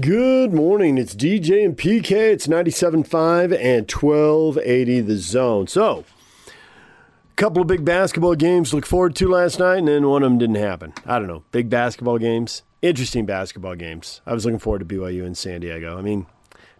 Good morning. It's DJ and PK. It's 97.5 and 1280 the zone. So, a couple of big basketball games to look forward to last night, and then one of them didn't happen. I don't know. Big basketball games, interesting basketball games. I was looking forward to BYU in San Diego. I mean,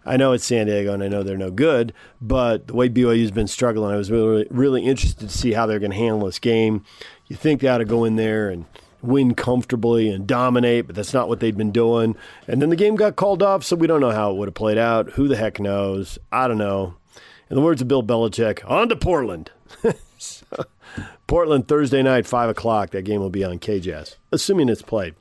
I know it's San Diego and I know they're no good, but the way BYU's been struggling, I was really, really interested to see how they're going to handle this game. You think they ought to go in there and win comfortably and dominate, but that's not what they'd been doing. And then the game got called off, so we don't know how it would have played out. Who the heck knows? I don't know. In the words of Bill Belichick, on to Portland. so, Portland Thursday night, 5 o'clock. That game will be on KJS, assuming it's played.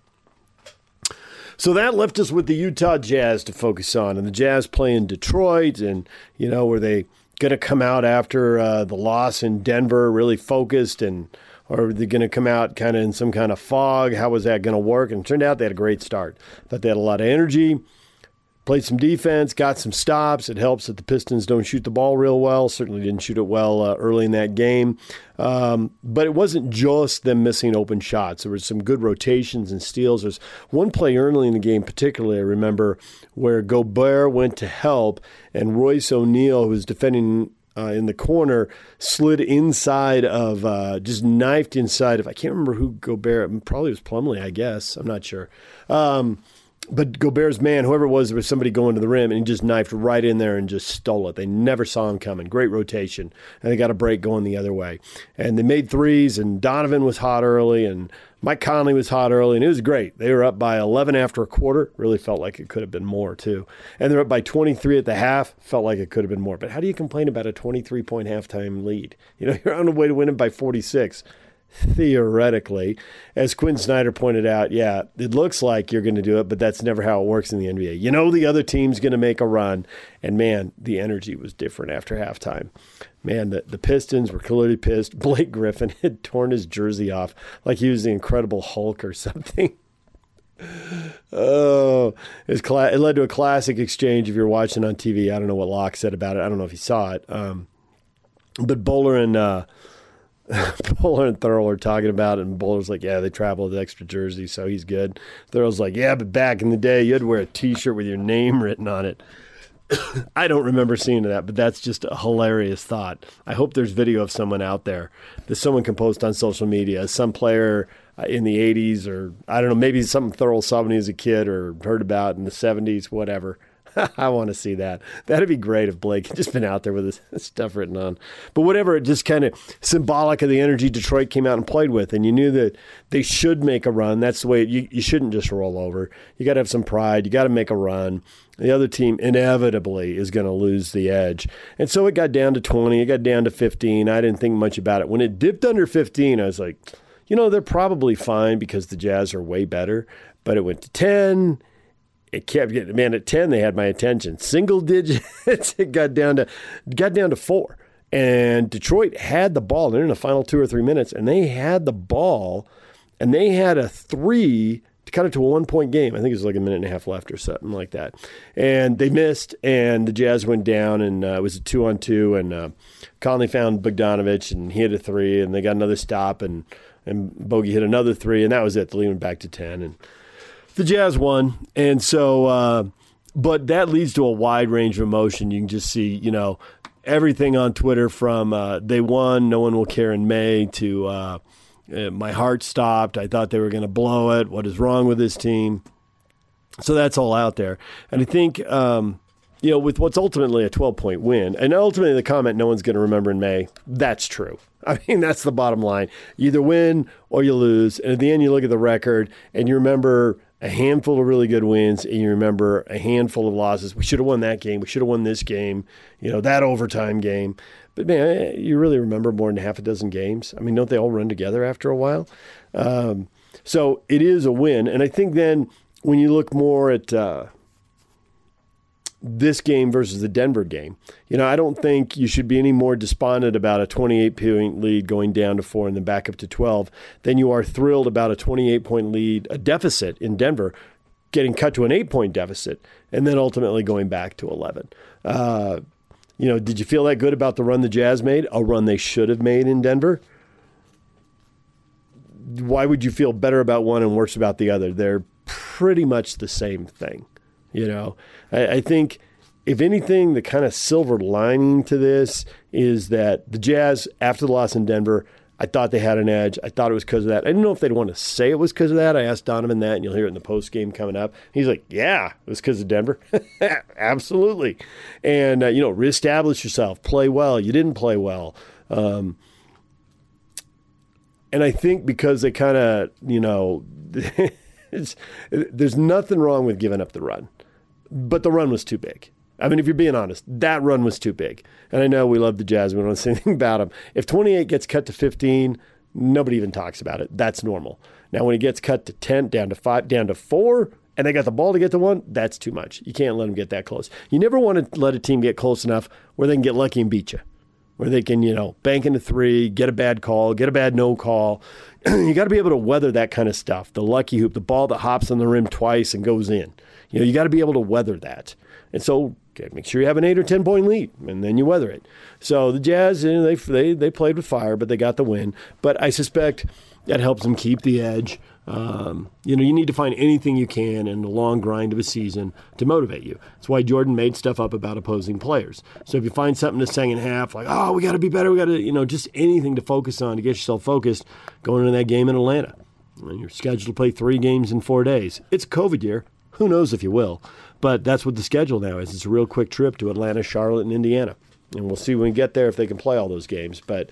So that left us with the Utah Jazz to focus on, and the Jazz play in Detroit, and you know were they going to come out after uh, the loss in Denver, really focused, and or are they going to come out kind of in some kind of fog? How was that going to work? And turned out they had a great start. Thought they had a lot of energy played some defense, got some stops. It helps that the Pistons don't shoot the ball real well. Certainly didn't shoot it well uh, early in that game. Um, but it wasn't just them missing open shots. There was some good rotations and steals. There's one play early in the game, particularly I remember, where Gobert went to help, and Royce O'Neale, who was defending uh, in the corner, slid inside of, uh, just knifed inside of, I can't remember who Gobert, probably was Plumlee, I guess. I'm not sure. Um, but Gobert's man, whoever it was, there was somebody going to the rim and he just knifed right in there and just stole it. They never saw him coming. Great rotation. And they got a break going the other way. And they made threes, and Donovan was hot early, and Mike Conley was hot early, and it was great. They were up by 11 after a quarter. Really felt like it could have been more, too. And they're up by 23 at the half. Felt like it could have been more. But how do you complain about a 23 point halftime lead? You know, you're on the way to win it by 46 theoretically. As Quin Snyder pointed out, yeah, it looks like you're going to do it, but that's never how it works in the NBA. You know, the other team's going to make a run, and man, the energy was different after halftime. Man, the, the Pistons were clearly pissed. Blake Griffin had torn his jersey off like he was the Incredible Hulk or something. oh, it, cla- it, led to a classic exchange if you're watching on TV. I don't know what Locke said about it. I don't know if he saw it. Um, but Boler and uh, Boler and Thurl are talking about it, and Boler's like, "Yeah, they travel with extra jersey, so he's good." Thurl's like, "Yeah, but back in the day, you had to wear a T-shirt with your name written on it." I don't remember seeing that, but that's just a hilarious thought. I hope there's video of someone out there that someone can post on social media. Some player uh, in the '80s, or I don't know, maybe something Thurl saw when he was a kid or heard about in the '70s, whatever I want to see that. That'd be great if Blake had just been out there with his stuff written on. But whatever, it just kind of symbolic of the energy Detroit came out and played with. And you knew that they should make a run. That's the way you, you shouldn't just roll over. You got to have some pride. You got to make a run. The other team inevitably is going to lose the edge. And so it got down to 20. It got down to 15. I didn't think much about it. When it dipped under 15, I was like, you know, they're probably fine because the Jazz are way better. But it went to 10 it kept getting man at 10 they had my attention. Single digits it got down to got down to four. And detroit had the ball. They're in the final two or three minutes and they had the ball and they had a three to cut it to a one point game. I think it was like a minute and a half left or something like that. And they missed and the jazz went down and uh, it was a two on two and uh, conley found bogdanovich and he hit a three and they got another stop and and bogey hit another three and that was it. The lead went back to 10 and the Jazz won, and so uh, but that leads to a wide range of emotion. You can just see, you know, everything on Twitter from uh, they won, no one will care in May to uh, uh my heart stopped. I thought they were going to blow it. What is wrong with this team? So that's all out there, and I think. Um, you know, with what's ultimately a 12 point win, and ultimately the comment no one's going to remember in May, that's true. I mean, that's the bottom line. You either win or you lose. And at the end, you look at the record and you remember a handful of really good wins and you remember a handful of losses. We should have won that game. We should have won this game, you know, that overtime game. But man, you really remember more than half a dozen games. I mean, don't they all run together after a while? Um, so it is a win. And I think then when you look more at, uh, this game versus the Denver game. You know, I don't think you should be any more despondent about a 28 point lead going down to four and then back up to 12 than you are thrilled about a 28 point lead, a deficit in Denver getting cut to an eight point deficit and then ultimately going back to 11. Uh, you know, did you feel that good about the run the Jazz made? A run they should have made in Denver? Why would you feel better about one and worse about the other? They're pretty much the same thing. You know, I, I think if anything, the kind of silver lining to this is that the Jazz, after the loss in Denver, I thought they had an edge. I thought it was because of that. I didn't know if they'd want to say it was because of that. I asked Donovan that, and you'll hear it in the post game coming up. He's like, "Yeah, it was because of Denver, absolutely." And uh, you know, reestablish yourself, play well. You didn't play well, um, and I think because they kind of, you know, there's nothing wrong with giving up the run, but the run was too big. I mean, if you're being honest, that run was too big. And I know we love the Jazz. We don't say anything about them. If 28 gets cut to 15, nobody even talks about it. That's normal. Now, when it gets cut to 10, down to 5, down to 4, and they got the ball to get to 1, that's too much. You can't let them get that close. You never want to let a team get close enough where they can get lucky and beat you, where they can, you know, bank into 3, get a bad call, get a bad no call. you got to be able to weather that kind of stuff. The lucky hoop, the ball that hops on the rim twice and goes in. You know, you got to be able to weather that. And so make sure you have an eight or ten point lead, and then you weather it. So the Jazz, you know, they they they played with fire, but they got the win. But I suspect that helps them keep the edge. Um, you know, you need to find anything you can in the long grind of a season to motivate you. That's why Jordan made stuff up about opposing players. So if you find something to second half, like, oh, we got to be better, we got to, you know, just anything to focus on to get yourself focused going into that game in Atlanta. And you're scheduled to play three games in four days. It's COVID year. Who knows if you will? But that's what the schedule now is. It's a real quick trip to Atlanta, Charlotte, and Indiana. And we'll see when we get there if they can play all those games. But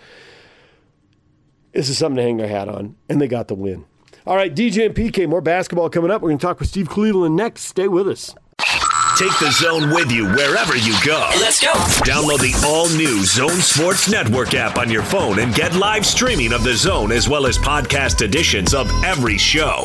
this is something to hang their hat on. And they got the win. All right, DJ and PK, more basketball coming up. We're going to talk with Steve Cleveland next. Stay with us. Take the zone with you wherever you go. Let's go. Download the all new Zone Sports Network app on your phone and get live streaming of the zone as well as podcast editions of every show.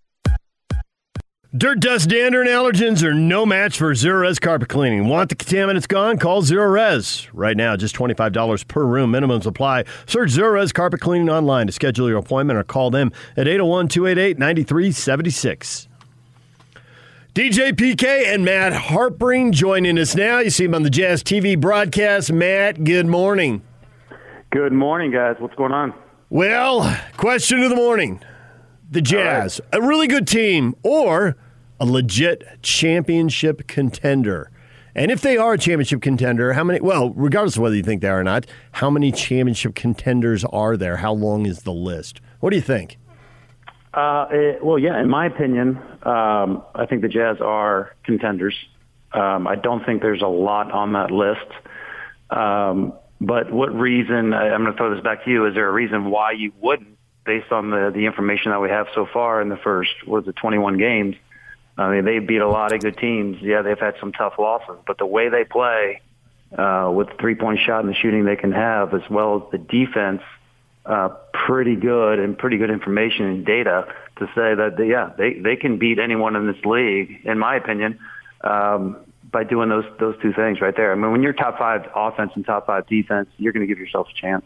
Dirt, dust, dander, and allergens are no match for Zerorez carpet cleaning. Want the contaminants gone? Call Zerorez. Right now, just $25 per room. Minimums apply. Search Zerorez carpet cleaning online to schedule your appointment or call them at 801 288 9376. DJ PK and Matt Harpring joining us now. You see him on the Jazz TV broadcast. Matt, good morning. Good morning, guys. What's going on? Well, question of the morning the Jazz, right. a really good team, or a legit championship contender? And if they are a championship contender, how many? Well, regardless of whether you think they are or not, how many championship contenders are there? How long is the list? What do you think? Uh, it, well, yeah, in my opinion, um, I think the Jazz are contenders. Um, I don't think there's a lot on that list. Um, but what reason? I'm going to throw this back to you. Is there a reason why you wouldn't based on the, the information that we have so far in the first, was it 21 games, I mean, they beat a lot of good teams. Yeah, they've had some tough losses, but the way they play, uh, with the three-point shot and the shooting they can have, as well as the defense, uh, pretty good and pretty good information and data to say that, they, yeah, they, they can beat anyone in this league, in my opinion, um, by doing those, those two things right there. I mean, when you're top five offense and top five defense, you're going to give yourself a chance.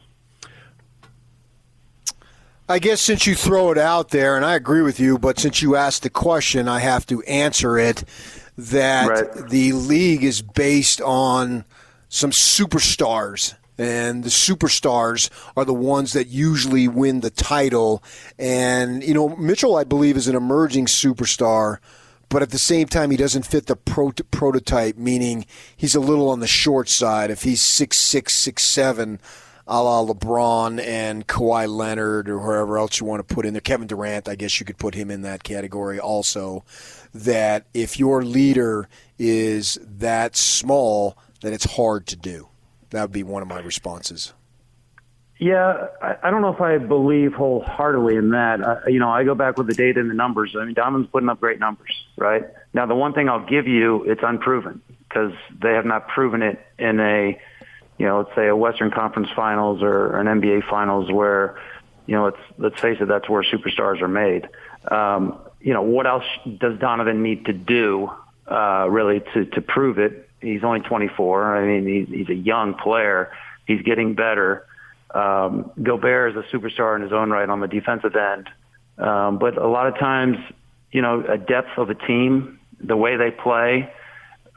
I guess since you throw it out there, and I agree with you, but since you asked the question, I have to answer it that right. the league is based on some superstars. And the superstars are the ones that usually win the title. And, you know, Mitchell, I believe, is an emerging superstar, but at the same time, he doesn't fit the pro- prototype, meaning he's a little on the short side. If he's six six, six seven, a la LeBron and Kawhi Leonard or whoever else you want to put in there. Kevin Durant, I guess you could put him in that category also. That if your leader is that small, then it's hard to do. That would be one of my responses. Yeah, I, I don't know if I believe wholeheartedly in that. Uh, you know, I go back with the data and the numbers. I mean, Donovan's putting up great numbers, right? Now, the one thing I'll give you, it's unproven because they have not proven it in a – you know, let's say a Western Conference Finals or an NBA Finals where, you know, let's let's face it, that's where superstars are made. Um, you know, what else does Donovan need to do uh, really to to prove it? He's only 24. I mean, he's, he's a young player. He's getting better. Um, Gobert is a superstar in his own right on the defensive end. Um, but a lot of times, you know, a depth of a team, the way they play,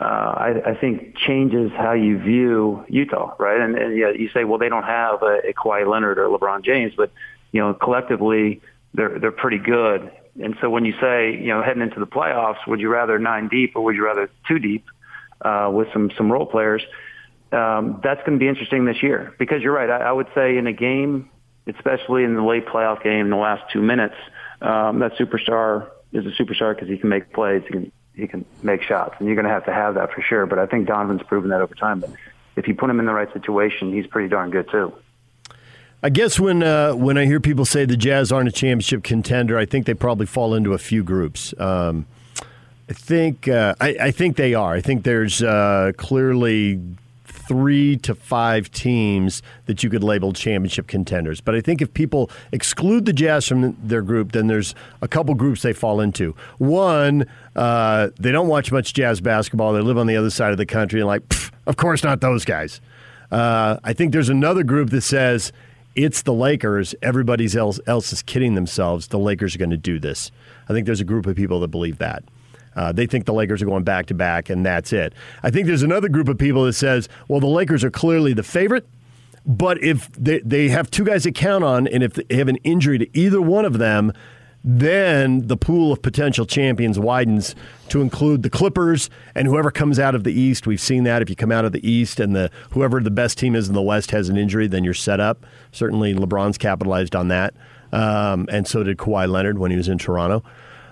uh, I, I think changes how you view Utah, right? And, and yeah, you say, well, they don't have a, a Kawhi Leonard or LeBron James, but you know, collectively they're they're pretty good. And so when you say, you know, heading into the playoffs, would you rather nine deep or would you rather two deep uh, with some some role players? Um, that's going to be interesting this year because you're right. I, I would say in a game, especially in the late playoff game, in the last two minutes, um, that superstar is a superstar because he can make plays. He can he can make shots, and you're going to have to have that for sure. But I think Donovan's proven that over time. But if you put him in the right situation, he's pretty darn good too. I guess when uh, when I hear people say the Jazz aren't a championship contender, I think they probably fall into a few groups. Um, I think uh, I, I, think they are. I think there's uh, clearly three to five teams that you could label championship contenders. But I think if people exclude the Jazz from their group, then there's a couple groups they fall into. One, uh, they don't watch much Jazz basketball. They live on the other side of the country, and like, of course not those guys. Uh, I think there's another group that says it's the Lakers. Everybody else, else is kidding themselves. The Lakers are going to do this. I think there's a group of people that believe that. Uh, they think the Lakers are going back to back, and that's it. I think there's another group of people that says, well, the Lakers are clearly the favorite, but if they, they have two guys to count on, and if they have an injury to either one of them, then the pool of potential champions widens to include the Clippers and whoever comes out of the East. We've seen that if you come out of the East and the whoever the best team is in the West has an injury, then you're set up. Certainly, LeBron's capitalized on that, um, and so did Kawhi Leonard when he was in Toronto.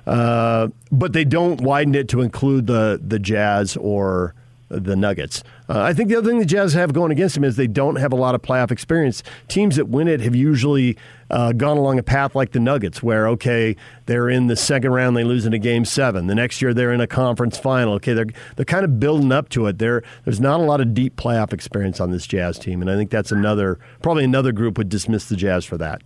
Uh, but they don't widen it to include the the Jazz or the Nuggets. Uh, I think the other thing the Jazz have going against them is they don't have a lot of playoff experience. Teams that win it have usually uh, gone along a path like the Nuggets, where okay, they're in the second round, they lose in a game seven. The next year, they're in a conference final. Okay, they're they're kind of building up to it. There, there's not a lot of deep playoff experience on this Jazz team, and I think that's another probably another group would dismiss the Jazz for that.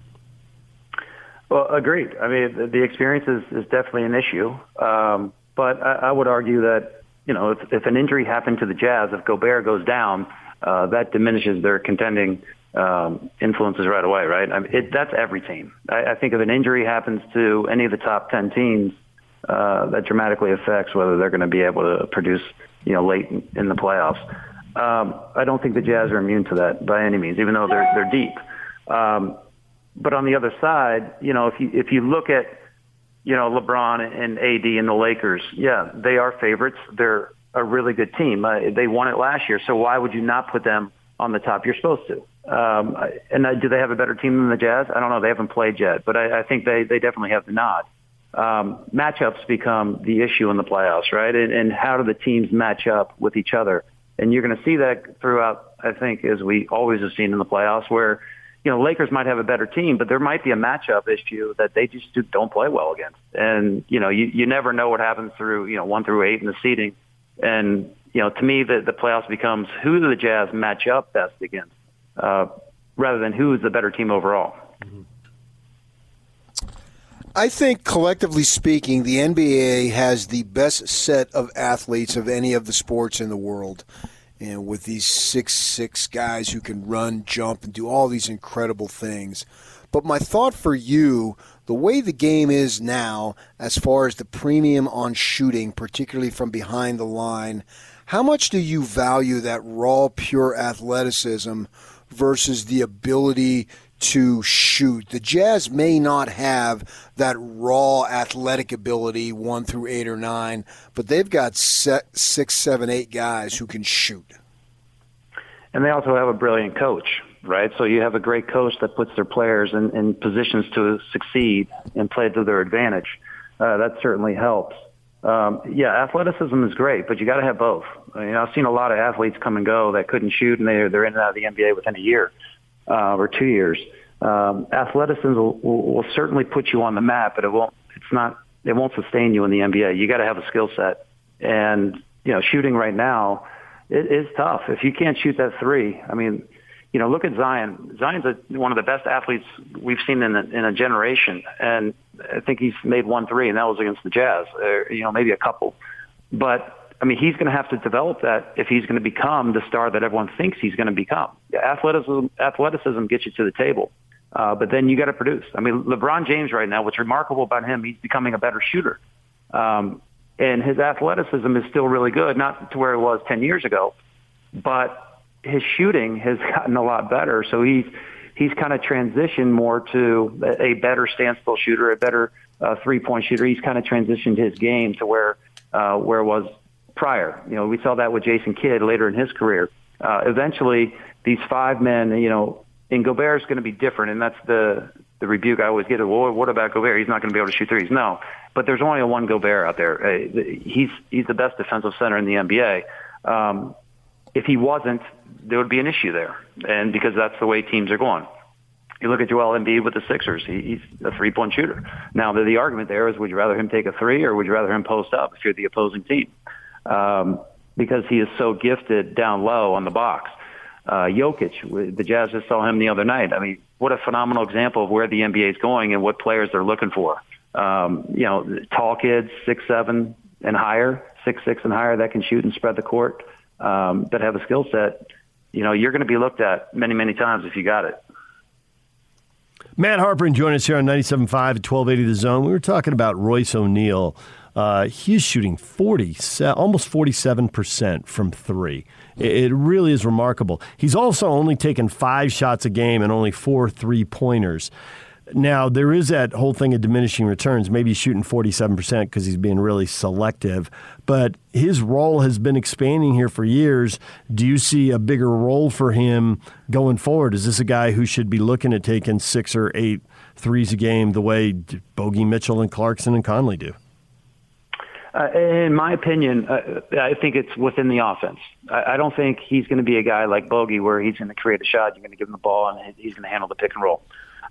Well, agreed. I mean, the, the experience is, is definitely an issue. Um, but I, I would argue that, you know, if, if an injury happened to the Jazz, if Gobert goes down, uh, that diminishes their contending um, influences right away, right? I mean, it, that's every team. I, I think if an injury happens to any of the top 10 teams, uh, that dramatically affects whether they're going to be able to produce, you know, late in, the playoffs. Um, I don't think the Jazz are immune to that by any means, even though they're, they're deep. Um, but on the other side, you know, if you if you look at you know LeBron and AD and the Lakers, yeah, they are favorites. They're a really good team. Uh, they won it last year, so why would you not put them on the top? You're supposed to. Um, and uh, do they have a better team than the Jazz? I don't know. They haven't played yet, but I, I think they they definitely have the nod. Um, matchups become the issue in the playoffs, right? And, and how do the teams match up with each other? And you're going to see that throughout. I think as we always have seen in the playoffs, where you know, Lakers might have a better team, but there might be a matchup issue that they just don't play well against. And, you know, you, you never know what happens through, you know, one through eight in the seeding. And, you know, to me, the, the playoffs becomes who do the Jazz match up best against, uh, rather than who is the better team overall. I think, collectively speaking, the NBA has the best set of athletes of any of the sports in the world and with these six six guys who can run, jump, and do all these incredible things. But my thought for you, the way the game is now, as far as the premium on shooting, particularly from behind the line, how much do you value that raw, pure athleticism versus the ability to shoot. The Jazz may not have that raw athletic ability, one through eight or nine, but they've got six, seven, eight guys who can shoot. And they also have a brilliant coach, right? So you have a great coach that puts their players in, in positions to succeed and play to their advantage. Uh, that certainly helps. Um, yeah, athleticism is great, but you got to have both. I mean, I've seen a lot of athletes come and go that couldn't shoot, and they're they're in and out of the NBA within a year uh, or two years. Um, athleticism will, will, will certainly put you on the map, but it won't. It's not. It won't sustain you in the NBA. You got to have a skill set, and you know, shooting right now, it is tough. If you can't shoot that three, I mean, you know, look at Zion. Zion's a, one of the best athletes we've seen in a, in a generation, and I think he's made one three, and that was against the Jazz. Or, you know, maybe a couple, but I mean, he's going to have to develop that if he's going to become the star that everyone thinks he's going to become. Athleticism, athleticism gets you to the table. Uh, but then you got to produce. I mean, LeBron James right now, what's remarkable about him, he's becoming a better shooter. Um, and his athleticism is still really good, not to where it was 10 years ago, but his shooting has gotten a lot better. So he's, he's kind of transitioned more to a better standstill shooter, a better uh, three-point shooter. He's kind of transitioned his game to where, uh, where it was prior. You know, we saw that with Jason Kidd later in his career. Uh, eventually, these five men, you know, and Gobert is going to be different, and that's the the rebuke I always get. Well, what about Gobert? He's not going to be able to shoot threes. No, but there's only a one Gobert out there. Uh, he's he's the best defensive center in the NBA. Um, if he wasn't, there would be an issue there, and because that's the way teams are going. You look at Joel Embiid with the Sixers; he, he's a three-point shooter. Now, the, the argument there is, would you rather him take a three, or would you rather him post up if you're the opposing team? Um, because he is so gifted down low on the box uh, Jokic. The Jazz just saw him the other night. I mean, what a phenomenal example of where the NBA is going and what players they're looking for. Um, you know, tall kids, six seven and higher, six six and higher that can shoot and spread the court, um, that have a skill set. You know, you're going to be looked at many many times if you got it. Matt Harpring join us here on 97.5 at 1280 The Zone. We were talking about Royce O'Neale. Uh, he's shooting 40, almost 47% from three. It really is remarkable. He's also only taken five shots a game and only four three pointers. Now, there is that whole thing of diminishing returns. Maybe he's shooting 47% because he's being really selective. But his role has been expanding here for years. Do you see a bigger role for him going forward? Is this a guy who should be looking at taking six or eight threes a game the way Bogey Mitchell and Clarkson and Conley do? Uh, in my opinion, uh, I think it's within the offense. I, I don't think he's going to be a guy like Bogey where he's going to create a shot, you're going to give him the ball, and he's going to handle the pick and roll.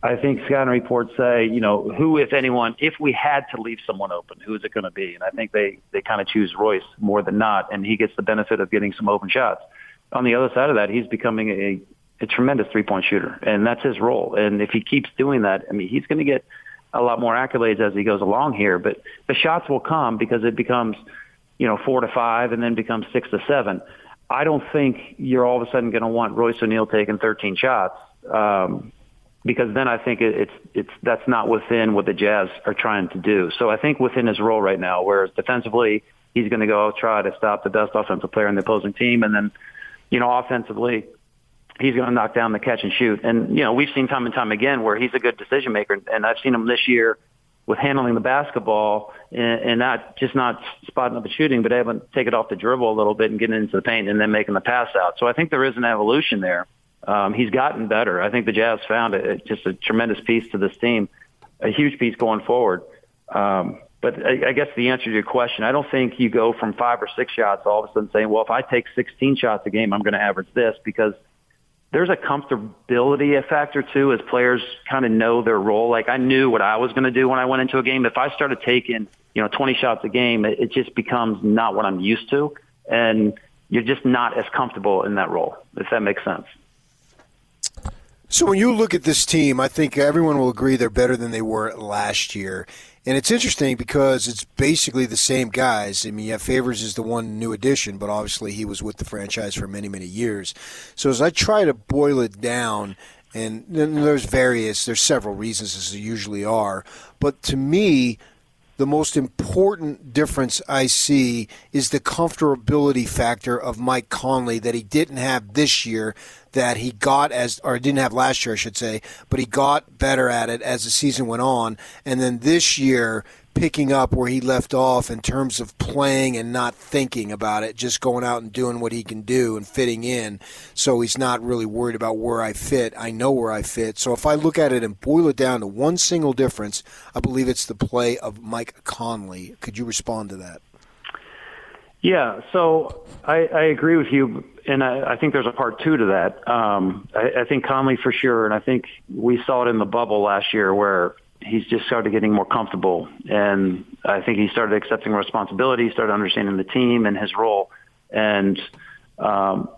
I think scouting reports say, you know, who, if anyone, if we had to leave someone open, who is it going to be? And I think they, they kind of choose Royce more than not, and he gets the benefit of getting some open shots. On the other side of that, he's becoming a, a tremendous three-point shooter, and that's his role. And if he keeps doing that, I mean, he's going to get – a lot more accolades as he goes along here. But the shots will come because it becomes, you know, four to five and then becomes six to seven. I don't think you're all of a sudden going to want Royce O'Neale taking 13 shots um, because then I think it, it's it's that's not within what the Jazz are trying to do. So I think within his role right now, whereas defensively he's going to go try to stop the best offensive player in the opposing team, and then you know offensively he's going to knock down the catch and shoot. And, you know, we've seen time and time again where he's a good decision maker. And I've seen him this year with handling the basketball and, not just not spotting up and shooting, but able to take it off the dribble a little bit and getting into the paint and then making the pass out. So I think there is an evolution there. Um, he's gotten better. I think the Jazz found it just a tremendous piece to this team, a huge piece going forward. Um, but I, I guess the answer to your question, I don't think you go from five or six shots all of a sudden saying, well, if I take 16 shots a game, I'm going to average this because – there's a comfortability factor too as players kind of know their role. Like I knew what I was going to do when I went into a game. If I started taking, you know, 20 shots a game, it, it just becomes not what I'm used to. And you're just not as comfortable in that role, if that makes sense. So when you look at this team, I think everyone will agree they're better than they were last year. And it's interesting because it's basically the same guys. I mean, yeah, Favors is the one new addition, but obviously he was with the franchise for many, many years. So as I try to boil it down, and there's various, there's several reasons, as there usually are, but to me, the most important difference I see is the comfortability factor of Mike Conley that he didn't have this year, that he got as, or didn't have last year, I should say, but he got better at it as the season went on. And then this year, picking up where he left off in terms of playing and not thinking about it, just going out and doing what he can do and fitting in. So he's not really worried about where I fit. I know where I fit. So if I look at it and boil it down to one single difference, I believe it's the play of Mike Conley. Could you respond to that? Yeah, so I, I agree with you, and I, I think there's a part two to that. Um, I, I think Conley for sure, and I think we saw it in the bubble last year where he's just started getting more comfortable, and I think he started accepting responsibility, started understanding the team and his role, and um,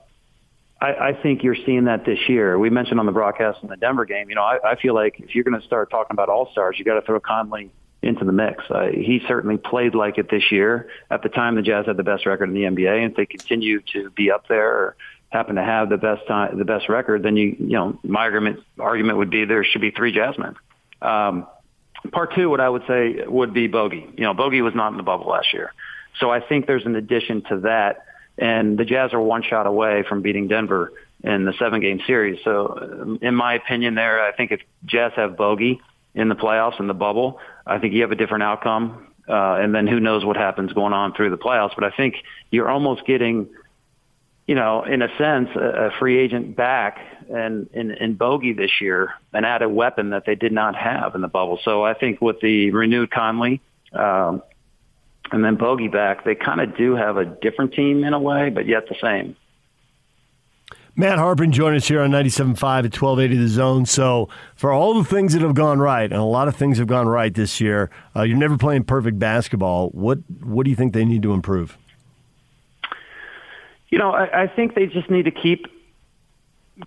I, I think you're seeing that this year. We mentioned on the broadcast in the Denver game. You know, I, I feel like if you're going to start talking about all stars, you got to throw Conley into the mix. Uh, he certainly played like it this year. At the time, the Jazz had the best record in the NBA, and if they continue to be up there, or happen to have the best time, the best record, then you, you know, my argument argument would be there should be three Jazzmen. Um, part two, what I would say would be Bogey. You know, Bogey was not in the bubble last year, so I think there's an addition to that, and the Jazz are one shot away from beating Denver in the seven game series. So, in my opinion, there, I think if Jazz have Bogey in the playoffs in the bubble, I think you have a different outcome. Uh, and then who knows what happens going on through the playoffs. But I think you're almost getting you know, in a sense, a, a free agent back and in, in Bogey this year, an added weapon that they did not have in the bubble. So I think with the renewed Conley um, and then Bogey back, they kind of do have a different team in a way, but yet the same. Matt Harpring joining us here on 97.5 at 1280 The Zone. So, for all the things that have gone right, and a lot of things have gone right this year, uh, you're never playing perfect basketball. What What do you think they need to improve? You know, I, I think they just need to keep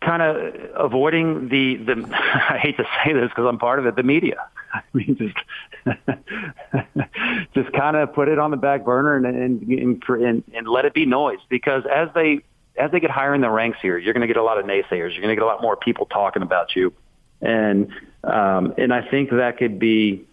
kind of avoiding the the. I hate to say this because I'm part of it. The media. I mean, just just kind of put it on the back burner and and, and and let it be noise because as they as they get higher in the ranks here, you're going to get a lot of naysayers. You're going to get a lot more people talking about you, and um, and I think that could be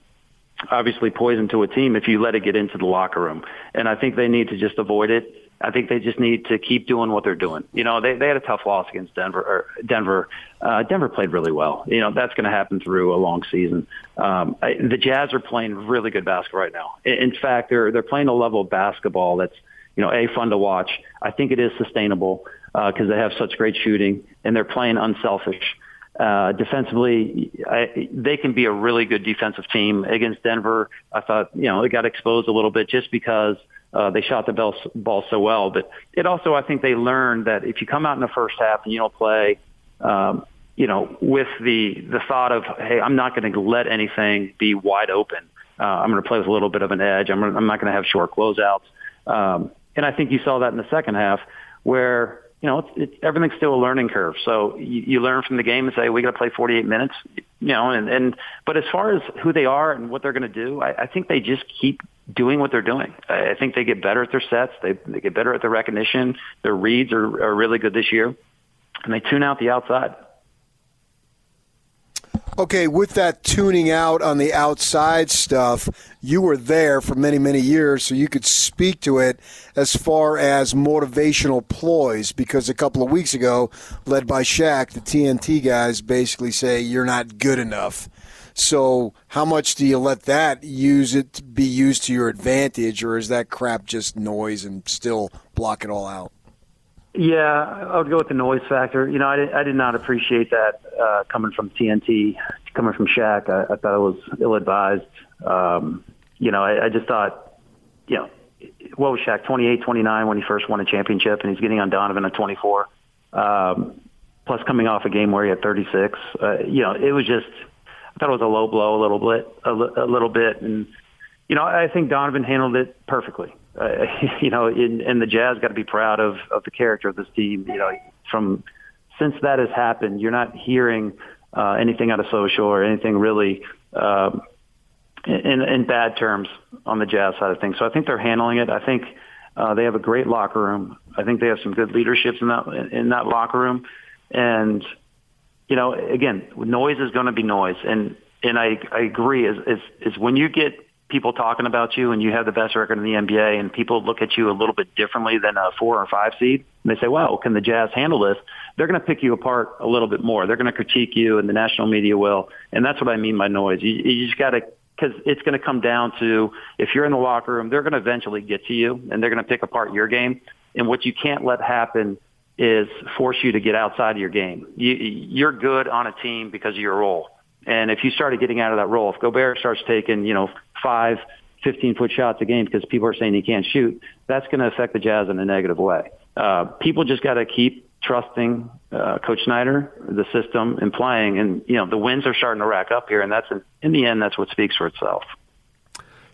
obviously poison to a team if you let it get into the locker room. And I think they need to just avoid it I think they just need to keep doing what they're doing. You know, they they had a tough loss against Denver. Or Denver, uh, Denver played really well. You know, that's going to happen through a long season. Um, I, the Jazz are playing really good basketball right now. In, in fact, they're they're playing a level of basketball that's you know a fun to watch. I think it is sustainable because uh, they have such great shooting and they're playing unselfish. Uh, defensively, I, they can be a really good defensive team against Denver. I thought, you know, they got exposed a little bit just because uh, they shot the ball, ball so well. But it also, I think they learned that if you come out in the first half and you don't play, um, you know, with the the thought of, hey, I'm not going to let anything be wide open. Uh, I'm going to play with a little bit of an edge. I'm, I'm not going to have short closeouts. Um, and I think you saw that in the second half, where you know, it's, it's, everything's still a learning curve. So you, you learn from the game and say, we got to play 48 minutes, you know, and, and, but as far as who they are and what they're going to do, I, I think they just keep doing what they're doing. I, I think they get better at their sets. They, they get better at their recognition. Their reads are, are really good this year and they tune out the outside. Okay, with that tuning out on the outside stuff, you were there for many, many years, so you could speak to it as far as motivational ploys. Because a couple of weeks ago, led by Shaq, the TNT guys basically say you're not good enough. So, how much do you let that use it be used to your advantage, or is that crap just noise and still block it all out? Yeah, I would go with the noise factor. You know, I did, I did not appreciate that uh, coming from TNT, coming from Shaq. I, I thought it was ill-advised. Um, you know, I, I just thought, you know, what was Shaq, 28, 29 when he first won a championship, and he's getting on Donovan at 24. Um, plus coming off a game where he had 36. Uh, you know, it was just, I thought it was a low blow a little bit, a, a little bit. And, you know, I think Donovan handled it perfectly uh, you know, in, and the Jazz got to be proud of of the character of this team. You know, from since that has happened, you're not hearing uh, anything out of social or anything really uh, in, in bad terms on the Jazz side of things. So I think they're handling it. I think uh, they have a great locker room. I think they have some good leaderships in that in that locker room, and you know, again, noise is going to be noise, and and I I agree is is is when you get people talking about you and you have the best record in the NBA and people look at you a little bit differently than a four or five seed and they say, well, can the Jazz handle this? They're going to pick you apart a little bit more. They're going to critique you and the national media will. And that's what I mean by noise. You, you just got to, because it's going to come down to if you're in the locker room, they're going to eventually get to you and they're going to pick apart your game. And what you can't let happen is force you to get outside of your game. You, you're good on a team because of your role. And if you started getting out of that role, if Gobert starts taking, you know, five, 15 foot shots a game because people are saying he can't shoot, that's going to affect the Jazz in a negative way. Uh, people just got to keep trusting uh, Coach Snyder, the system, and playing. And you know the wins are starting to rack up here, and that's in the end that's what speaks for itself.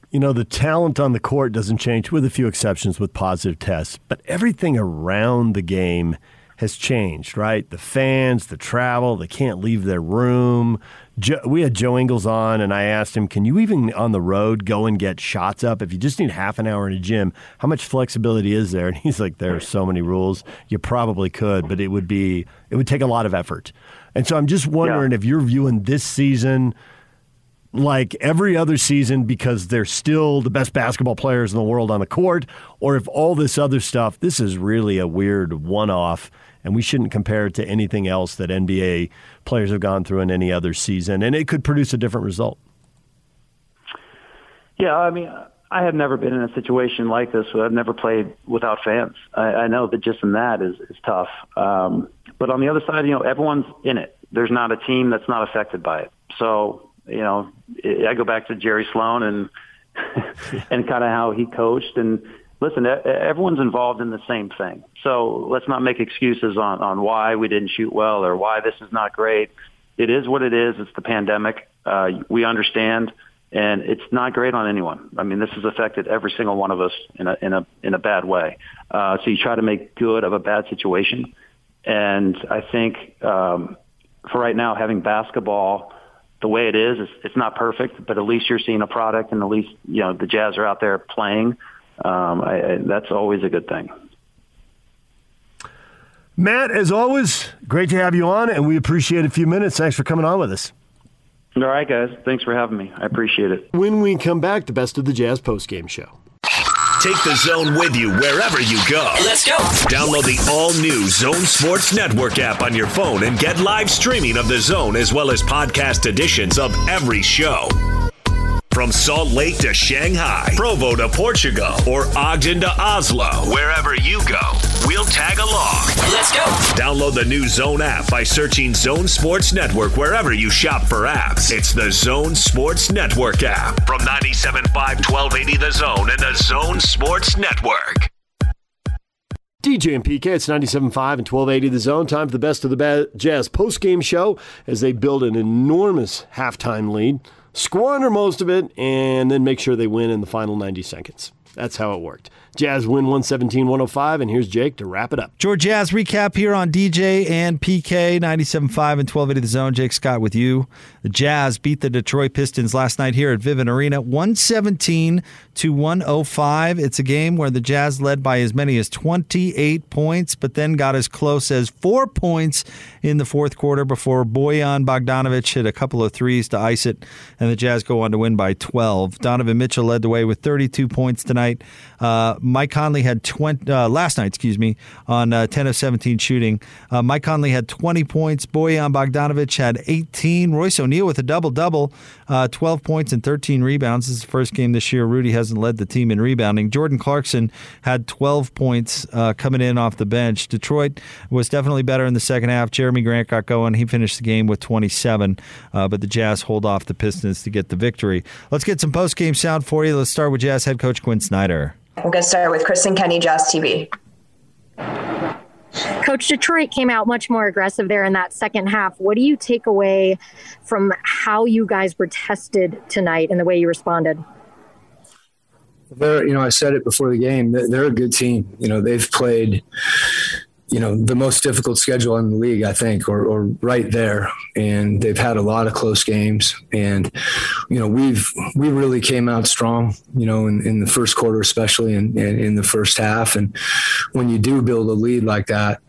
You know the talent on the court doesn't change, with a few exceptions with positive tests, but everything around the game has changed, right? The fans, the travel, they can't leave their room. Joe, we had Joe Ingles on, and I asked him, "Can you even on the road go and get shots up if you just need half an hour in a gym? How much flexibility is there?" And he's like, "There are so many rules. You probably could, but it would be it would take a lot of effort." And so I'm just wondering yeah. if you're viewing this season like every other season because they're still the best basketball players in the world on the court, or if all this other stuff, this is really a weird one off, and we shouldn't compare it to anything else that NBA players have gone through in any other season, and it could produce a different result. Yeah, I mean, I have never been in a situation like this. I've never played without fans. I, I know that just in that is, is tough. Um, but on the other side, you know, everyone's in it. There's not a team that's not affected by it. So you know, I go back to Jerry Sloan and and kind of how he coached. And listen, everyone's involved in the same thing. So let's not make excuses on on why we didn't shoot well or why this is not great. It is what it is. It's the pandemic. Uh, we understand, and it's not great on anyone. I mean, this has affected every single one of us in a in a in a bad way. Uh, so you try to make good of a bad situation, and I think um, for right now, having basketball the way it is, it's, it's not perfect, but at least you're seeing a product, and at least you know the Jazz are out there playing. Um, I, I, that's always a good thing. Matt, as always, great to have you on, and we appreciate a few minutes. Thanks for coming on with us. All right, guys. Thanks for having me. I appreciate it. When we come back, the best of the Jazz postgame show. Take the zone with you wherever you go. Let's go. Download the all new Zone Sports Network app on your phone and get live streaming of the zone as well as podcast editions of every show. From Salt Lake to Shanghai, Provo to Portugal, or Ogden to Oslo, wherever you go, we'll tag along. Let's go. Download the new Zone app by searching Zone Sports Network wherever you shop for apps. It's the Zone Sports Network app from 97.5 1280 The Zone and the Zone Sports Network. DJ and PK, it's 97.5 and 1280 The Zone. Time for the best of the Jazz post-game show as they build an enormous halftime lead squander most of it, and then make sure they win in the final 90 seconds. That's how it worked. Jazz win 117 105, and here's Jake to wrap it up. George Jazz recap here on DJ and PK 97.5 and 1280 The Zone. Jake Scott with you. The Jazz beat the Detroit Pistons last night here at Vivint Arena 117 to 105. It's a game where the Jazz led by as many as 28 points, but then got as close as four points in the fourth quarter before Bojan Bogdanovich hit a couple of threes to ice it, and the Jazz go on to win by 12. Donovan Mitchell led the way with 32 points tonight. Uh, Mike Conley had 20 uh, last night, excuse me, on uh, 10 of 17 shooting. Uh, Mike Conley had 20 points. Bojan Bogdanovich had 18. Royce O'Neale with a double double, uh, 12 points and 13 rebounds. This is the first game this year. Rudy hasn't led the team in rebounding. Jordan Clarkson had 12 points uh, coming in off the bench. Detroit was definitely better in the second half. Jerami Grant got going. He finished the game with 27, but the Jazz hold off the Pistons to get the victory. Let's get some post game sound for you. Let's start with Jazz head coach Quin Snyder. We're going to start with Kristen Kenney, Jazz TV. Coach Detroit came out much more aggressive there in that second half. What do you take away from how you guys were tested tonight and the way you responded? They're, you know, I said it before the game. They're a good team. You know, they've played you know the most difficult schedule in the league, I think, or, or right there. And they've had a lot of close games, and you know we've we really came out strong, you know, in, in the first quarter, especially in, in, in the first half. And when you do build a lead like that,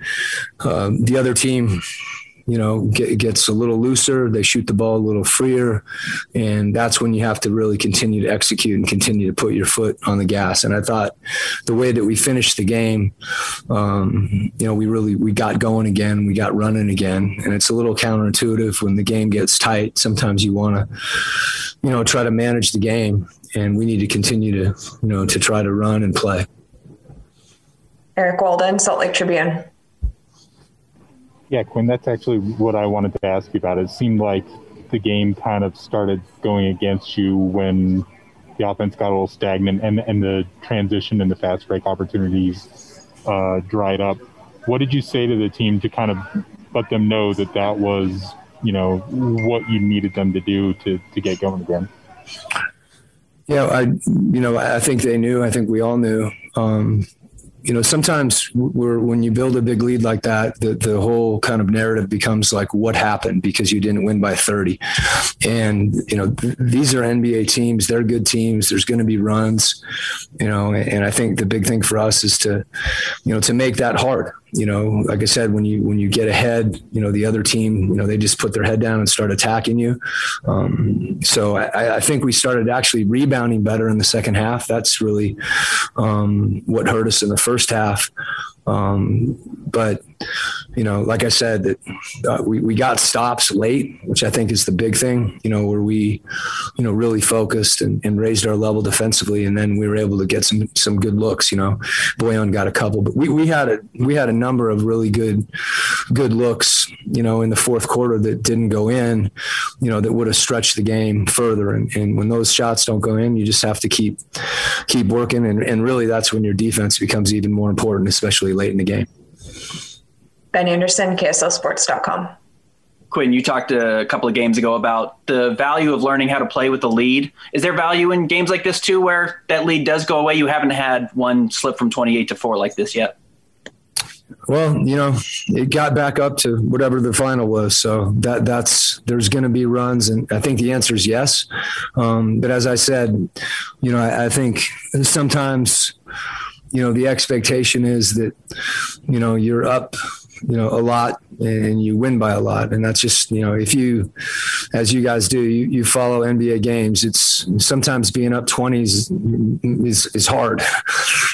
um, the other team you know, get, gets a little looser. They shoot the ball a little freer. And that's when you have to really continue to execute and continue to put your foot on the gas. And I thought the way that we finished the game, um, you know, we really, we got going again. We got running again. And it's a little counterintuitive when the game gets tight. Sometimes you want to, you know, try to manage the game. And we need to continue to, you know, to try to run and play. Eric Walden, Salt Lake Tribune. Yeah, Quin, that's actually what I wanted to ask you about. It seemed like the game kind of started going against you when the offense got a little stagnant and, and the transition and the fast break opportunities uh, dried up. What did you say to the team to kind of let them know that that was, you know, what you needed them to do to, to get going again? Yeah, I, you know, I think they knew. I think we all knew. Um, you know, sometimes when you build a big lead like that, the, the whole kind of narrative becomes like what happened because you didn't win by 30. And, you know, th- these are NBA teams. They're good teams. There's going to be runs, you know, and I think the big thing for us is to, you know, to make that hard you know, like I said, when you when you get ahead, you know, the other team, you know, they just put their head down and start attacking you. Um, so I, I, think we started actually rebounding better in the second half. That's really um, what hurt us in the first half. Um, but you know, like I said, that uh, we, we got stops late, which I think is the big thing, you know, where we, you know, really focused and, and raised our level defensively. And then we were able to get some, some good looks, you know, Bojan got a couple, but we, we had a, we had a number of really good, good looks, you know, in the fourth quarter that didn't go in, you know, that would have stretched the game further. And, and when those shots don't go in, you just have to keep, keep working. And, and really that's when your defense becomes even more important, especially late in the game. Ben Anderson, KSLSports.com. Quin, you talked a couple of games ago about the value of learning how to play with the lead. Is there value in games like this too, where that lead does go away? You haven't had one slip from 28 to four like this yet. Well, you know, it got back up to whatever the final was. So that that's there's going to be runs, and I think the answer is yes. Um, but as I said, you know, I, I think sometimes, you know, the expectation is that, you know, you're up you know a lot and you win by a lot. And that's just you know if you as you guys do you, you follow nba games it's sometimes being up 20s is, is hard.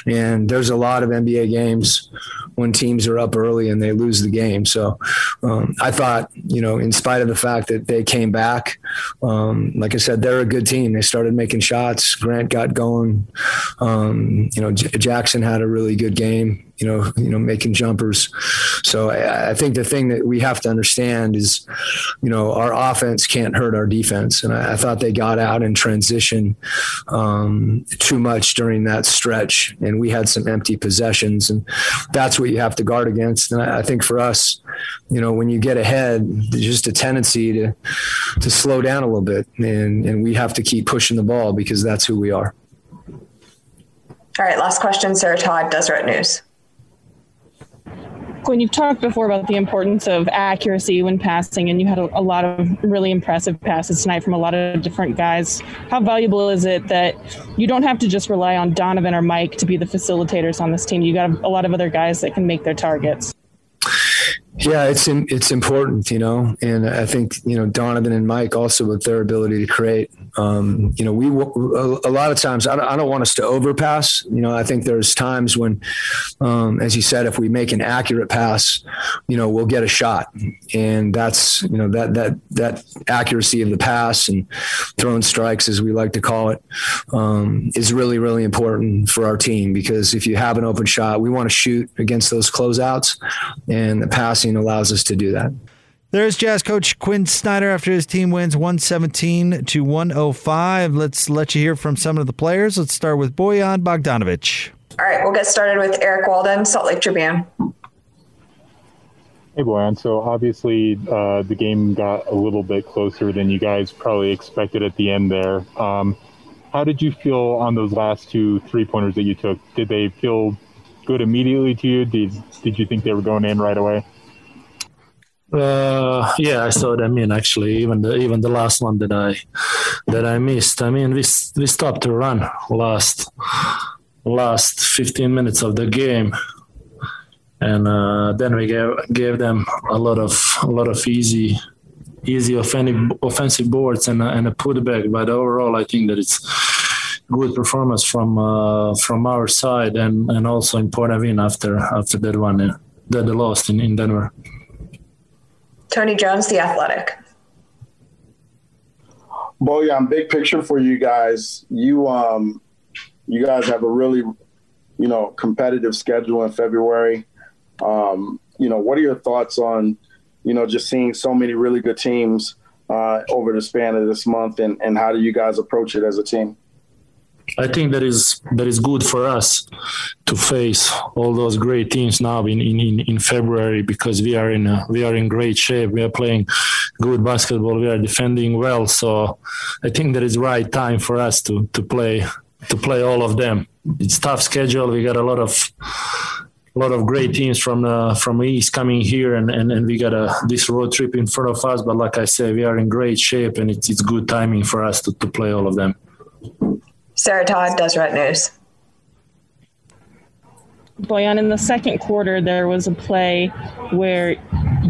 And there's a lot of nba games when teams are up early and they lose the game. So um, i thought you know in spite of the fact that they came back um, like i said they're a good team. They started making shots. Grant got going. Um, you know J- jackson had a really good game you know, you know, making jumpers. So I, I, think the thing that we have to understand is, you know, our offense can't hurt our defense. And I, I thought they got out in transition um, too much during that stretch, and we had some empty possessions, and that's what you have to guard against. And I, I think for us, you know, when you get ahead, there's just a tendency to to slow down a little bit, and and we have to keep pushing the ball because that's who we are. All right, last question, Sarah Todd, Deseret News. When you've talked before about the importance of accuracy when passing, and you had a, a, lot of really impressive passes tonight from a lot of different guys. How valuable is it that you don't have to just rely on Donovan or Mike to be the facilitators on this team? You got a lot of other guys that can make their targets. Yeah, it's it's important, you know, and I think you know Donovan and Mike also with their ability to create. Um, you know, we a lot of times I don't, I don't, want us to overpass. You know, I think there's times when, um, as you said, if we make an accurate pass, you know, we'll get a shot, and that's you know that that that accuracy of the pass and throwing strikes, as we like to call it, um, is really really important for our team because if you have an open shot, we want to shoot against those closeouts, and the passing allows us to do that. There's Jazz coach Quin Snyder after his team wins 117 to 105. Let's let you hear from some of the players. Let's start with Bojan Bogdanovich. All right, we'll get started with Eric Walden, Salt Lake Tribune. Hey, Bojan. So obviously, uh, the game got a little bit closer than you guys probably expected at the end there. Um, how did you feel on those last two three pointers that you took? Did they feel good immediately to you? Did Did you think they were going in right away? Uh, yeah, I saw them in actually. Even the even the last one that I that I missed. I mean, we we stopped to run last last 15 minutes of the game, and uh, then we gave gave them a lot of a lot of easy easy offensive boards and a, and a putback. But overall, I think that it's good performance from uh, from our side and and also important win after after that one uh, that they lost in, in Denver. Tony Jones, The Athletic. Bojan, big picture for you guys. You um, you guys have a really, you know, competitive schedule in February. Um, you know, what are your thoughts on, you know, just seeing so many really good teams uh, over the span of this month, and and how do you guys approach it as a team? I think that is that is good for us to face all those great teams now in, in, in February because we are in a, we are in great shape. We are playing good basketball. We are defending well. So I think that is right time for us to to play to play all of them. It's tough schedule. We got a lot of a lot of great teams from the from East coming here, and, and, and we got a this road trip in front of us. But like I said, we are in great shape, and it's it's good timing for us to, to play all of them. Sarah Todd, Deseret News. Bojan, in the second quarter, there was a play where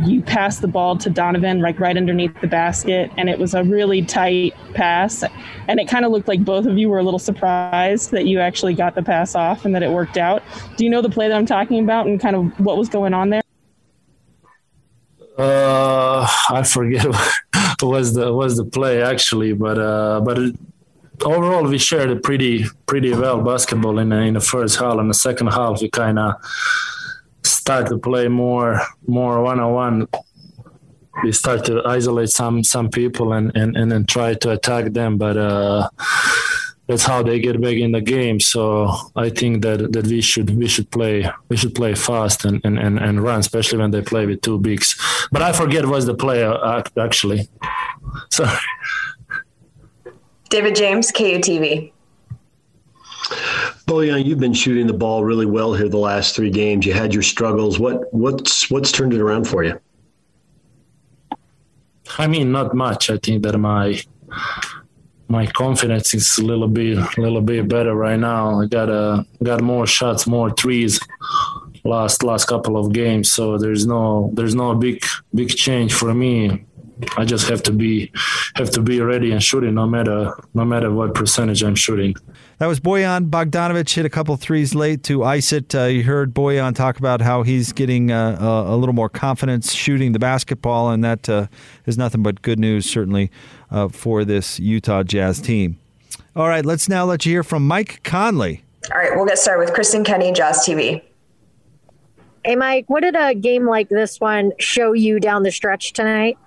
you passed the ball to Donovan, like right underneath the basket, and it was a really tight pass. And it kind of looked like both of you were a little surprised that you actually got the pass off and that it worked out. Do you know the play that I'm talking about and kind of what was going on there? Uh, I forget what was the was the play actually, but uh, but it, overall we shared a pretty pretty well basketball in the, in the first half. In the second half, we kind of start to play more more one on one. We start to isolate some some people and and and then try to attack them, but. Uh, that's how they get back in the game. So I think that, that we should we should play we should play fast and, and, and, and run, especially when they play with two bigs. But I forget what's the play uh, actually. Sorry. David James, KUTV. Bojan, you've been shooting the ball really well here the last three games. You had your struggles. What what's what's turned it around for you? I mean, not much. I think that my my confidence is a little bit a little bit better right now. I got uh, got more shots, more threes last last couple of games. So there's no there's no big big change for me. I just have to be have to be ready and shooting no matter no matter what percentage I'm shooting. That was Bojan Bogdanovich hit a couple threes late to ice it. Uh, you heard Bojan talk about how he's getting uh, a, a, little more confidence shooting the basketball, and that uh, is nothing but good news, certainly, uh, for this Utah Jazz team. All right, let's now let you hear from Mike Conley. All right, we'll get started with Kristen Kenney, Jazz TV. Hey, Mike, what did a game like this one show you down the stretch tonight?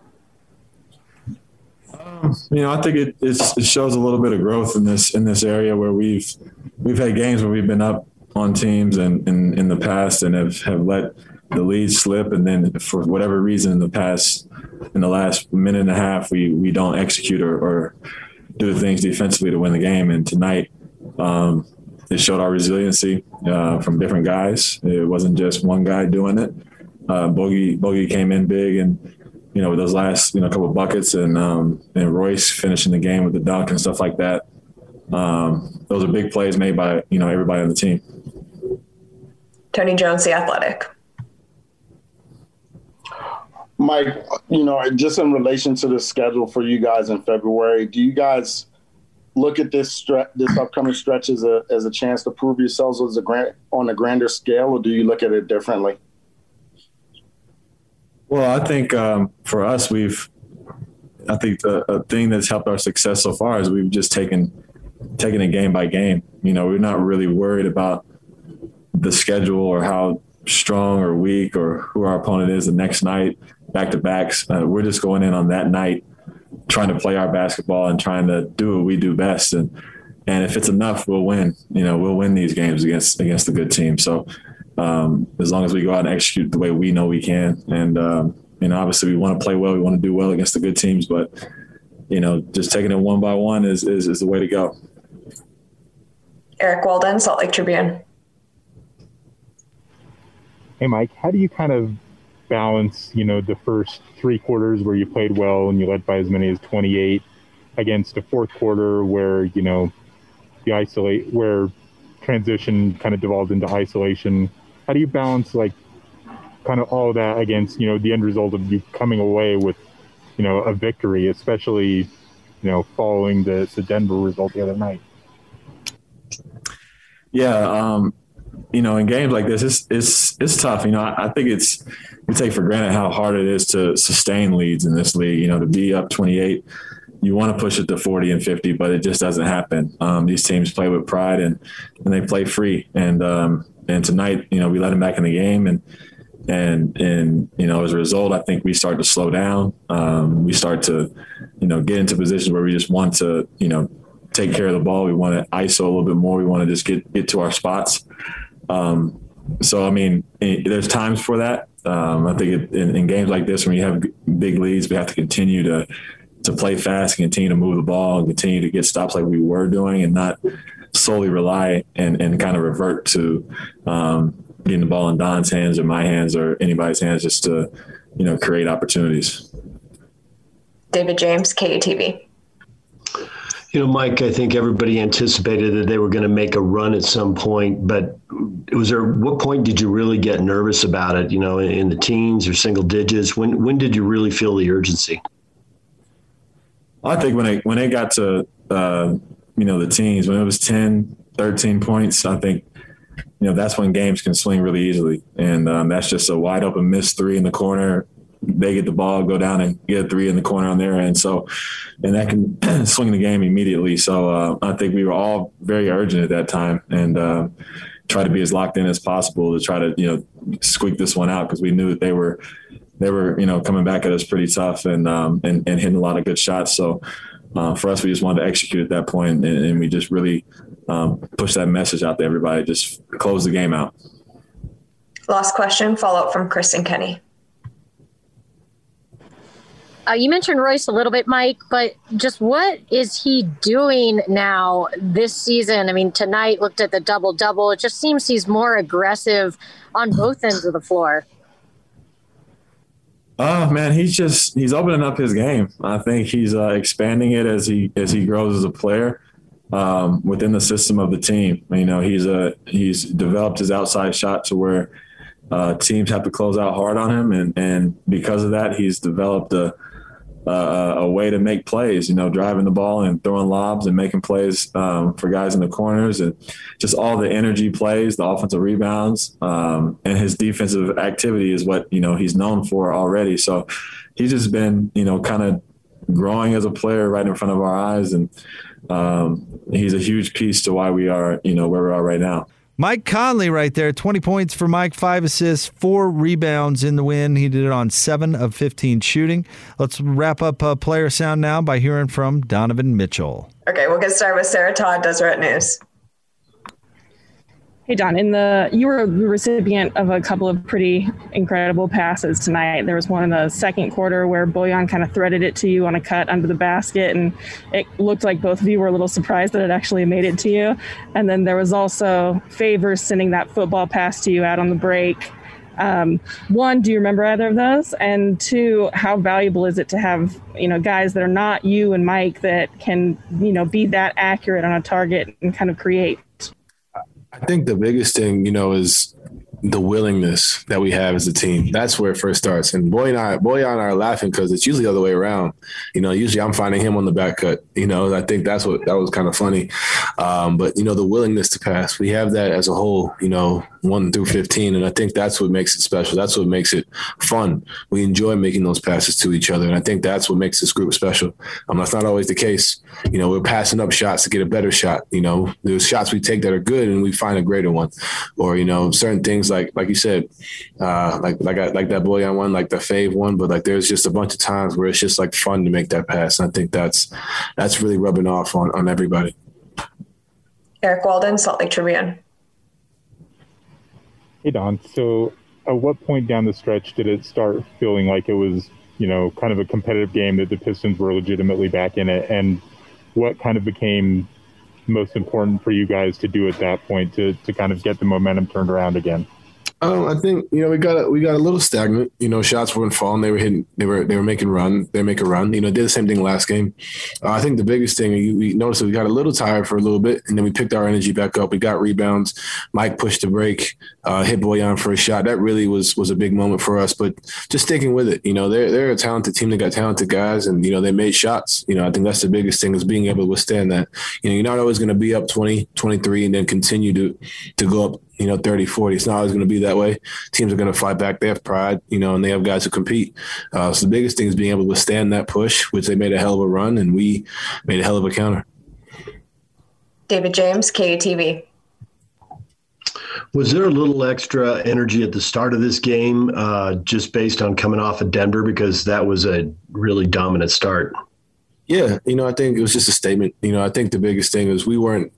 You know, I think it, it shows a little bit of growth in this in this area where we've we've had games where we've been up on teams and in, in the past and have, have let the lead slip. And then for whatever reason in the past in the last minute and a half we we don't execute or, or do the things defensively to win the game. And tonight um, it showed our resiliency uh, from different guys. It wasn't just one guy doing it. Uh, Bogey Bogey came in big and you know, with those last, you know, couple buckets and um, and Royce finishing the game with the dunk and stuff like that. Um, those are big plays made by, you know, everybody on the team. Tony Jones, The Athletic. Mike, you know, just in relation to the schedule for you guys in February, do you guys look at this stre- this upcoming stretch as a as a chance to prove yourselves as a grant on a grander scale, or do you look at it differently? Well, I think um, for us, we've, I think the thing that's helped our success so far is we've just taken, taken it game by game. You know, we're not really worried about the schedule or how strong or weak or who our opponent is the next night, back to backs. Uh, we're just going in on that night, trying to play our basketball and trying to do what we do best. And and if it's enough, we'll win. You know, we'll win these games against against a good team. So um, as long as we go out and execute the way we know we can. And, um, you know, obviously we want to play well. We want to do well against the good teams, but, you know, just taking it one by one is, is, is the way to go. Eric Walden, Salt Lake Tribune. Hey, Mike, how do you kind of balance, you know, the first three quarters where you played well and you led by as many as 28 against a fourth quarter where, you know, the isolate, where transition kind of devolved into isolation how do you balance like kind of all of that against you know the end result of you coming away with you know a victory, especially you know following the the Denver result the other night? Yeah, um, you know, in games like this, it's it's it's tough. You know, I, I, think it's we take for granted how hard it is to sustain leads in this league. You know, to be up 28, you want to push it to 40 and 50, but it just doesn't happen. Um, these teams play with pride and and they play free. And um, and tonight, you know, we let him back in the game, and and and you know, as a result, I think we start to slow down. Um, we start to, you know, get into positions where we just want to, you know, take care of the ball. We want to ISO a little bit more. We want to just get get to our spots. Um, so I mean, it, there's times for that. Um, I think it, in, in, games like this, when you have big leads, we have to continue to to play fast, continue to move the ball, and continue to get stops like we were doing, and not solely rely and, and kind of revert to um, getting the ball in Don's hands or my hands or anybody's hands just to, you know, create opportunities. David James, KUTV. You know, Mike, I think everybody anticipated that they were going to make a run at some point, but was there what point did you really get nervous about it? You know, in the teens or single digits? When when did you really feel the urgency? I think when it when it got to uh, you know the teens, when it was 10, 13 points, I think you know that's when games can swing really easily, and um, that's just a wide open miss three in the corner they get the ball, go down and get a three in the corner on their end. So, and that can swing the game immediately. So uh, I think we were all very urgent at that time and uh, try to be as locked in as possible to try to you know squeak this one out because we knew that they were they were you know coming back at us pretty tough and um, and, and hitting a lot of good shots. So. Uh, for us, we just wanted to execute at that point, and, and we just really um, push that message out to everybody. Just close the game out. Last question, follow up from Kristen Kenney. Uh, you mentioned Royce a little bit, Mike, but just what is he doing now this season? I mean, tonight looked at the double double. It just seems he's more aggressive on both ends of the floor. Oh man, he's just he's opening up his game. I think he's uh, expanding it as he as he grows as a player um, within the system of the team. You know, he's a he's developed his outside shot to where uh, teams have to close out hard on him, and and because of that, he's developed a uh, a way to make plays, you know, driving the ball and throwing lobs and making plays um, for guys in the corners and just all the energy plays, the offensive rebounds, um, and his defensive activity is what, you know, he's known for already. So he's just been, you know, kind of growing as a player right in front of our eyes. And um, he's a huge piece to why we are, you know, where we are right now. Mike Conley right there, 20 points for Mike, five assists, four rebounds in the win. He did it on seven of 15 shooting. Let's wrap up uh, player sound now by hearing from Donovan Mitchell. Okay, we'll get started with Sarah Todd, Deseret News. Hey Don, in the you were the recipient of a couple of pretty incredible passes tonight. There was one in the second quarter where Bojan kind of threaded it to you on a cut under the basket, and it looked like both of you were a little surprised that it actually made it to you. And then there was also Favors sending that football pass to you out on the break. Um, one, do you remember either of those? And two, how valuable is it to have you know guys that are not you and Mike that can you know be that accurate on a target and kind of create I think the biggest thing, you know, is the willingness that we have as a team. That's where it first starts. And Boy and I, Boy and I are laughing because it's usually the other way around. You know, usually I'm finding him on the back cut. You know, I think that's what that was kind of funny. Um, but you know, the willingness to pass, we have that as a whole. You know, one through fifteen, and I think that's what makes it special. That's what makes it fun. We enjoy making those passes to each other, and I think that's what makes this group special. Um, that's not always the case. You know, we're passing up shots to get a better shot. You know, there's shots we take that are good, and we find a greater one, or you know, certain things like like you said, uh, like like I, like that Bojan one, like the fave one. But like there's just a bunch of times where it's just like fun to make that pass. And I think that's that's really rubbing off on on everybody. Eric Walden, Salt Lake Tribune. Hey Don. So, at what point down the stretch did it start feeling like it was, you know, kind of a competitive game that the Pistons were legitimately back in it, and what kind of became most important for you guys to do at that point to to kind of get the momentum turned around again? Um, I think you know we got a, we got a little stagnant. You know, shots weren't falling. They were hitting. They were they were making run. They make a run. You know, did the same thing last game. Uh, I think the biggest thing we, we noticed we got a little tired for a little bit, and then we picked our energy back up. We got rebounds. Mike pushed the break, uh, hit Bojan for a shot. That really was was a big moment for us. But just sticking with it. You know, they're they're a talented team. They got talented guys, and you know they made shots. You know, I think that's the biggest thing is being able to withstand that. You know, you're not always going to be up 20, 23 and then continue to to go up you know, 30, 40. It's not always going to be that way. Teams are going to fight back. They have pride, you know, and they have guys who compete. Uh, so the biggest thing is being able to withstand that push, which they made a hell of a run, and we made a hell of a counter. David James, KUTV. Was there a little extra energy at the start of this game, uh, just based on coming off of Denver, because that was a really dominant start? Yeah, you know, I think it was just a statement. You know, I think the biggest thing is we weren't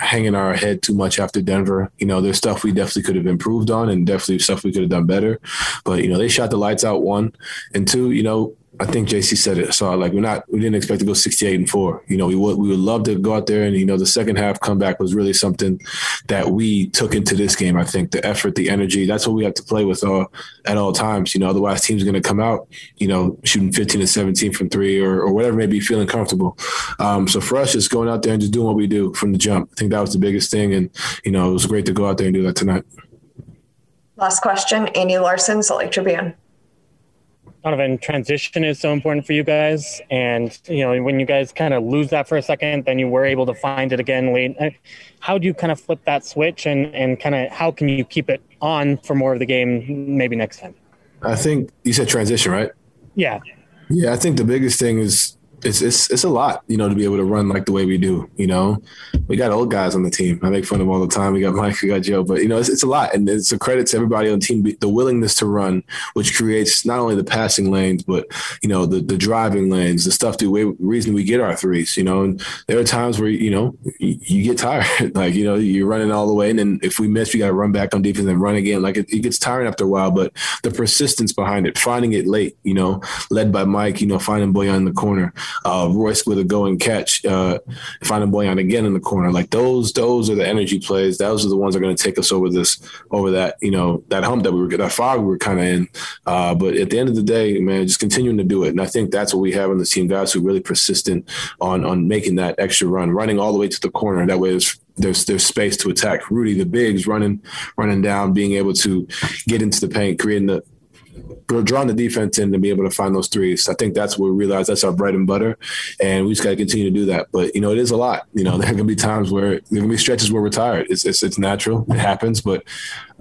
hanging our head too much after Denver. You know, there's stuff we definitely could have improved on and definitely stuff we could have done better. But, you know, they shot the lights out one and two, you know, I think JC said it. So like we're not we didn't expect to go 68 and four. You know, we would we would love to go out there and you know the second half comeback was really something that we took into this game. I think the effort, the energy, that's what we have to play with all at all times. You know, otherwise teams are going to come out, you know, shooting 15 to 17 from three or, or whatever may be feeling comfortable. Um, so for us, just going out there and just doing what we do from the jump. I think that was the biggest thing, and you know, it was great to go out there and do that tonight. Last question, Andy Larson, Salt Lake Tribune Donovan, transition is so important for you guys. And, you know, when you guys kind of lose that for a second, then you were able to find it again late. Uh, how do you kind of flip that switch and, and kind of how can you keep it on for more of the game maybe next time? I think you said transition, right? Yeah. Yeah, I think the biggest thing is it's it's it's a lot, you know, to be able to run like the way we do. You know, we got old guys on the team. I make fun of them all the time. We got Mike, we got Joe, but you know, it's, it's a lot, and it's a credit to everybody on the team. The willingness to run, which creates not only the passing lanes, but you know, the the driving lanes, the stuff. The way reason we get our threes. You know, and there are times where you know you, you get tired. like you know, you're running all the way, and then if we miss, we got to run back on defense and run again. Like it, it gets tiring after a while, but the persistence behind it, finding it late. You know, led by Mike. You know, finding Bojan in the corner uh, Royce with a go and catch, uh, finding Bojan again in the corner. Like those, those are the energy plays. Those are the ones that are going to take us over this, over that, you know, that hump that we were, that fog we were kind of in. Uh, but at the end of the day, man, just continuing to do it. And I think that's what we have in the team, guys who are really persistent on on making that extra run, running all the way to the corner. That way, there's there's space to attack. Rudy, the bigs, running running down, being able to get into the paint, creating the drawing the defense in to be able to find those threes. I think that's what we realize that's our bread and butter, and we just got to continue to do that. But you know, it is a lot. You know, there are gonna be times where there are gonna be stretches where we're tired. It's it's, it's natural. It happens. But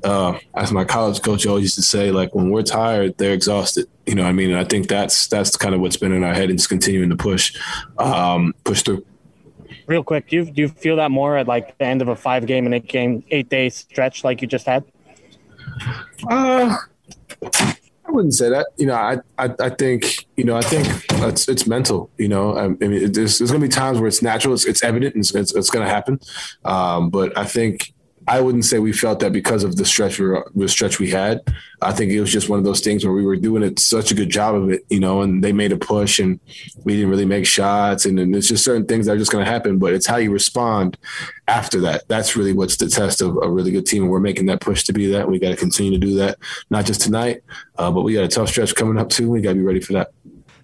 uh, as my college coach always used to say, like when we're tired, they're exhausted. You know, what I mean, and I think that's that's kind of what's been in our head and just continuing to push, um, push through. Real quick, do you do you feel that more at like the end of a five game and eight game eight day stretch like you just had? Uh I wouldn't say that. You know, I, I, I think, you know, I think it's, it's mental, you know, I mean, there's, there's going to be times where it's natural, it's, it's evident, and it's, it's, it's going to happen. Um, but I think I wouldn't say we felt that because of the stretch we the stretch we had. I think it was just one of those things where we were doing it such a good job of it, you know, and they made a push and we didn't really make shots, and, and it's just certain things that are just going to happen. But it's how you respond after that. That's really what's the test of a really good team, and we're making that push to be that. We got to continue to do that, not just tonight, uh, but we got a tough stretch coming up too. We got to be ready for that.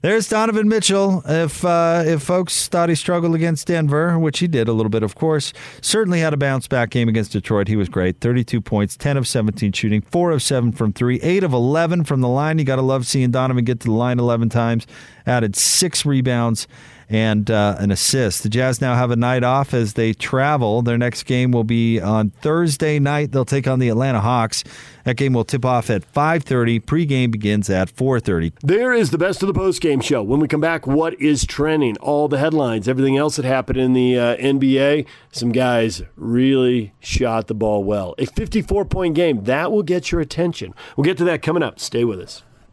There's Donovan Mitchell. If uh, if folks thought he struggled against Denver, which he did a little bit, of course, certainly had a bounce back game against Detroit. He was great. 32 points, 10 of 17 shooting, 4 of 7 from 3, 8 of 11 from the line. You got to love seeing Donovan get to the line 11 times. Added 6 rebounds and uh, an assist. The Jazz now have a night off as they travel. Their next game will be on Thursday night. They'll take on the Atlanta Hawks. That game will tip off at 5:30. Pregame begins at 4:30. There is the best of the postgame show. When we come back, what is trending? All the headlines, everything else that happened in the uh, NBA. Some guys really shot the ball well. A 54-point game that will get your attention. We'll get to that coming up. Stay with us.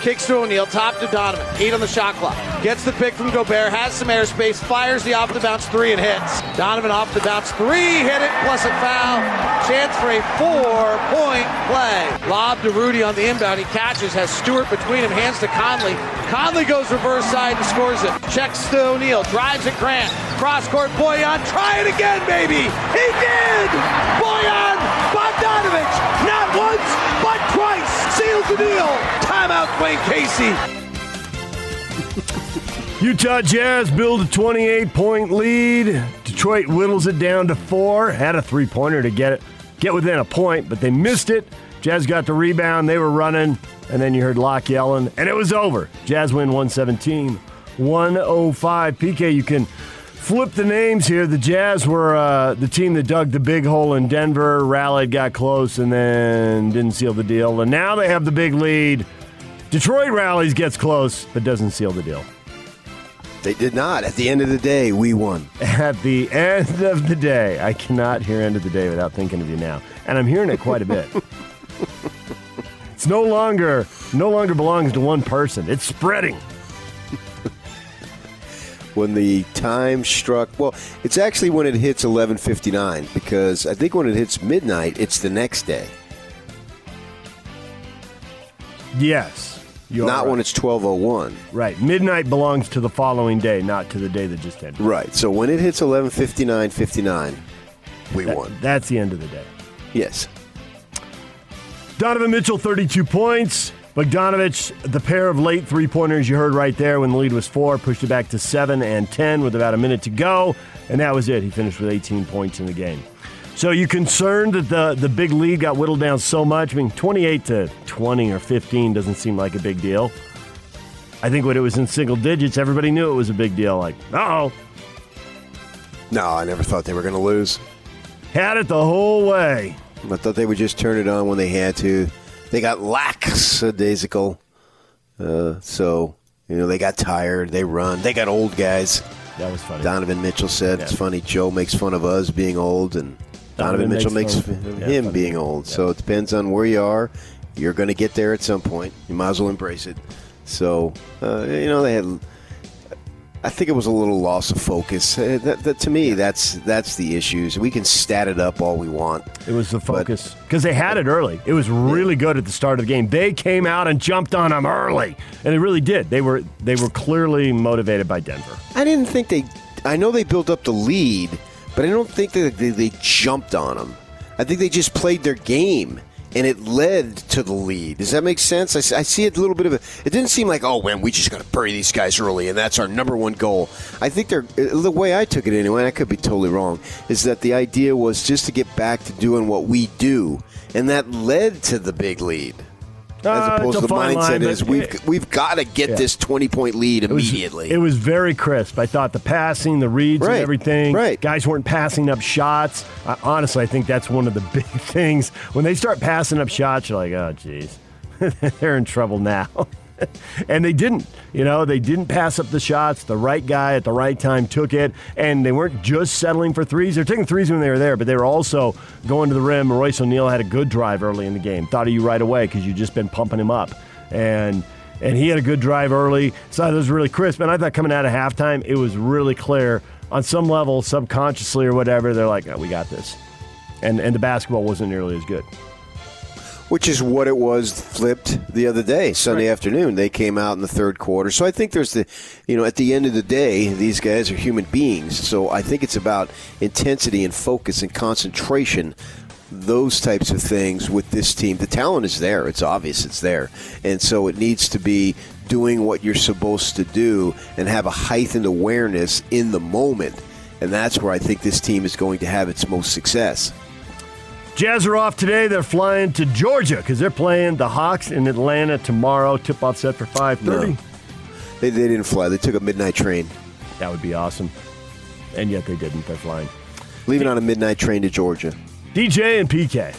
Kicks to O'Neale, top to Donovan. Eight on the shot clock. Gets the pick from Gobert, has some airspace, fires the off the bounce three and hits. Donovan off the bounce three, hit it, plus a foul. Chance for a four point play. Lob to Rudy on the inbound. He catches, has Stewart between him, hands to Conley. Conley goes reverse side and scores it. Checks to O'Neale, drives at Grant. Cross court, Bojan, try it again, baby! He did! Bojan Bogdanovich, not once, but twice, seals the deal. Timeout, Dwane Casey. Utah Jazz build a 28 point lead. Detroit whittles it down to four. Had a three pointer to get it, get within a point, but they missed it. Jazz got the rebound. They were running, and then you heard Locke yelling, and it was over. Jazz win 117, 105. PK, you can flip the names here. The Jazz were uh, the team that dug the big hole in Denver, rallied, got close, and then didn't seal the deal. And now they have the big lead. Detroit rallies, gets close, but doesn't seal the deal. They did not. At the end of the day, we won. At the end of the day, I cannot hear end of the day without thinking of you now, and I'm hearing it quite a bit. it's no longer no longer belongs to one person. It's spreading. when the time struck, well, it's actually when it hits 11:59 because I think when it hits midnight, it's the next day. Yes. You are Not when it's 12:01. Right. Midnight belongs to the following day, not to the day that just ended. Right. So when it hits 11:59:59, we That- won. That's the end of the day. Yes. Donovan Mitchell, 32 points. Bogdanovich, the pair of late three pointers you heard right there when the lead was four, pushed it back to seven and 10 with about a minute to go. And that was it. He finished with 18 points in the game. So you concerned that the, the big lead got whittled down so much? I mean, 28 to 20 or 15 doesn't seem like a big deal. I think when it was in single digits, everybody knew it was a big deal. Like, oh, No, I never thought they were going to lose. had it the whole way. I thought they would just turn it on when they had to. They got lackadaisical. Uh, so, you know, they got tired. They run. They got old guys. That was funny. Donovan Mitchell said it's funny. Joe makes fun of us being old, and Donovan, Donovan Mitchell makes makes, of- yeah, him being old. So it depends on where you are. You're going to get there at some point. You might as well embrace it. So, uh, you know, they had. I think it was a little loss of focus. Uh, that, that, to me, that's that's the issues. We can stat it up all we want. It was the focus because they had it early. It was really good at the start of the game. They came out and jumped on them early, and they really did. They were they were clearly motivated by Denver. I didn't think they. I know they built up the lead, but I don't think that they, they jumped on them. I think they just played their game, and it led to the lead. Does that make sense? I see a little bit of a. It didn't seem like, oh man, we just got to bury these guys early, and that's our number one goal. I think they're uh, the way I took it anyway. And I could be totally wrong. Is that the idea was just to get back to doing what we do, and that led to the big lead. As Uh, opposed it's to the mindset line, is we've we've got to get Yeah. this twenty point lead It was- immediately. It was, very crisp. I thought the passing, the reads, Right, and everything. right. Guys weren't passing up shots. I, honestly, I think that's one of the big things. When they start passing up shots, you're like, oh, geez, they're in trouble now. and they didn't. You know, they didn't pass up the shots. The right guy at the right time took it, and they weren't just settling for threes. They're taking threes when they were there, but they were also going to the rim. Royce O'Neale had a good drive early in the game. Thought of you right away because you'd just been pumping him up, and and he had a good drive early. So it was really crisp. And I thought coming out of halftime, it was really clear on some level, subconsciously or whatever. They're like, oh, we got this, and and the basketball wasn't nearly as good. Which is what it was flipped the other day, Sunday afternoon. They came out in the third quarter. So I think there's the, you know, at the end of the day, these guys are human beings. So I think it's about intensity and focus and concentration, those types of things with this team. The talent is there. It's obvious it's there. And so it needs to be doing what you're supposed to do and have a heightened awareness in the moment. And that's where I think this team is going to have its most success. Jazz are off today. They're flying to Georgia because they're playing the Hawks in Atlanta tomorrow. Tip off set for five thirty. No. They, they didn't fly. They took a midnight train. That would be awesome. And yet they didn't. They're flying. Leaving on a midnight train to Georgia. DJ and PK.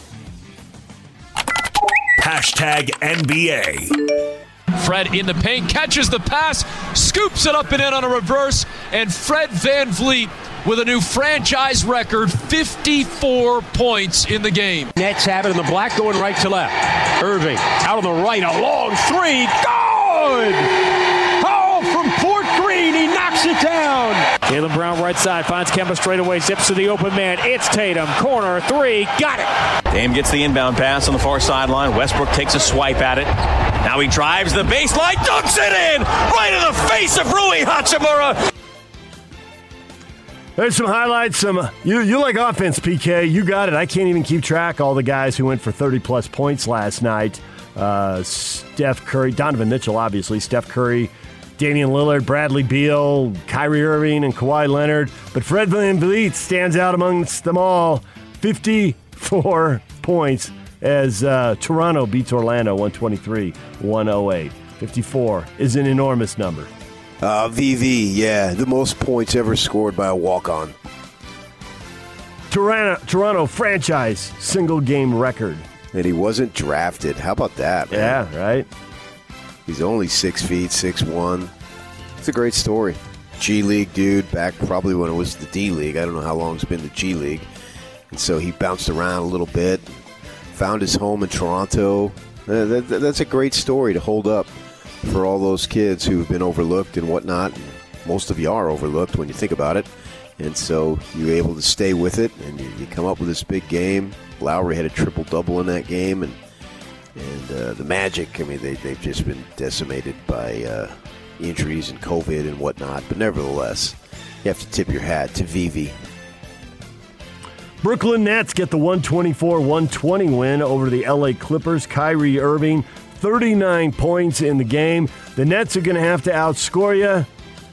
Hashtag NBA. Fred in the paint catches the pass, scoops it up and in on a reverse, and Fred VanVleet with a new franchise record 54 points in the game. Nets have it in the black going right to left. Irving out on the right, a long three. Good! Oh, from Fort Greene, he knocks it down. Jaylen Brown right side finds Kemba straight away, zips to the open man. It's Tatum, corner three, got it. Dame gets the inbound pass on the far sideline. Westbrook takes a swipe at it. Now he drives the baseline, dunks it in right in the face of Rui Hachimura. There's some highlights. Some you you like offense, PK. You got it. I can't even keep track all the guys who went for 30 plus points last night. Uh, Steph Curry, Donovan Mitchell, obviously. Steph Curry, Damian Lillard, Bradley Beal, Kyrie Irving, and Kawhi Leonard. But Fred VanVleet stands out amongst them all. 54 points as uh, Toronto beats Orlando 123 108. 54 is an enormous number. Uh, VV, yeah, the most points ever scored by a walk on. Toronto, Toronto franchise single game record. And he wasn't drafted. How about that, man? Yeah, right. He's only six feet, six one. It's a great story. G League dude back probably when it was the D League. I don't know how long it's been the G League. And so he bounced around a little bit, found his home in Toronto. Uh, that, that, that's a great story to hold up for all those kids who've been overlooked and whatnot. Most of you are overlooked when you think about it. And so you're able to stay with it and you, you come up with this big game. Lowry had a triple double in that game. And and uh, the Magic, I mean, they, they've just been decimated by uh, injuries and COVID and whatnot. But nevertheless, you have to tip your hat to Vivi. Brooklyn Nets get the 124 120 win over the LA Clippers. Kyrie Irving, 39 points in the game. The Nets are going to have to outscore you,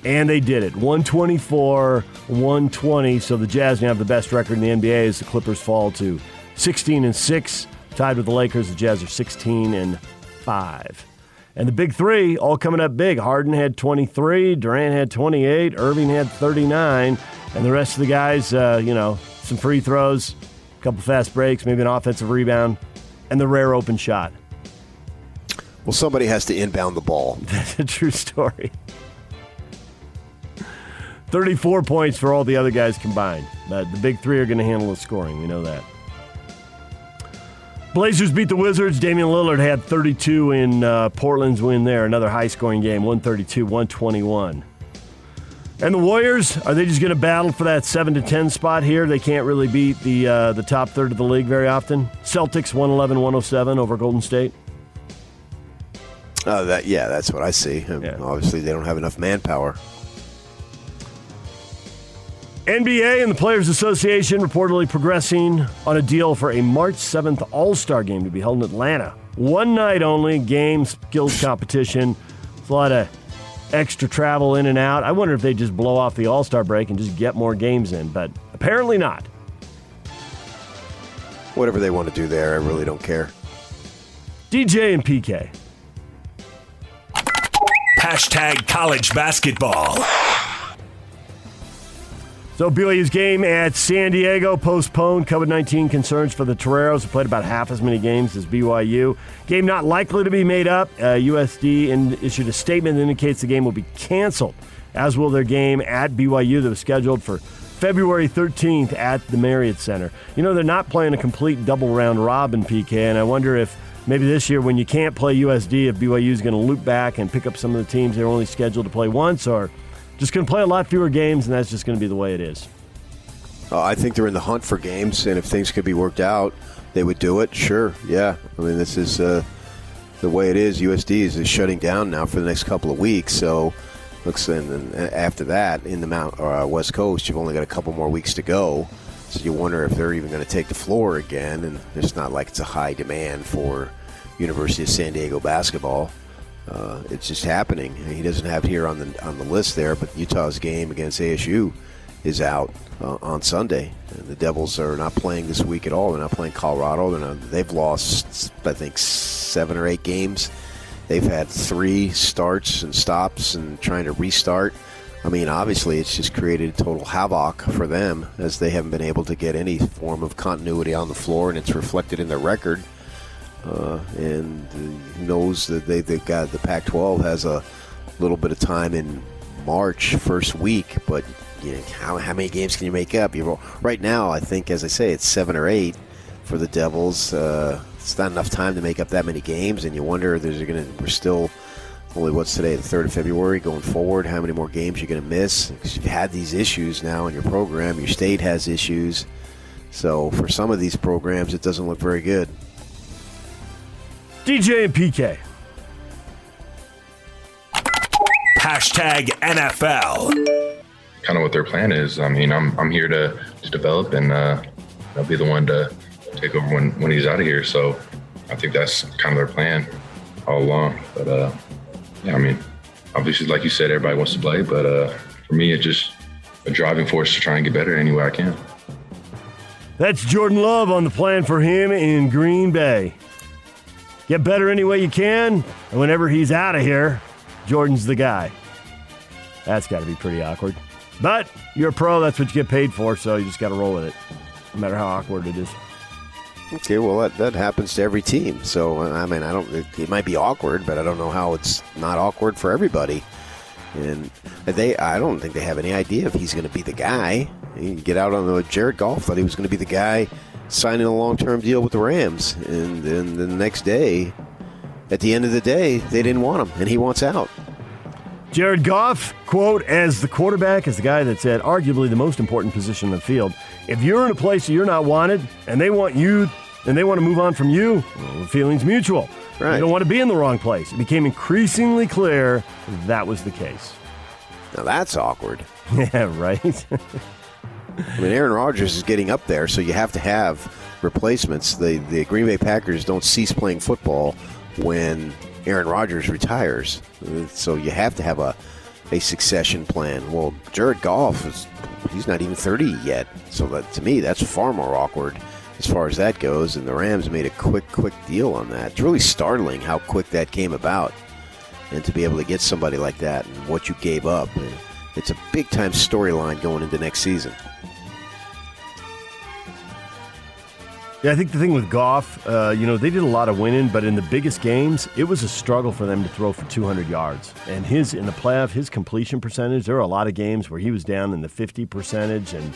and they did it 124 120. So the Jazz now have the best record in the NBA as the Clippers fall to 16 and 6. Tied with the Lakers, the Jazz are 16 and 5. And the big three all coming up big. Harden had 23, Durant had 28, Irving had 39, and the rest of the guys, uh, you know, some free throws, a couple fast breaks, maybe an offensive rebound, and the rare open shot. Well, somebody has to inbound the ball. That's a true story. 34 points for all the other guys combined. But the big three are going to handle the scoring. We know that. Blazers beat the Wizards. Damian Lillard had 32 in uh, Portland's win there. Another high scoring game, 132 121. And the Warriors, are they just going to battle for that 7 to 10 spot here? They can't really beat the, uh, the top third of the league very often. Celtics 111 107 over Golden State. Uh, that yeah, that's what I see. Yeah. Obviously, they don't have enough manpower. NBA and the Players Association reportedly progressing on a deal for a March 7th All Star game to be held in Atlanta. One night only, game skills competition. It's a lot of extra travel in and out. I wonder if they just blow off the All Star break and just get more games in, but apparently not. Whatever they want to do there, I really don't care. DJ and PK. Hashtag college basketball. So BYU's game at San Diego postponed. COVID nineteen concerns for the Toreros, who played about half as many games as BYU. Game not likely to be made up. Uh, USD in, issued a statement that indicates the game will be canceled, as will their game at BYU that was scheduled for February 13th at the Marriott Center. You know they're not playing a complete double round robin, PK, and I wonder if maybe this year when you can't play USD, if BYU is going to loop back and pick up some of the teams they're only scheduled to play once, or just going to play a lot fewer games, and that's just going to be the way it is. Uh, I think they're in the hunt for games, and if things could be worked out, they would do it. Sure, yeah. I mean, this is uh, the way it is. USD is, is shutting down now for the next couple of weeks, so looks and, and after that in the Mount uh, West Coast, you've only got a couple more weeks to go. So you wonder if they're even going to take the floor again, and it's not like it's a high demand for University of San Diego basketball. Uh, it's just happening. He doesn't have it here on the on the list there, but Utah's game against ASU is out uh, on Sunday. And the Devils are not playing this week at all. They're not playing Colorado. They're not, they've lost, I think, seven or eight games. They've had three starts and stops and trying to restart. I mean, obviously, it's just created total havoc for them as they haven't been able to get any form of continuity on the floor, and it's reflected in their record. Uh, and knows that they, they've got the Pac 12 has a little bit of time in March, first week, but you know, how, how many games can you make up? You right now, I think, as I say, it's seven or eight for the Devils. Uh, it's not enough time to make up that many games, and you wonder if there's going to we're still only what's today, the third of February, going forward. How many more games you're going to miss? Because you've had these issues now in your program. Your state has issues, so for some of these programs, it doesn't look very good. DJ and PK. Hashtag NFL. Kind of what their plan is. I mean, I'm, I'm here to, to develop and uh, I'll be the one to take over when, when he's out of here. So I think that's kind of their plan all along. But uh, yeah, I mean, obviously, like you said, everybody wants to play. But uh, for me, it's just a driving force to try and get better any way I can. That's Jordan Love on the plan for him in Green Bay get better any way you can. And whenever he's out of here, Jordan's the guy. That's got to be pretty awkward. But you're a pro, that's what you get paid for, so you just got to roll with it, no matter how awkward it is. Okay, well, that, that happens to every team. So, I mean, I don't, it, it might be awkward, but I don't know how it's not awkward for everybody. And they, I don't think they have any idea if he's going to be the guy. You get out on the Jared Goff thought he was going to be the guy signing a long-term deal with the Rams, and then the next day, at the end of the day, they didn't want him, and he wants out. Jared Goff, quote, as the quarterback, is the guy that's at arguably the most important position in the field. If you're in a place that you're not wanted and they want you and they want to move on from you, well, the feeling's mutual. Right. You don't want to be in the wrong place. It became increasingly clear that was the case. Now that's awkward. Yeah, right. I mean, Aaron Rodgers is getting up there, so you have to have replacements. The the Green Bay Packers don't cease playing football when Aaron Rodgers retires, so you have to have a a succession plan. Well, Jared Goff is he's not even thirty yet, so that to me that's far more awkward as far as that goes. And the Rams made a quick quick deal on that. It's really startling how quick that came about, and to be able to get somebody like that and what you gave up. It's a big time storyline going into next season. Yeah, I think the thing with Goff, uh, you know, they did a lot of winning, but in the biggest games, it was a struggle for them to throw for 200 yards. And his in the playoff, his completion percentage, there were a lot of games where he was down in the 50 percentage, and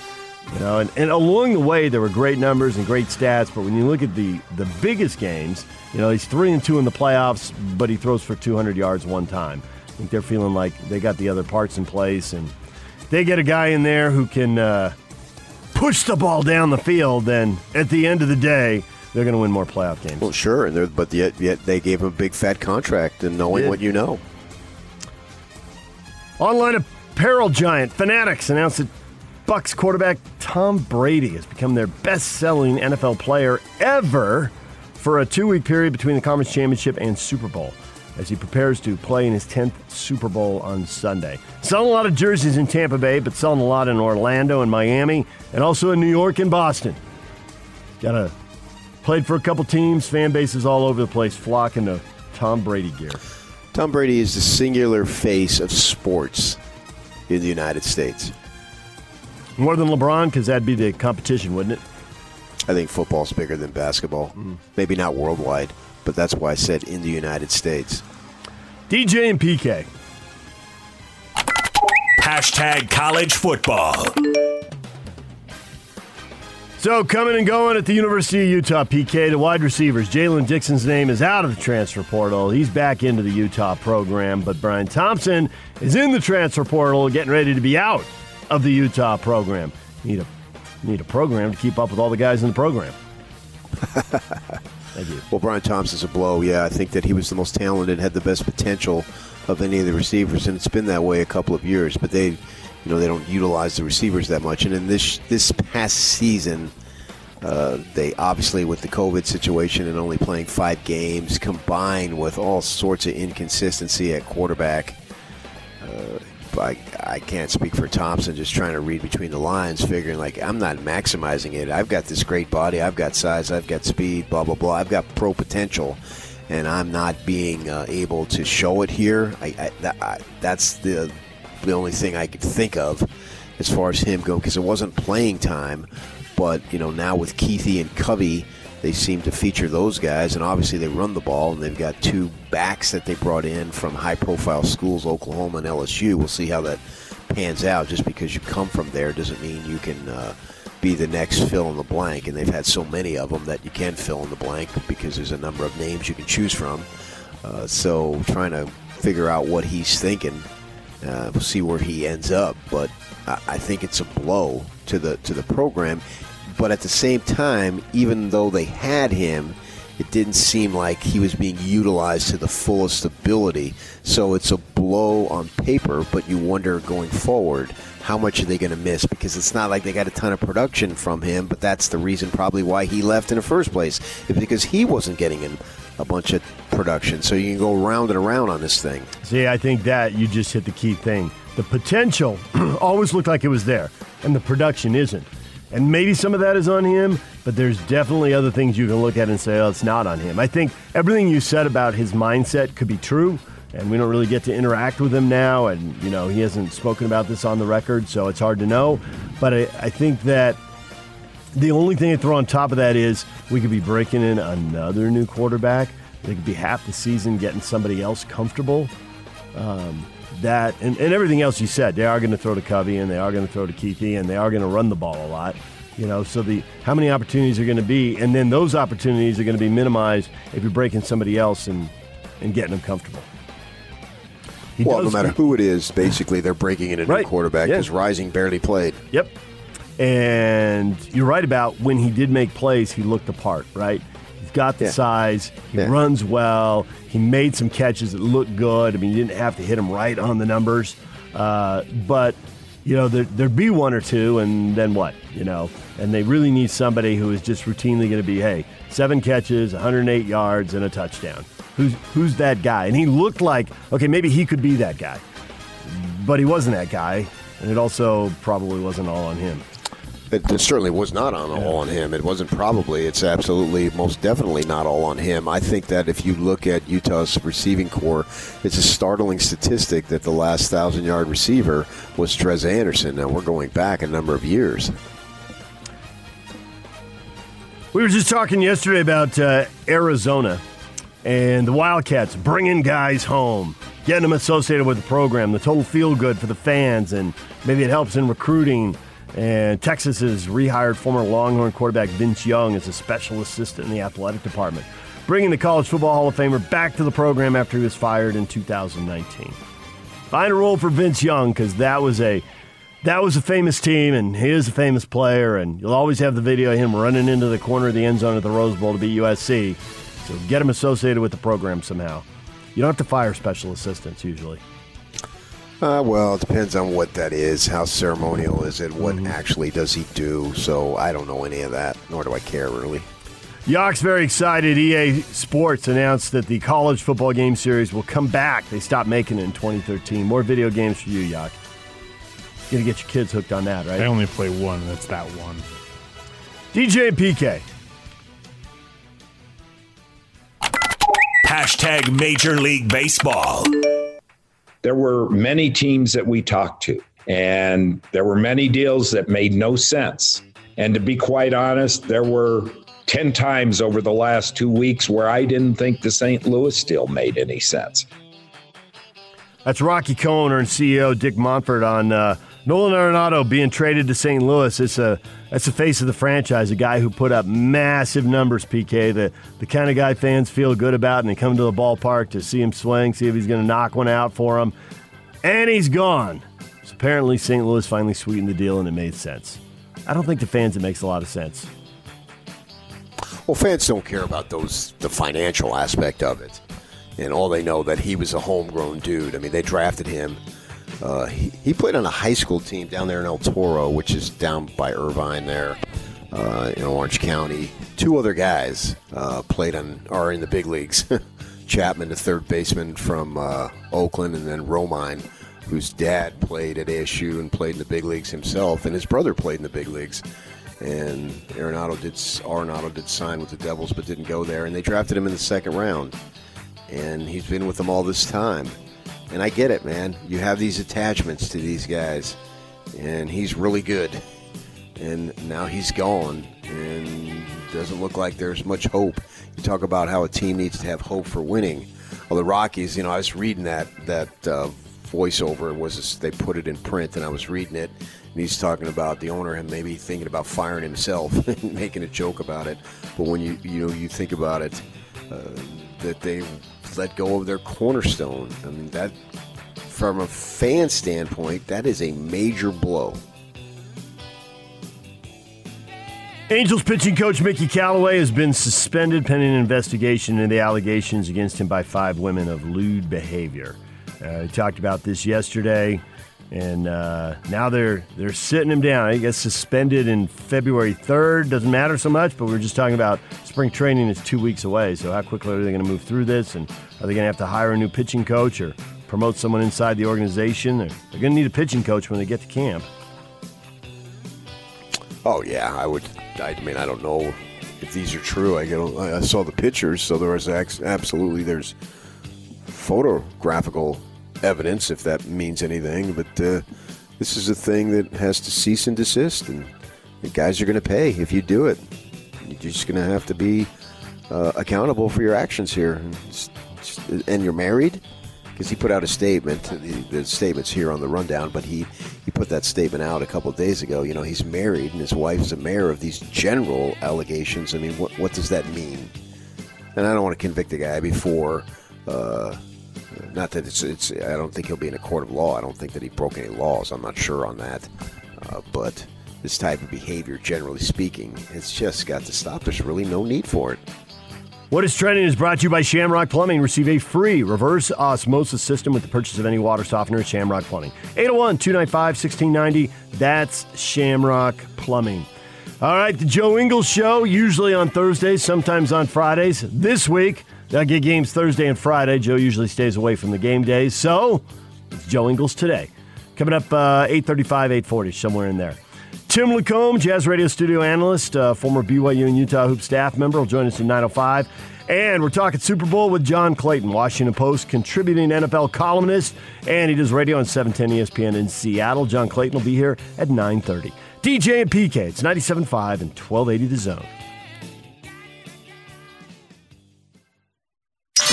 you know, and, and along the way there were great numbers and great stats. But when you look at the the biggest games, you know, he's three and two in the playoffs, but he throws for 200 yards one time. I think they're feeling like they got the other parts in place, and they get a guy in there who can. Uh, push the ball down the field, then at the end of the day, they're going to win more playoff games. Well, sure, and but yet, yet they gave him a big fat contract, and knowing what you know. Online apparel giant Fanatics announced that Bucs quarterback Tom Brady has become their best-selling NFL player ever for a two-week period between the conference championship and Super Bowl as he prepares to play in his 10th Super Bowl on Sunday. Selling a lot of jerseys in Tampa Bay, but selling a lot in Orlando and Miami, and also in New York and Boston. Got a played for a couple teams, fan bases all over the place flocking to Tom Brady gear. Tom Brady is the singular face of sports in the United States. More than LeBron, because that'd be the competition, wouldn't it? I think football's bigger than basketball. Mm. Maybe not worldwide, but that's why I said in the United States. DJ and PK. Hashtag college football. So coming and going at the University of Utah, PK, the wide receivers. Jaylen Dixon's name is out of the transfer portal. He's back into the Utah program, but Bryan Thompson is in the transfer portal, getting ready to be out of the Utah program. Need a need a program to keep up with all the guys in the program. Thank you. Well, Bryan Thompson's a blow. Yeah, I think that he was the most talented, had the best potential of any of the receivers, and it's been that way a couple of years. But they, you know, they don't utilize the receivers that much. And in this this past season, uh, they obviously with the COVID situation and only playing five games, combined with all sorts of inconsistency at quarterback. Uh, I, I can't speak for Thompson. Just trying to read between the lines, figuring like I'm not maximizing it. I've got this great body. I've got size. I've got speed. Blah blah blah. I've got pro potential, and I'm not being uh, able to show it here. I, I, that, I, that's the the only thing I could think of as far as him going because it wasn't playing time. But you know now with Kuithe and Covey, they seem to feature those guys, and obviously they run the ball, and they've got two backs that they brought in from high-profile schools, Oklahoma and LSU. We'll see how that pans out. Just because you come from there doesn't mean you can uh, be the next fill in the blank, and they've had so many of them that you can fill in the blank because there's a number of names you can choose from. Uh, so trying to figure out what he's thinking. Uh, we'll see where he ends up, but I, I think it's a blow to the to the program. But at the same time, even though they had him, it didn't seem like he was being utilized to the fullest ability. So it's a blow on paper, but you wonder going forward how much are they going to miss because it's not like they got a ton of production from him, but that's the reason probably why he left in the first place. It's because he wasn't getting in a bunch of production. So you can go round and around on this thing. See, I think that you just hit the key thing. The potential always looked like it was there, and the production isn't. And maybe some of that is on him, but there's definitely other things you can look at and say, oh, it's not on him. I think everything you said about his mindset could be true, and we don't really get to interact with him now. And, you know, he hasn't spoken about this on the record, so it's hard to know. But I, I think that the only thing I throw on top of that is we could be breaking in another new quarterback. They could be half the season getting somebody else comfortable. Um, that and, and everything else you said, they are going to throw to Covey and they are going to throw to Kuithe and they are going to run the ball a lot. You know, so the how many opportunities are going to be, and then those opportunities are going to be minimized if you're breaking somebody else and and getting them comfortable. He well, no matter who it is, basically they're breaking in a new Right. quarterback Yeah. because Rising barely played. Yep. And you're right about when he did make plays, he looked the part, right? Got the Yeah. size, he Yeah. runs well, he made some catches that looked good. I mean, you didn't have to hit him right on the numbers. Uh, but, you know, there, there'd be one or two, and then what, you know? And they really need somebody who is just routinely going to be, hey, seven catches, 108 yards, and a touchdown. Who's, who's that guy? And he looked like, okay, maybe he could be that guy. But he wasn't that guy, and it also probably wasn't all on him. It, it certainly was not on all on him. It wasn't probably. It's absolutely, most definitely not all on him. I think that if you look at Utah's receiving corps, it's a startling statistic that the last thousand yard receiver was Dres Anderson. Now we're going back a number of years. We were just talking yesterday about uh, Arizona and the Wildcats bringing guys home, getting them associated with the program, the total feel good for the fans, and maybe it helps in recruiting. And Texas has rehired former Longhorn quarterback Vince Young as a special assistant in the athletic department, bringing the College Football Hall of Famer back to the program after he was fired in 2019. Find a role for Vince Young because that was a that was a famous team, and he is a famous player, and you'll always have the video of him running into the corner of the end zone at the Rose Bowl to beat USC. So get him associated with the program somehow. You don't have to fire special assistants usually. Uh, well, it depends on what that is. How ceremonial is it? What actually does he do? So I don't know any of that, nor do I care really. Yock's very excited. EA Sports announced that the college football game series will come back. They stopped making it in 2013. More video games for you, Yock. You gotta get your kids hooked on that, right? I only play one. That's that one. DJ and PK. Hashtag Major League Baseball. There were many teams that we talked to, and there were many deals that made no sense. And to be quite honest, there were 10 times over the last two weeks where I didn't think the St. Louis deal made any sense. That's Rocky Cohen and CEO Dick Monfort on uh, Nolan Arenado being traded to St. Louis. It's a that's the face of the franchise, a guy who put up massive numbers. PK, the the kind of guy fans feel good about, and they come to the ballpark to see him swing, see if he's going to knock one out for them, and he's gone. So apparently, St. Louis finally sweetened the deal, and it made sense. I don't think the fans it makes a lot of sense. Well, fans don't care about those the financial aspect of it, and all they know that he was a homegrown dude. I mean, they drafted him. Uh, he, he played on a high school team down there in El Toro, which is down by Irvine there uh, in Orange County. Two other guys uh, played on are in the big leagues. Chapman, the third baseman from uh, Oakland, and then Romine, whose dad played at ASU and played in the big leagues himself, and his brother played in the big leagues. And Arenado did Arenado did sign with the Devils, but didn't go there, and they drafted him in the second round. And he's been with them all this time. And I get it, man. You have these attachments to these guys, and he's really good. And now he's gone, and doesn't look like there's much hope. You talk about how a team needs to have hope for winning. Well, the Rockies, you know, I was reading that that uh, voiceover was they put it in print, and I was reading it, and he's talking about the owner and maybe thinking about firing himself, and making a joke about it. But when you you know you think about it, uh, that they let go of their cornerstone. I mean that, from a fan standpoint, that is a major blow. Angels pitching coach Mickey Callaway has been suspended pending an investigation into the allegations against him by five women of lewd behavior. Uh, he talked about this yesterday, and uh, now they're they're sitting him down. He gets suspended in February third doesn't matter so much, but we're just talking about spring training is two weeks away. So how quickly are they going to move through this, and are they going to have to hire a new pitching coach or promote someone inside the organization? They're, they're going to need a pitching coach when they get to camp. Oh yeah, I would. I mean, I don't know if these are true. I get. I saw the pictures, so there was absolutely there's photographical evidence, if that means anything. But uh, this is a thing that has to cease and desist, and the guys are going to pay if you do it. You're just going to have to be uh, accountable for your actions here. And, and you're married. because he put out a statement. The, the statement's here on the rundown, but he he put that statement out a couple days ago. You know, he's married and his wife's a mayor of these general allegations. I mean, what what does that mean? And I don't want to convict the guy before. Uh, not that it's, it's. I don't think he'll be in a court of law. I don't think that he broke any laws. I'm not sure on that. Uh, but this type of behavior, generally speaking, it's just got to stop. There's really no need for it. What is trending is brought to you by Shamrock Plumbing. Receive a free reverse osmosis system with the purchase of any water softener at Shamrock Plumbing. 801 295 1690. That's Shamrock Plumbing. All right, the Joe Ingles Show, usually on Thursdays, sometimes on Fridays. This week, they'll get games Thursday and Friday. Joe usually stays away from the game days. So, it's Joe Ingles today. Coming up uh, 835, 840, somewhere in there. Tim Lacombe, Jazz Radio studio analyst, uh, former BYU and Utah Hoop staff member, will join us at 905. And we're talking Super Bowl with John Clayton, Washington Post contributing NFL columnist, and he does radio on 710 ESPN in Seattle. John Clayton will be here at 930. DJ and PK, it's 97.5 and 1280 The Zone.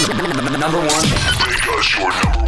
Number one. Make us your number one.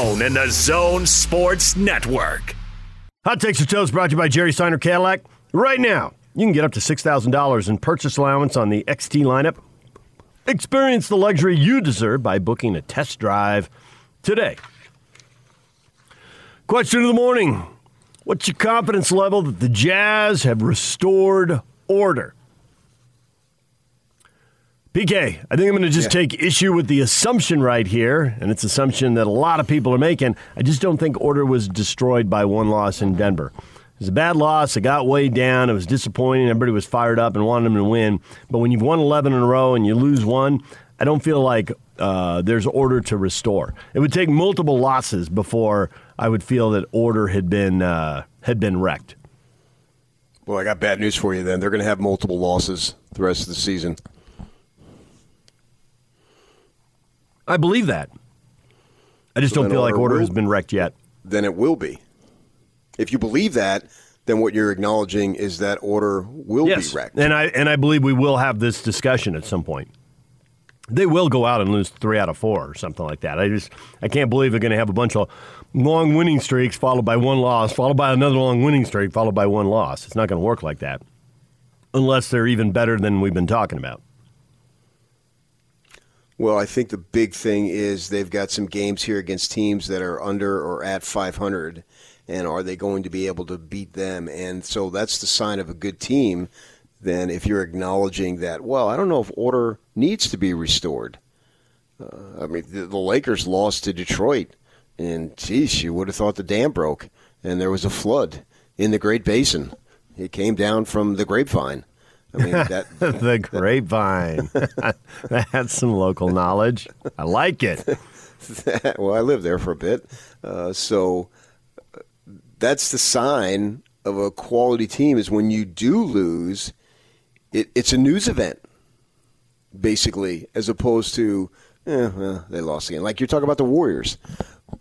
and the Zone Sports Network. Hot Takes or Toast brought to you by Jerry Seiner Cadillac. Right now, you can get up to $6,000 in purchase allowance on the XT lineup. Experience the luxury you deserve by booking a test drive today. Question of the morning What's your confidence level that the Jazz have restored order? PK, I think I'm going to just Yeah. take issue with the assumption right here, and it's assumption that a lot of people are making. I just don't think order was destroyed by one loss in Denver. It was a bad loss. It got way down. It was disappointing. Everybody was fired up and wanted them to win. But when you've won 11 in a row and you lose one, I don't feel like uh, there's order to restore. It would take multiple losses before I would feel that order had been uh, had been wrecked. Well, I got bad news for you. Then they're going to have multiple losses the rest of the season. I believe that. I just So don't feel like order will- has been wrecked yet. Then it will be. If you believe that, then what you're acknowledging is that order will yes. be wrecked. And I and I believe we will have this discussion at some point. They will go out and lose three out of four or something like that. I just I can't believe they're going to have a bunch of long winning streaks followed by one loss, followed by another long winning streak, followed by one loss. It's not going to work like that, unless they're even better than we've been talking about. Well, I think the big thing is they've got some games here against teams that are under or at 500, and are they going to be able to beat them? And so that's the sign of a good team. Then, if you're acknowledging that, well, I don't know if order needs to be restored. Uh, I mean, the, the Lakers lost to Detroit, and geez, you would have thought the dam broke, and there was a flood in the Great Basin. It came down from the grapevine. I mean, that the grapevine. That's some local knowledge. I like it. well, I lived there for a bit, uh, so that's the sign of a quality team. Is when you do lose, it, it's a news event, basically, as opposed to eh, well, they lost again. Like you're talking about the Warriors.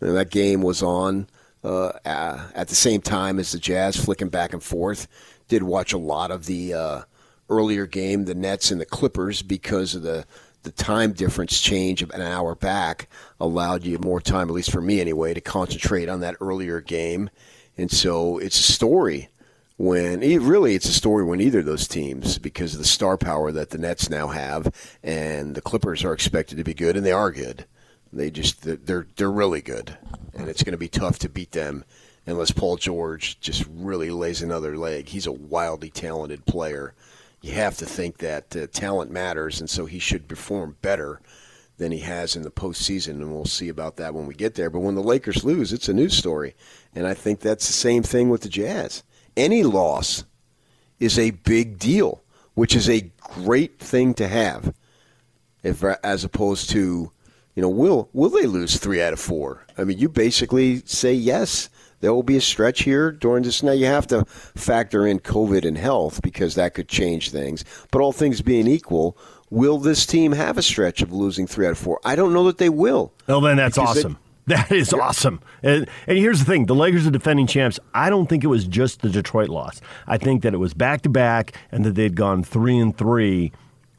And that game was on uh, at the same time as the Jazz, flicking back and forth. Did watch a lot of the uh, earlier game, the Nets and the Clippers, because of the the time difference change of an hour back allowed you more time, at least for me anyway, to concentrate on that earlier game. And so it's a story when really it's a story when either of those teams because of the star power that the Nets now have and the Clippers are expected to be good and they are good. They just they're they're really good and it's going to be tough to beat them unless Paul George just really lays another leg. He's a wildly talented player. You have to think that uh, talent matters and so he should perform better than he has in the postseason, and we'll see about that when we get there. But when the Lakers lose, it's a news story, and I think that's the same thing with the Jazz. Any loss is a big deal, which is a great thing to have, if as opposed to You know, will will they lose three out of four? I mean, you basically say yes. There will be a stretch here during this. Now you have to factor in COVID and health because that could change things. But all things being equal, will this team have a stretch of losing three out of four? I don't know that they will. Well, then that's Because they- awesome. that is awesome. And, and here's the thing: the Lakers are defending champs. I don't think it was just the Detroit loss. I think that it was back to back, and that they'd gone three and three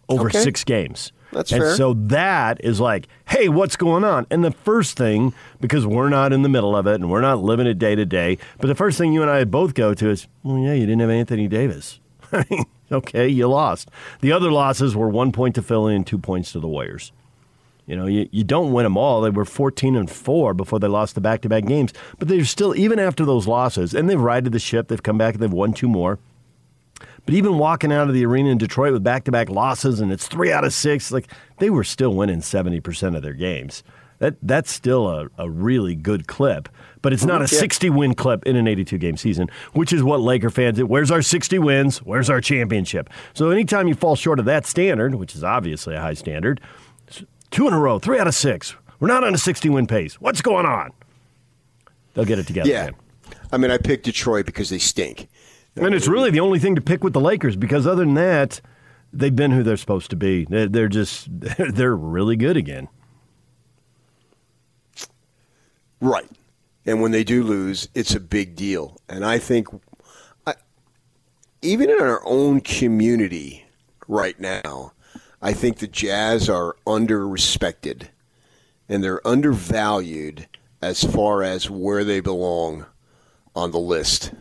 over Okay. six games. That's and fair. so that is like, hey, what's going on? And the first thing, because we're not in the middle of it and we're not living it day to day, but the first thing you and I both go to is, well, yeah, you didn't have Anthony Davis. Okay, you lost. The other losses were one point to Philly and two points to the Warriors. You know, you, you don't win them all. They were 14 and 4 before they lost the back to back games. But they're still, even after those losses, and they've righted the ship, they've come back and they've won two more. But even walking out of the arena in Detroit with back to back losses and it's three out of six, like they were still winning 70% of their games. That, that's still a, a really good clip. But it's not a 60 win clip in an 82 game season, which is what Laker fans, did. where's our 60 wins? Where's our championship? So anytime you fall short of that standard, which is obviously a high standard, two in a row, three out of six. We're not on a 60 win pace. What's going on? They'll get it together. Yeah. man. I mean, I picked Detroit because they stink. And it's really the only thing to pick with the Lakers because other than that, they've been who they're supposed to be. They're just they're really good again. Right. And when they do lose, it's a big deal. And I think, I, even in our own community right now, I think the Jazz are under respected and they're undervalued as far as where they belong on the list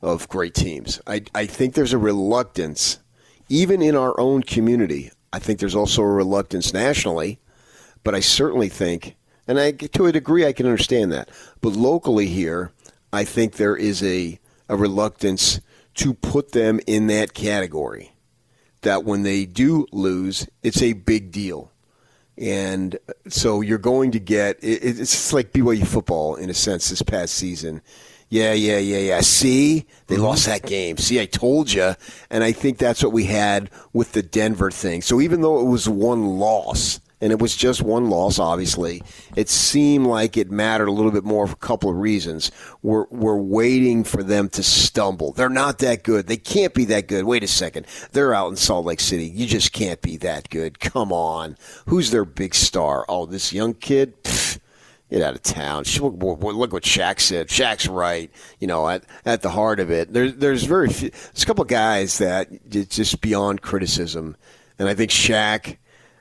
of great teams. I, I think there's a reluctance, even in our own community. I think there's also a reluctance nationally, but I certainly think, and I to a degree I can understand that, but locally here, I think there is a a reluctance to put them in that category. That when they do lose, it's a big deal. And so you're going to get it, it's like BYU football in a sense this past season. Yeah, yeah, yeah, yeah. See, they mm-hmm. lost that game. See, I told you. And I think that's what we had with the Denver thing. So even though it was one loss, and it was just one loss, obviously, it seemed like it mattered a little bit more for a couple of reasons. We're, we're waiting for them to stumble. They're not that good. They can't be that good. Wait a second. They're out in Salt Lake City. You just can't be that good. Come on. Who's their big star? Oh, this young kid? Pfft. Get out of town. Look what Shaq said. Shaq's right. You know, at, at the heart of it, there's there's very few, there's a couple of guys that it's just beyond criticism, and I think Shaq.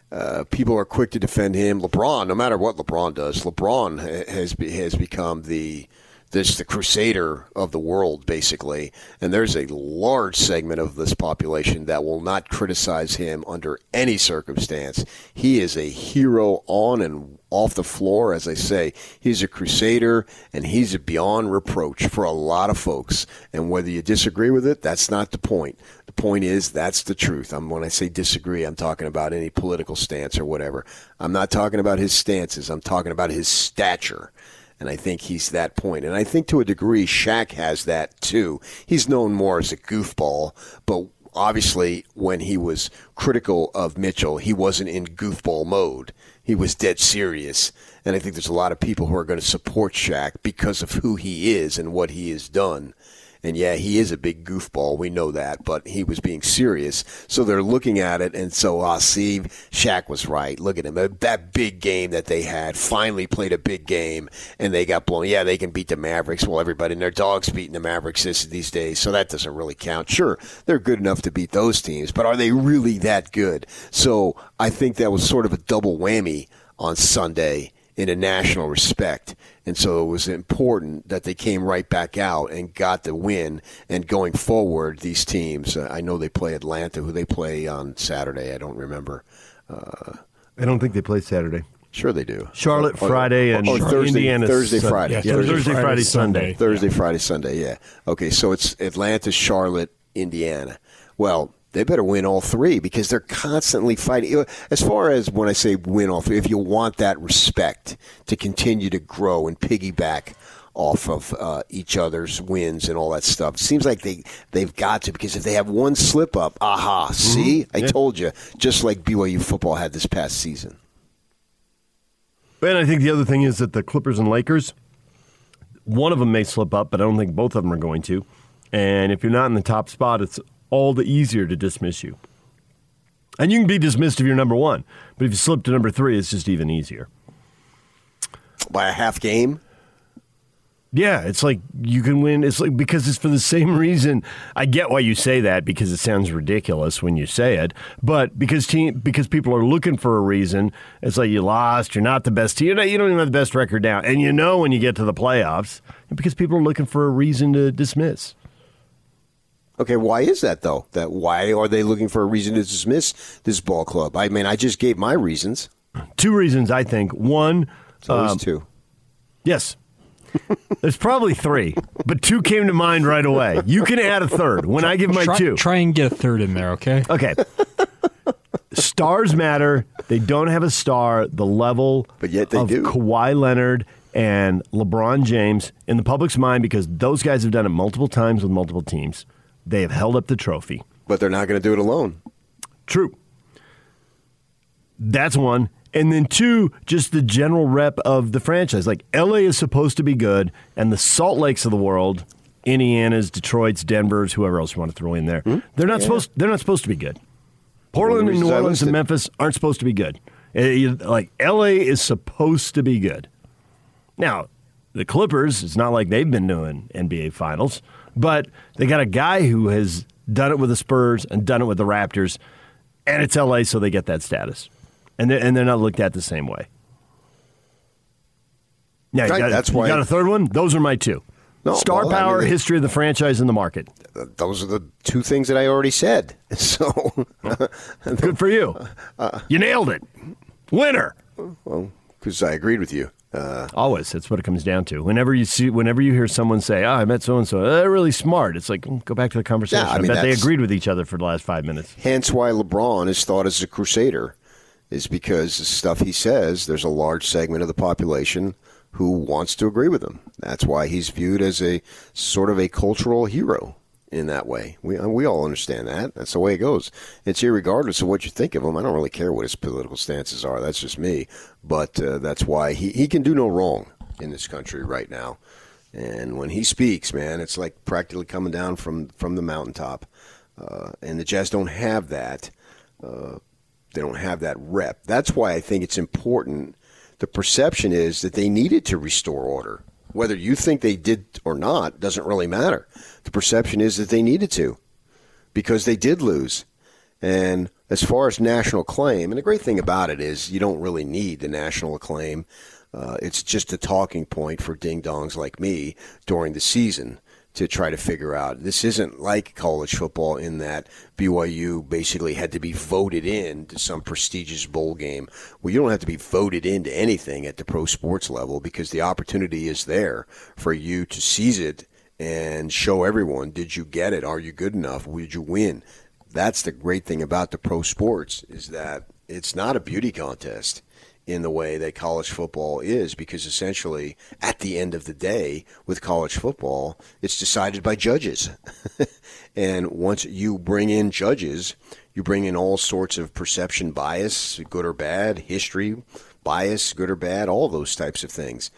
Uh, people are quick to defend him. LeBron, no matter what LeBron does, LeBron has has become the this the crusader of the world basically. And there's a large segment of this population that will not criticize him under any circumstance. He is a hero on and off the floor. As i say he's a crusader and he's beyond reproach for a lot of folks. And whether you disagree with it that's not the point. The point is that's the truth. I'm when i say disagree i'm talking about any political stance or whatever. I'm not talking about his stances. I'm talking about his stature and I think he's that point. And I think to a degree, Shaq has that too. He's known more as a goofball, but obviously when he was critical of Mitchell, he wasn't in goofball mode. He was dead serious. And I think there's a lot of people who are going to support Shaq because of who he is and what he has done. And yeah, he is a big goofball. We know that, but he was being serious. So they're looking at it, and so, ah, see, Shaq was right. Look at him. Uh, That big game that they had finally played a big game, and they got blown. Yeah, they can beat the Mavericks. Well, everybody and their dogs beating the Mavericks these days, so that doesn't really count. Sure, they're good enough to beat those teams, but are they really that good? So I think that was sort of a double whammy on Sunday in a national respect. And so it was important that they came right back out and got the win. And going forward, these teams, uh, I know they play Atlanta, who they play on Saturday. I don't remember. Uh, I don't think they play Saturday. Sure, they do. Charlotte Or- or- Friday and or Thursday, Indiana Thursday, Sun- Friday. Yeah, Thursday, Friday, Sunday. Thursday, Friday, Sunday. Yeah. Okay, so it's Atlanta, Charlotte, Indiana. Well, they better win all three because they're constantly fighting. As far as when I say win all three, if you want that respect to continue to grow and piggyback off of uh, each other's wins and all that stuff, it seems like they they've got to because if they have one slip up, aha, see, I Yeah. told you, just like BYU football had this past season. And I think the other thing is that the Clippers and Lakers, one of them may slip up, but I don't think both of them are going to. And if you're not in the top spot, it's all the easier to dismiss you. And you can be dismissed if you're number one, but if you slip to number three, it's just even easier. By a half game? Yeah, it's like you can win. It's like because it's for the same reason. I get why you say that because it sounds ridiculous when you say it, but because team because people are looking for a reason. It's like you lost. You're not the best team. You don't even have the best record now, and you know when you get to the playoffs because people are looking for a reason to dismiss. Okay, why is that though? That why are they looking for a reason to dismiss this ball club? I mean, I just gave my reasons. Two reasons, I think. One, it's always um, two. Yes, there's probably three, but two came to mind right away. You can add a third when I give my try, two. Try and get a third in there, okay? Okay. Stars matter. They don't have a star the level but yet they of do. Kawhi Leonard and LeBron James in the public's mind because those guys have done it multiple times with multiple teams. They have held up the trophy. But they're not going to do it alone. True. That's one. And then two, just the general rep of the franchise. Like LA is supposed to be good, and the Salt Lakes of the world, Indiana's, Detroit's, Denver's, whoever else you want to throw in there, hmm? they're not yeah. supposed. They're not supposed to be good. Portland and New Orleans and Memphis aren't supposed to be good. Eh, like LA is supposed to be good. Now, the Clippers, it's not like they've been doing NBA Finals, but they got a guy who has done it with the Spurs and done it with the Raptors, and it's LA, so they get that status and they're, and they're not looked at the same way. Yeah, right, got, that's why. Got a third one? Those are my two. No, Star well, power, I mean, history of the franchise, and the market. Those are the two things that I already said. So good for you. Uh, you nailed it. Winner. Well, because I agreed with you. Uh, Always, that's what it comes down to. Whenever you see, whenever you hear someone say, "Oh, I met so and so," they're really smart. It's like mm, go back to the conversation. Yeah, I, mean, bet they agreed with each other for the last five minutes. Hence, why LeBron is thought as a crusader is because the stuff he says, there's a large segment of the population who wants to agree with him. That's why he's viewed as a sort of a cultural hero in that way. We we all understand that. That's the way it goes. It's regardless of what you think of him. I don't really care what his political stances are. That's just me. But uh, that's why he, he can do no wrong in this country right now. And when he speaks, man, it's like practically coming down from, from the mountaintop. Uh, and the Jazz don't have that. Uh, they don't have that rep. That's why I think it's important. The perception is that they needed to restore order. Whether you think they did or not doesn't really matter. The perception is that they needed to because they did lose. And as far as national acclaim, and the great thing about it is you don't really need the national acclaim. Uh, it's just a talking point for ding dongs like me during the season to try to figure out. This isn't like college football in that BYU basically had to be voted in to some prestigious bowl game. Well, you don't have to be voted into anything at the pro sports level because the opportunity is there for you to seize it and show everyone did you get it? Are you good enough? Did you win? That's the great thing about the pro sports is that it's not a beauty contest in the way that college football is because essentially at the end of the day with college football it's decided by judges. And once you bring in judges you bring in all sorts of perception bias good or bad history bias good or bad all those types of things.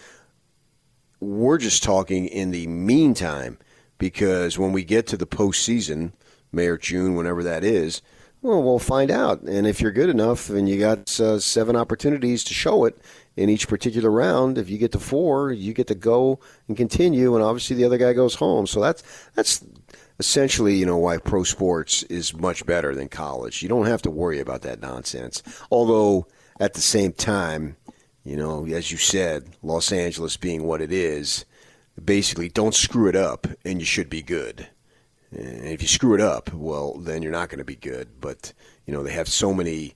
We're just talking in the meantime because when we get to the postseason may or june whenever that is well, we'll find out. And if you're good enough and you got uh, seven opportunities to show it in each particular round, if you get to four, you get to go and continue, and obviously the other guy goes home. So that's that's essentially, you know, why pro sports is much better than college. You don't have to worry about that nonsense. Although at the same time, you know, as you said, Los Angeles being what it is, basically don't screw it up, and you should be good. And if you screw it up, well, then you're not going to be good. But you know they have so many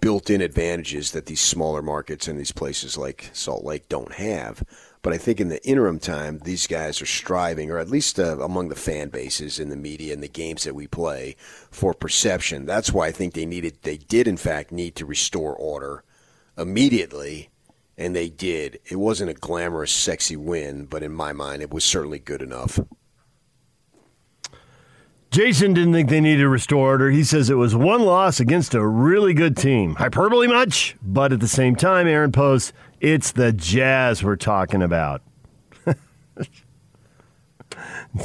built-in advantages that these smaller markets and these places like Salt Lake don't have. But I think in the interim time, these guys are striving, or at least uh, among the fan bases in the media and the games that we play, for perception. That's why I think they needed, they did in fact need to restore order immediately, and they did. It wasn't a glamorous, sexy win, but in my mind, it was certainly good enough. Jason didn't think they needed a restore order. He says it was one loss against a really good team. Hyperbole much? But at the same time, Aaron posts, it's the Jazz we're talking about.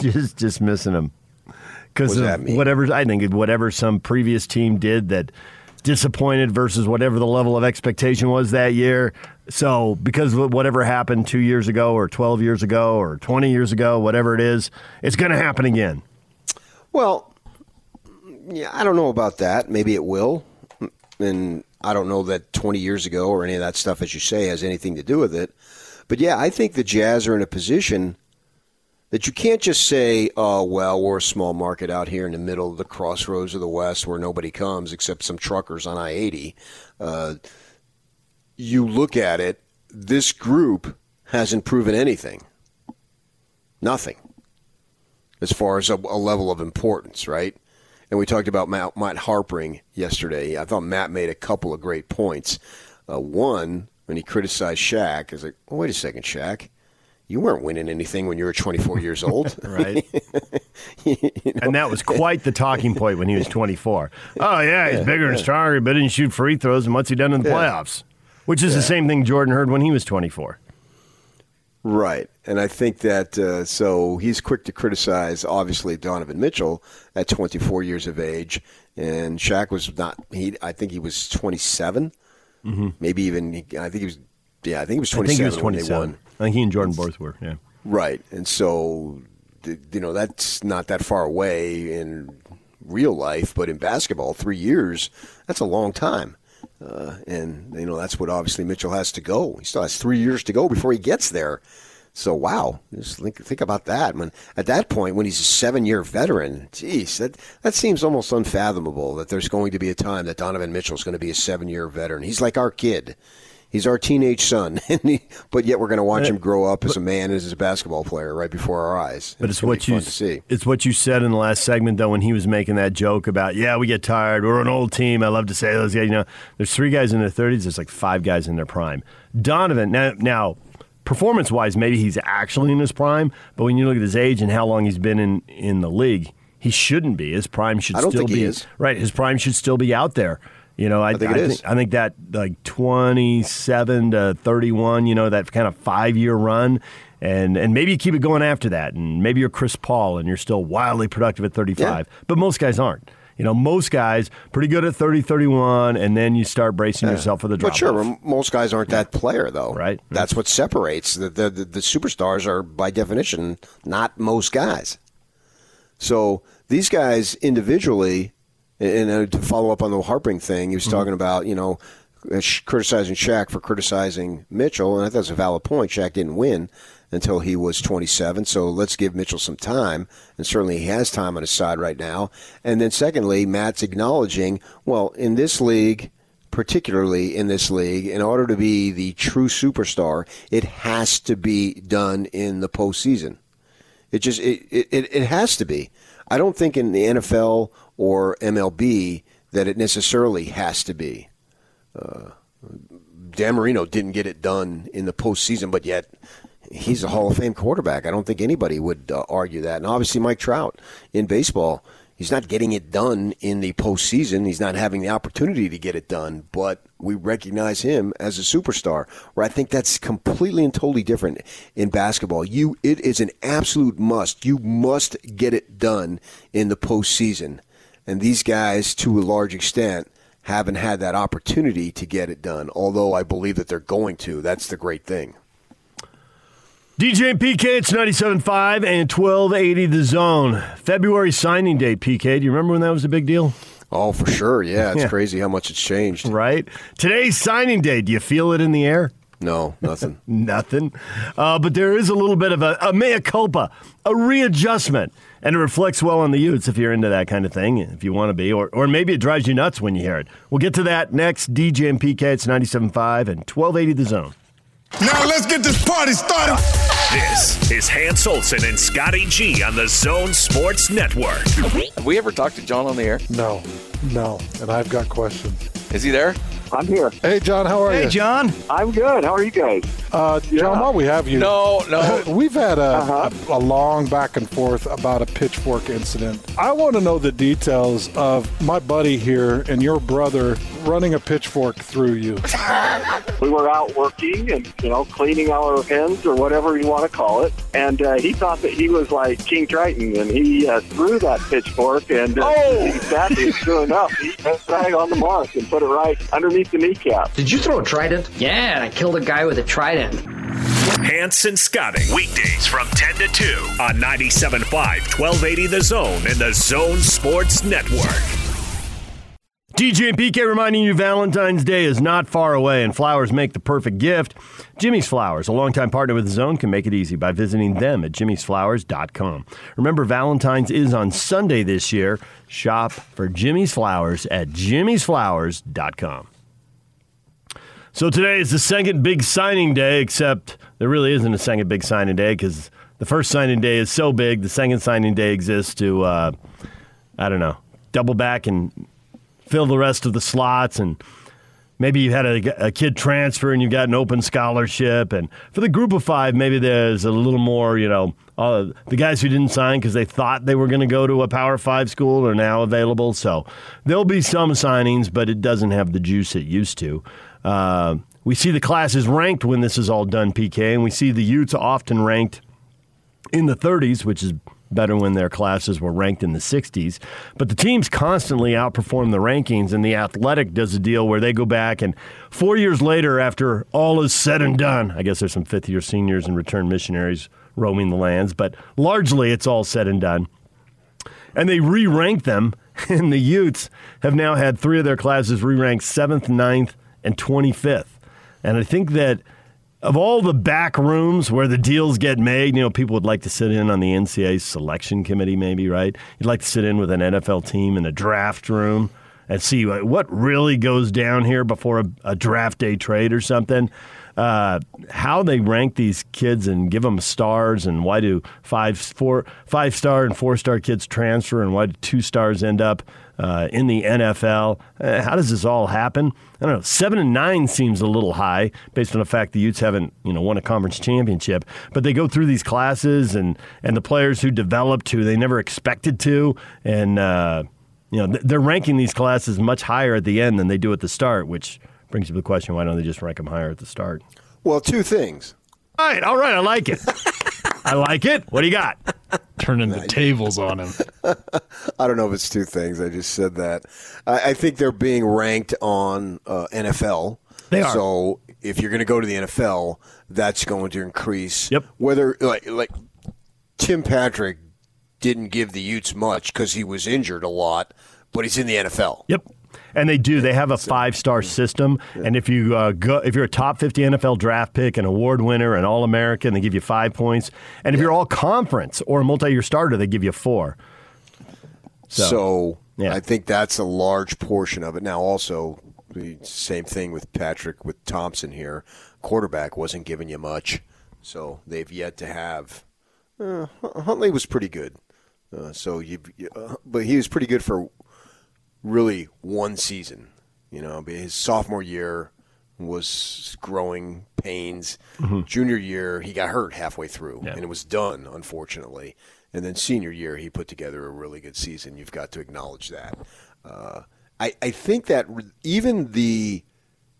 just just missing them because of whatever I think whatever some previous team did that disappointed versus whatever the level of expectation was that year. So because of whatever happened two years ago or twelve years ago or twenty years ago, whatever it is, it's going to happen again. Well, yeah, I don't know about that. Maybe it will. And I don't know that 20 years ago or any of that stuff, as you say, has anything to do with it. But yeah, I think the Jazz are in a position that you can't just say, oh, well, we're a small market out here in the middle of the crossroads of the West where nobody comes except some truckers on I 80. Uh, you look at it, this group hasn't proven anything. Nothing as far as a, a level of importance, right? And we talked about Matt, Matt Harpring yesterday. I thought Matt made a couple of great points. Uh, one, when he criticized Shaq, I was like, oh, wait a second, Shaq. You weren't winning anything when you were 24 years old. Right. And that was quite the talking point when he was 24. Oh, yeah, he's Yeah, bigger and stronger, but didn't shoot free throws. And what's he done in the Yeah. playoffs? Which is the same thing Jordan heard when he was 24. Right. And I think that, uh, so he's quick to criticize, obviously, Donovan Mitchell at 24 years of age. And Shaq was not, he, I think he was 27. Mhm. Maybe even, I think he was, yeah, I think he was 27. I think he was when they 27. I think he and Jordan both were, yeah. Right. And so, you know, that's not that far away in real life, but in basketball, three years, that's a long time. Uh, and, you know, that's what obviously Mitchell has to go. He still has three years to go before he gets there. So, wow, just think, think about that. When At that point, when he's a seven year veteran, geez, that, that seems almost unfathomable that there's going to be a time that Donovan Mitchell is going to be a seven year veteran. He's like our kid. He's our teenage son, and he, but yet we're going to watch uh, him grow up as a man, as a basketball player, right before our eyes. But it's, gonna what you see. it's what you said in the last segment though when he was making that joke about yeah we get tired. We're an old team. I love to say those guys you know there's three guys in their 30s there's like five guys in their prime. Donovan now now performance wise maybe he's actually in his prime but when you look at his age and how long he's been in in the league he shouldn't be. His prime should I don't still think he be is. right his prime should still be out there you know I, I think is. think, I think that like 27 to 31 you know that kind of five year run and and maybe you keep it going after that and maybe you're Chris Paul and you're still wildly productive at 35 but most guys aren't you know most guys pretty good at 30 31 and then you start bracing yourself for the drop But sure, most guys aren't that player, though. Right. That's what separates the the the superstars are by definition not most guys. So these guys individually, and, and to follow up on the Harpring thing, he was talking about you know uh, criticizing Shaq for criticizing Mitchell, and I thought that's a valid point. Shaq didn't win until he was 27, so let's give Mitchell some time, and certainly he has time on his side right now. And then secondly, Matt's acknowledging, well, in this league particularly in this league, in order to be the true superstar, it has to be done in the postseason. It just it, it, it has to be. I don't think in the NFL or MLB that it necessarily has to be. Uh, Dan Marino didn't get it done in the postseason, but yet he's a Hall of Fame quarterback. I don't think anybody would uh, argue that. And obviously, Mike Trout in baseball, he's not getting it done in the postseason. He's not having the opportunity to get it done, but we recognize him as a superstar. Where I think that's completely and totally different in basketball. You, it is an absolute must. You must get it done in the postseason. And these guys, to a large extent, haven't had that opportunity to get it done. Although I believe that they're going to. That's the great thing. DJ and PK, it's 97.5 and 1280 The Zone. February signing day, PK. Do you remember when that was a big deal? Oh, for sure. Yeah, it's Yeah. crazy how much it's changed. Right? Today's signing day. Do you feel it in the air? No, nothing. nothing. Uh, but there is a little bit of a, a mea culpa, a readjustment. And it reflects well on the Utes if you're into that kind of thing, if you want to be, or, or maybe it drives you nuts when you hear it. We'll get to that next. DJ and PK, it's 97.5 and 1280 The Zone. Now let's get this party started. This is Hans Olsen and Scotty G on the Zone Sports Network. Have we ever talked to John on the air? No, no. And I've got questions. Is he there? I'm here. Hey, John, how are Hey, you? Hey, John. I'm good. How are you guys? Uh, John, while we have you, No, no. we've had a, Uh-huh. a, a long back and forth about a pitchfork incident. I want to know the details of my buddy here and your brother running a pitchfork through you. We were out working and, you know, cleaning our hens or whatever you want to call it. And uh, he thought that he was like King Triton and he uh, threw that pitchfork and uh, exactly, sure enough, he went right on the mark and put it right underneath the kneecap. Did you throw a trident? Yeah, I killed a guy with a trident. Hanson Scouting, weekdays from 10 to 2 on 97.5, 1280 The Zone and The Zone Sports Network. DJ and PK reminding you Valentine's Day is not far away and flowers make the perfect gift. Jimmy's Flowers, a longtime partner with Zone, can make it easy by visiting them at jimmysflowers.com. Remember, Valentine's is on Sunday this year. Shop for Jimmy's Flowers at jimmysflowers.com. So today is the second big signing day, except there really isn't a second big signing day because the first signing day is so big, the second signing day exists to, uh, I don't know, double back and fill the rest of the slots and maybe you had a, a, kid transfer and you've got an open scholarship. And for the group of five maybe there's a little more you know uh, the guys who didn't sign because they thought they were going to go to a power five school are now available. So there'll be some signings but it doesn't have the juice it used to. Uh, we see the classes ranked when this is all done pk and we see the utes often ranked in the 30s which is better when their classes were ranked in the 60s. But the teams constantly outperform the rankings, and the Athletic does a deal where they go back and four years later, after all is said and done, I guess there's some fifth year seniors and return missionaries roaming the lands, but largely it's all said and done. And they re rank them, and the Utes have now had three of their classes re ranked 7th, 9th, and 25th. And I think that of all the back rooms where the deals get made, you know, people would like to sit in on the NCAA selection committee, maybe, right? You'd like to sit in with an NFL team in a draft room and see what really goes down here before a, a draft day trade or something. Uh, how they rank these kids and give them stars, and why do five, four, five star and four star kids transfer, and why do two stars end up uh, in the NFL. Uh, how does this all happen? I don't know. Seven and nine seems a little high based on the fact the Utes haven't, you know, won a conference championship. But they go through these classes, and and the players who developed who they never expected to, and uh, you know, they're ranking these classes much higher at the end than they do at the start, which brings you to the question: Why don't they just rank them higher at the start? Well, two things. All right, all right, I like it. I like it. What do you got? Turning the tables on him. I don't know if it's two things. I just said that. I, I think they're being ranked on uh, NFL. They are. So if you're going to go to the NFL, that's going to increase. Yep. Whether like like Tim Patrick didn't give the Utes much because he was injured a lot, but he's in the NFL. Yep. And they do. They have a five-star system, and if you uh, go, if you're a top 50 NFL draft pick, an award winner, an All American, they give you five points. And if you're all conference or a multi-year starter, they give you four. So, I think that's a large portion of it. Now, also the same thing with Patrick with Thompson here. Quarterback wasn't giving you much, so they've yet to have. Uh, Huntley was pretty good, uh, so you, uh, but he was pretty good for really one season. You know, his sophomore year was growing pains. Mhm. Junior year, he got hurt halfway through, Yeah. and it was done, unfortunately. And then senior year, he put together a really good season. You've got to acknowledge that. Uh, I, I think that re- even the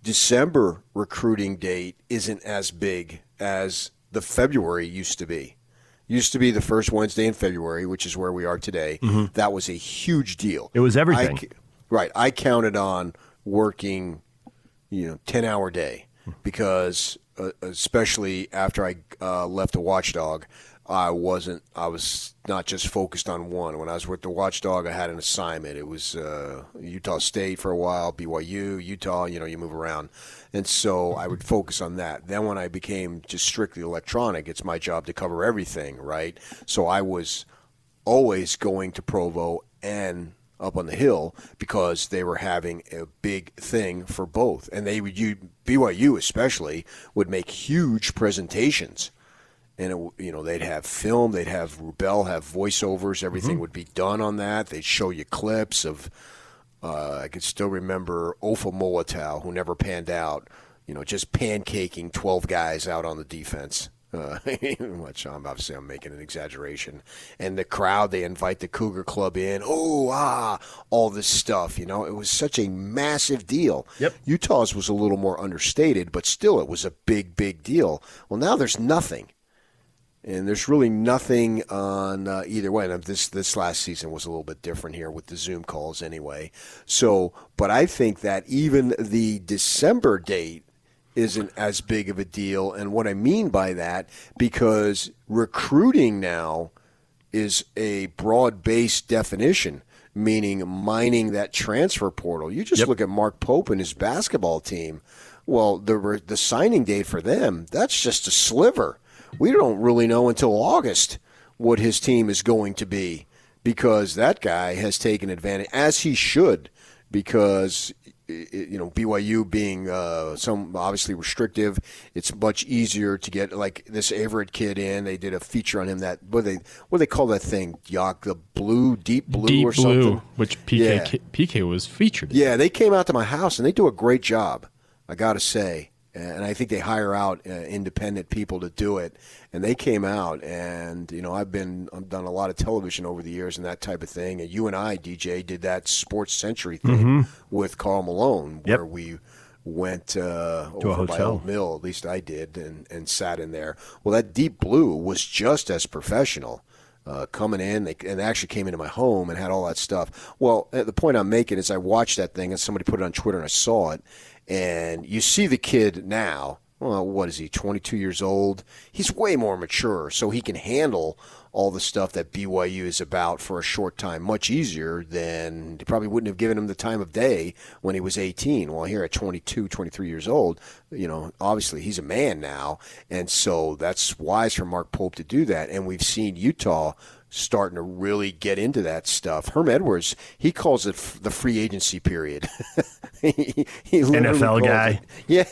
December recruiting date isn't as big as the February used to be. Used to be the first Wednesday in February, which is where we are today. Mhm. That was a huge deal. It was everything. I right. I counted on working, you know, ten hour day because, uh, especially after I uh, left the Watchdog, I wasn't. I was not just focused on one. When I was with the Watchdog, I had an assignment. It was uh, Utah State for a while, BYU, Utah. You know, you move around, and so I would focus on that. Then when I became just strictly electronic, it's my job to cover everything, right? So I was always going to Provo and up on the hill because they were having a big thing for both, and they would you BYU especially would make huge presentations, and it, you know they'd have film, they'd have Rubel have voiceovers, everything Mhm. would be done on that. They'd show you clips of Uh, I can still remember Ofa Molotov, who never panned out. You know, just pancaking twelve guys out on the defense. Uh, which I'm obviously I'm making an exaggeration. And the crowd, they invite the Cougar Club in. Oh, ah, all this stuff. You know, it was such a massive deal. Yep. Utah's was a little more understated, but still, it was a big, big deal. Well, now there's nothing. And there's really nothing on uh, either way. And this this last season was a little bit different here with the Zoom calls, anyway. So, but I think that even the December date isn't as big of a deal. And what I mean by that, because recruiting now is a broad based definition, meaning mining that transfer portal. You just look at Mark Pope and his basketball team. Well, the the signing date for them, that's just a sliver. We don't really know until August what his team is going to be because that guy has taken advantage, as he should, because you know BYU being uh, some obviously restrictive, it's much easier to get like this Averette kid in. They did a feature on him that what they what do they call that thing? Yak the blue, deep blue, Deep or Blue, something. which PK Yeah. PK was featured. in. Yeah, they came out to my house and they do a great job. I got to say, and I think they hire out uh, independent people to do it. And they came out, and you know, I've been I've done a lot of television over the years and that type of thing. And you and I, DJ, did that Sports Century thing Mhm. with Karl Malone, Yep. where we went uh, To a hotel. Old Mill. At least I did, and and sat in there. Well, that Deep Blue was just as professional uh, coming in. They, and they actually came into my home and had all that stuff. Well, uh, the point I'm making is I watched that thing and somebody put it on Twitter and I saw it. And you see the kid now. Well, what is he? 22 years old. He's way more mature, so he can handle all the stuff that BYU is about for a short time much easier than they probably wouldn't have given him the time of day when he was 18. Well, here at 22, 23 years old, you know, obviously he's a man now, and so that's wise for Mark Pope to do that. And we've seen Utah starting to really get into that stuff. Herm Edwards, he calls it f- the free agency period. he, he NFL guy. it-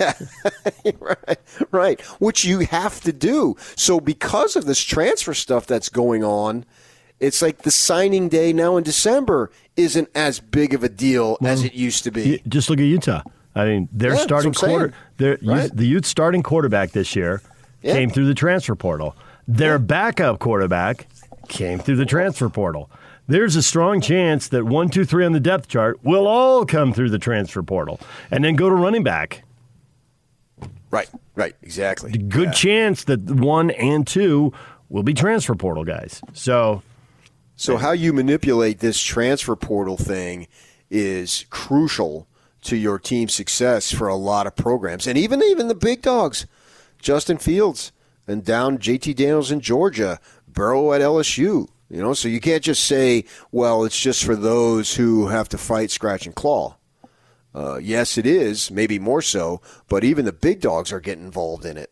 yeah, right, right. Which you have to do. So because of this transfer stuff that's going on, it's like the signing day now in December isn't as big of a deal as it used to be. Just look at Utah. I mean, their Yeah, starting quarter, their Right. the youth starting quarterback this year Yeah. came through the transfer portal. Their backup quarterback came through the transfer portal. There's a strong chance that one, two, three on the depth chart will all come through the transfer portal and then go to running back. Right, right, exactly. Good chance that one and two will be transfer portal guys. So, So how you manipulate this transfer portal thing is crucial to your team's success for a lot of programs, and even even the big dogs, Justin Fields and down JT Daniels in Georgia, Burrow at LSU. You know, so you can't just say, "Well, it's just for those who have to fight scratch and claw." Uh, yes, it is, maybe more so, but even the big dogs are getting involved in it.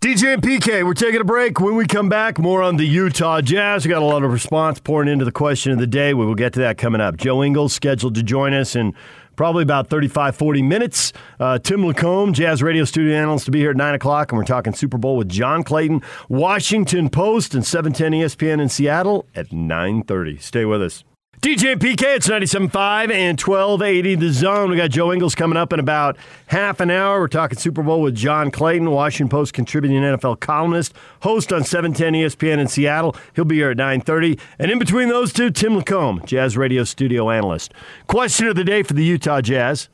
DJ and PK, we're taking a break. When we come back, more on the Utah Jazz. We got a lot of response pouring into the question of the day. We will get to that coming up. Joe Ingles scheduled to join us in probably about 35, 40 minutes. Uh, Tim Lacombe, Jazz radio studio analyst, to be here at 9 o'clock, and we're talking Super Bowl with John Clayton, Washington Post, and 710 ESPN in Seattle at 9.30. Stay with us. DJ PK, it's 97.5 and 1280 The Zone. We got Joe Ingles coming up in about half an hour. We're talking Super Bowl with John Clayton, Washington Post contributing NFL columnist, host on 710 ESPN in Seattle. He'll be here at 9.30. And in between those two, Tim Lacombe, Jazz radio studio analyst. Question of the day for the Utah Jazz.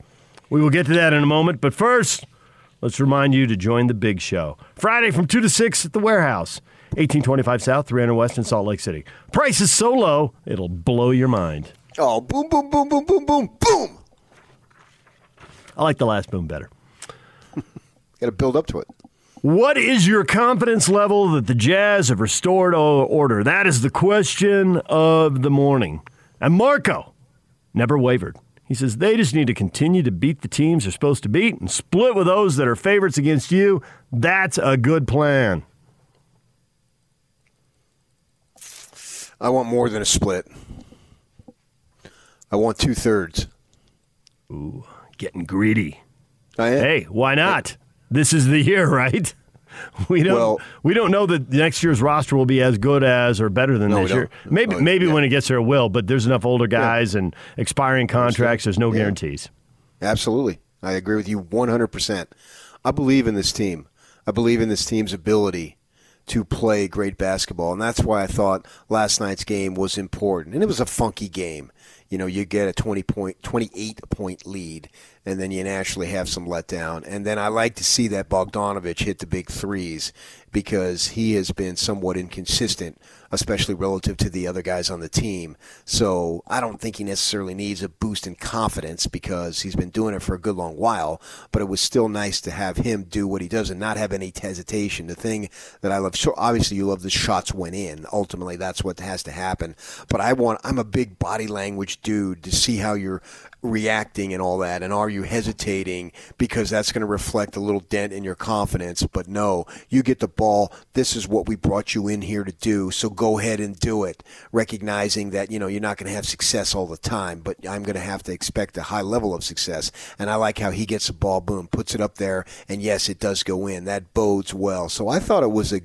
We will get to that in a moment. But first, let's remind you to join the big show. Friday from 2 to 6 at the warehouse. 1825 South, 300 West in Salt Lake City. Price is so low, it'll blow your mind. Oh, boom, boom, boom, boom, boom, boom, boom. I like the last boom better. Got to build up to it. What is your confidence level that the Jazz have restored order? That is the question of the morning. And Marco never wavered. He says they just need to continue to beat the teams they're supposed to beat and split with those that are favorites against you. That's a good plan. I want more than a split. I want two thirds. Ooh, getting greedy. I am. Hey, why not? This is the year, right? we don't Well- we don't know that next year's roster will be as good as or better than No, this year. Maybe No, maybe when it gets there, it will. But there's enough older guys and expiring contracts. There's no Yeah. guarantees. Absolutely. I agree with you 100%. I believe in this team. I believe in this team's ability to play great basketball. And that's why I thought last night's game was important. And it was a funky game. You know, you get a 20 point, 28 point lead, and then you naturally have some letdown. And then I like to see that Bogdanovich hit the big threes because he has been somewhat inconsistent, especially relative to the other guys on the team. So I don't think he necessarily needs a boost in confidence because he's been doing it for a good long while. But it was still nice to have him do what he does and not have any hesitation. The thing that I love, so obviously you love the shots went in. Ultimately, that's what has to happen. But I want, I'm a big body language dude to see how you're reacting and all that. And are you hesitating because that's going to reflect a little dent in your confidence? But no, you get the ball. This is what we brought you in here to do. So go ahead and do it, recognizing that, you know, you're not going to have success all the time, but I'm going to have to expect a high level of success. And I like how he gets the ball, boom, puts it up there. And yes, it does go in. That bodes well. So I thought it was a,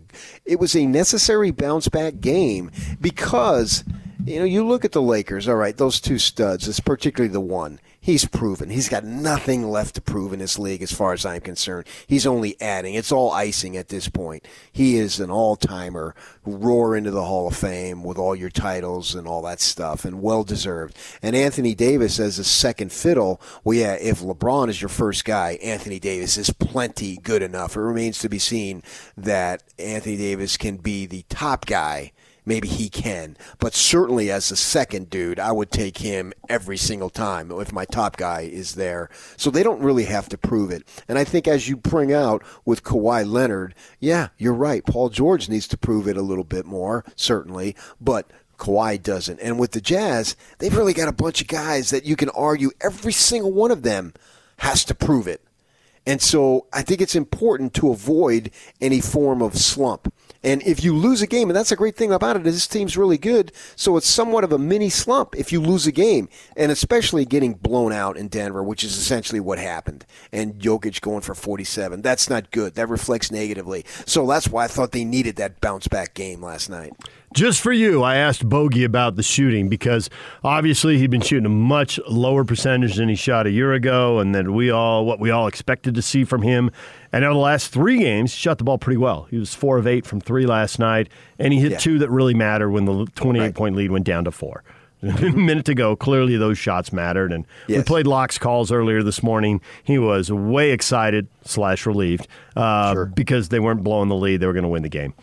it was a necessary bounce back game because you know, you look at the Lakers, all right, those two studs, it's particularly the one. He's proven. He's got nothing left to prove in this league as far as I'm concerned. He's only adding. It's all icing at this point. He is an all timer, roar into the Hall of Fame with all your titles and all that stuff, and well deserved. And Anthony Davis as a second fiddle, well, yeah, if LeBron is your first guy, Anthony Davis is plenty good enough. It remains to be seen that Anthony Davis can be the top guy maybe he can. But certainly as a second dude, I would take him every single time if my top guy is there. So they don't really have to prove it. And I think as you bring out with Kawhi Leonard, yeah, you're right. Paul George needs to prove it a little bit more, certainly. But Kawhi doesn't. And with the Jazz, they've really got a bunch of guys that you can argue every single one of them has to prove it. And so I think it's important to avoid any form of slump. And if you lose a game, and that's a great thing about it, is this team's really good. So it's somewhat of a mini slump if you lose a game, and especially getting blown out in Denver, which is essentially what happened. And Jokic going for 47. That's not good. That reflects negatively. So that's why I thought they needed that bounce back game last night. Just for you, I asked Bogey about the shooting because obviously he'd been shooting a much lower percentage than he shot a year ago, and that we all what we all expected to see from him. And over the last three games, he shot the ball pretty well. He was four of eight from three last night, and he hit Yeah. two that really mattered when the 28 point lead went down to four. a minute ago, clearly those shots mattered. And we played Locke's calls earlier this morning. He was way excited slash relieved uh, because they weren't blowing the lead. They were going to win the game.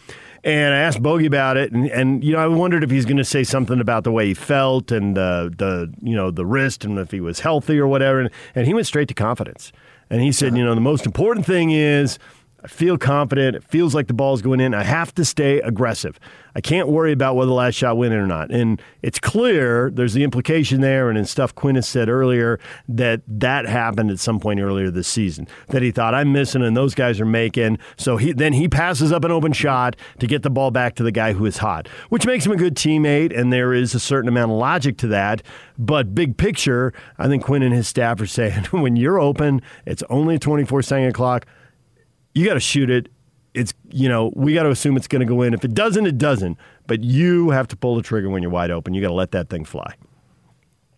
And I asked Bogey about it, and, and you know I wondered if he's going to say something about the way he felt and the the you know the wrist and if he was healthy or whatever. And, and he went straight to confidence. And he said, you know, the most important thing is I feel confident. It feels like the ball's going in. I have to stay aggressive. I can't worry about whether the last shot went in or not. And it's clear there's the implication there, and in stuff Quin has said earlier, that that happened at some point earlier this season. That he thought I'm missing and those guys are making. So he then he passes up an open shot to get the ball back to the guy who is hot, which makes him a good teammate. And there is a certain amount of logic to that. But big picture, I think Quin and his staff are saying when you're open, it's only a 24 second clock you got to shoot it. It's you know we got to assume it's going to go in. If it doesn't, it doesn't. But you have to pull the trigger when you're wide open. You got to let that thing fly.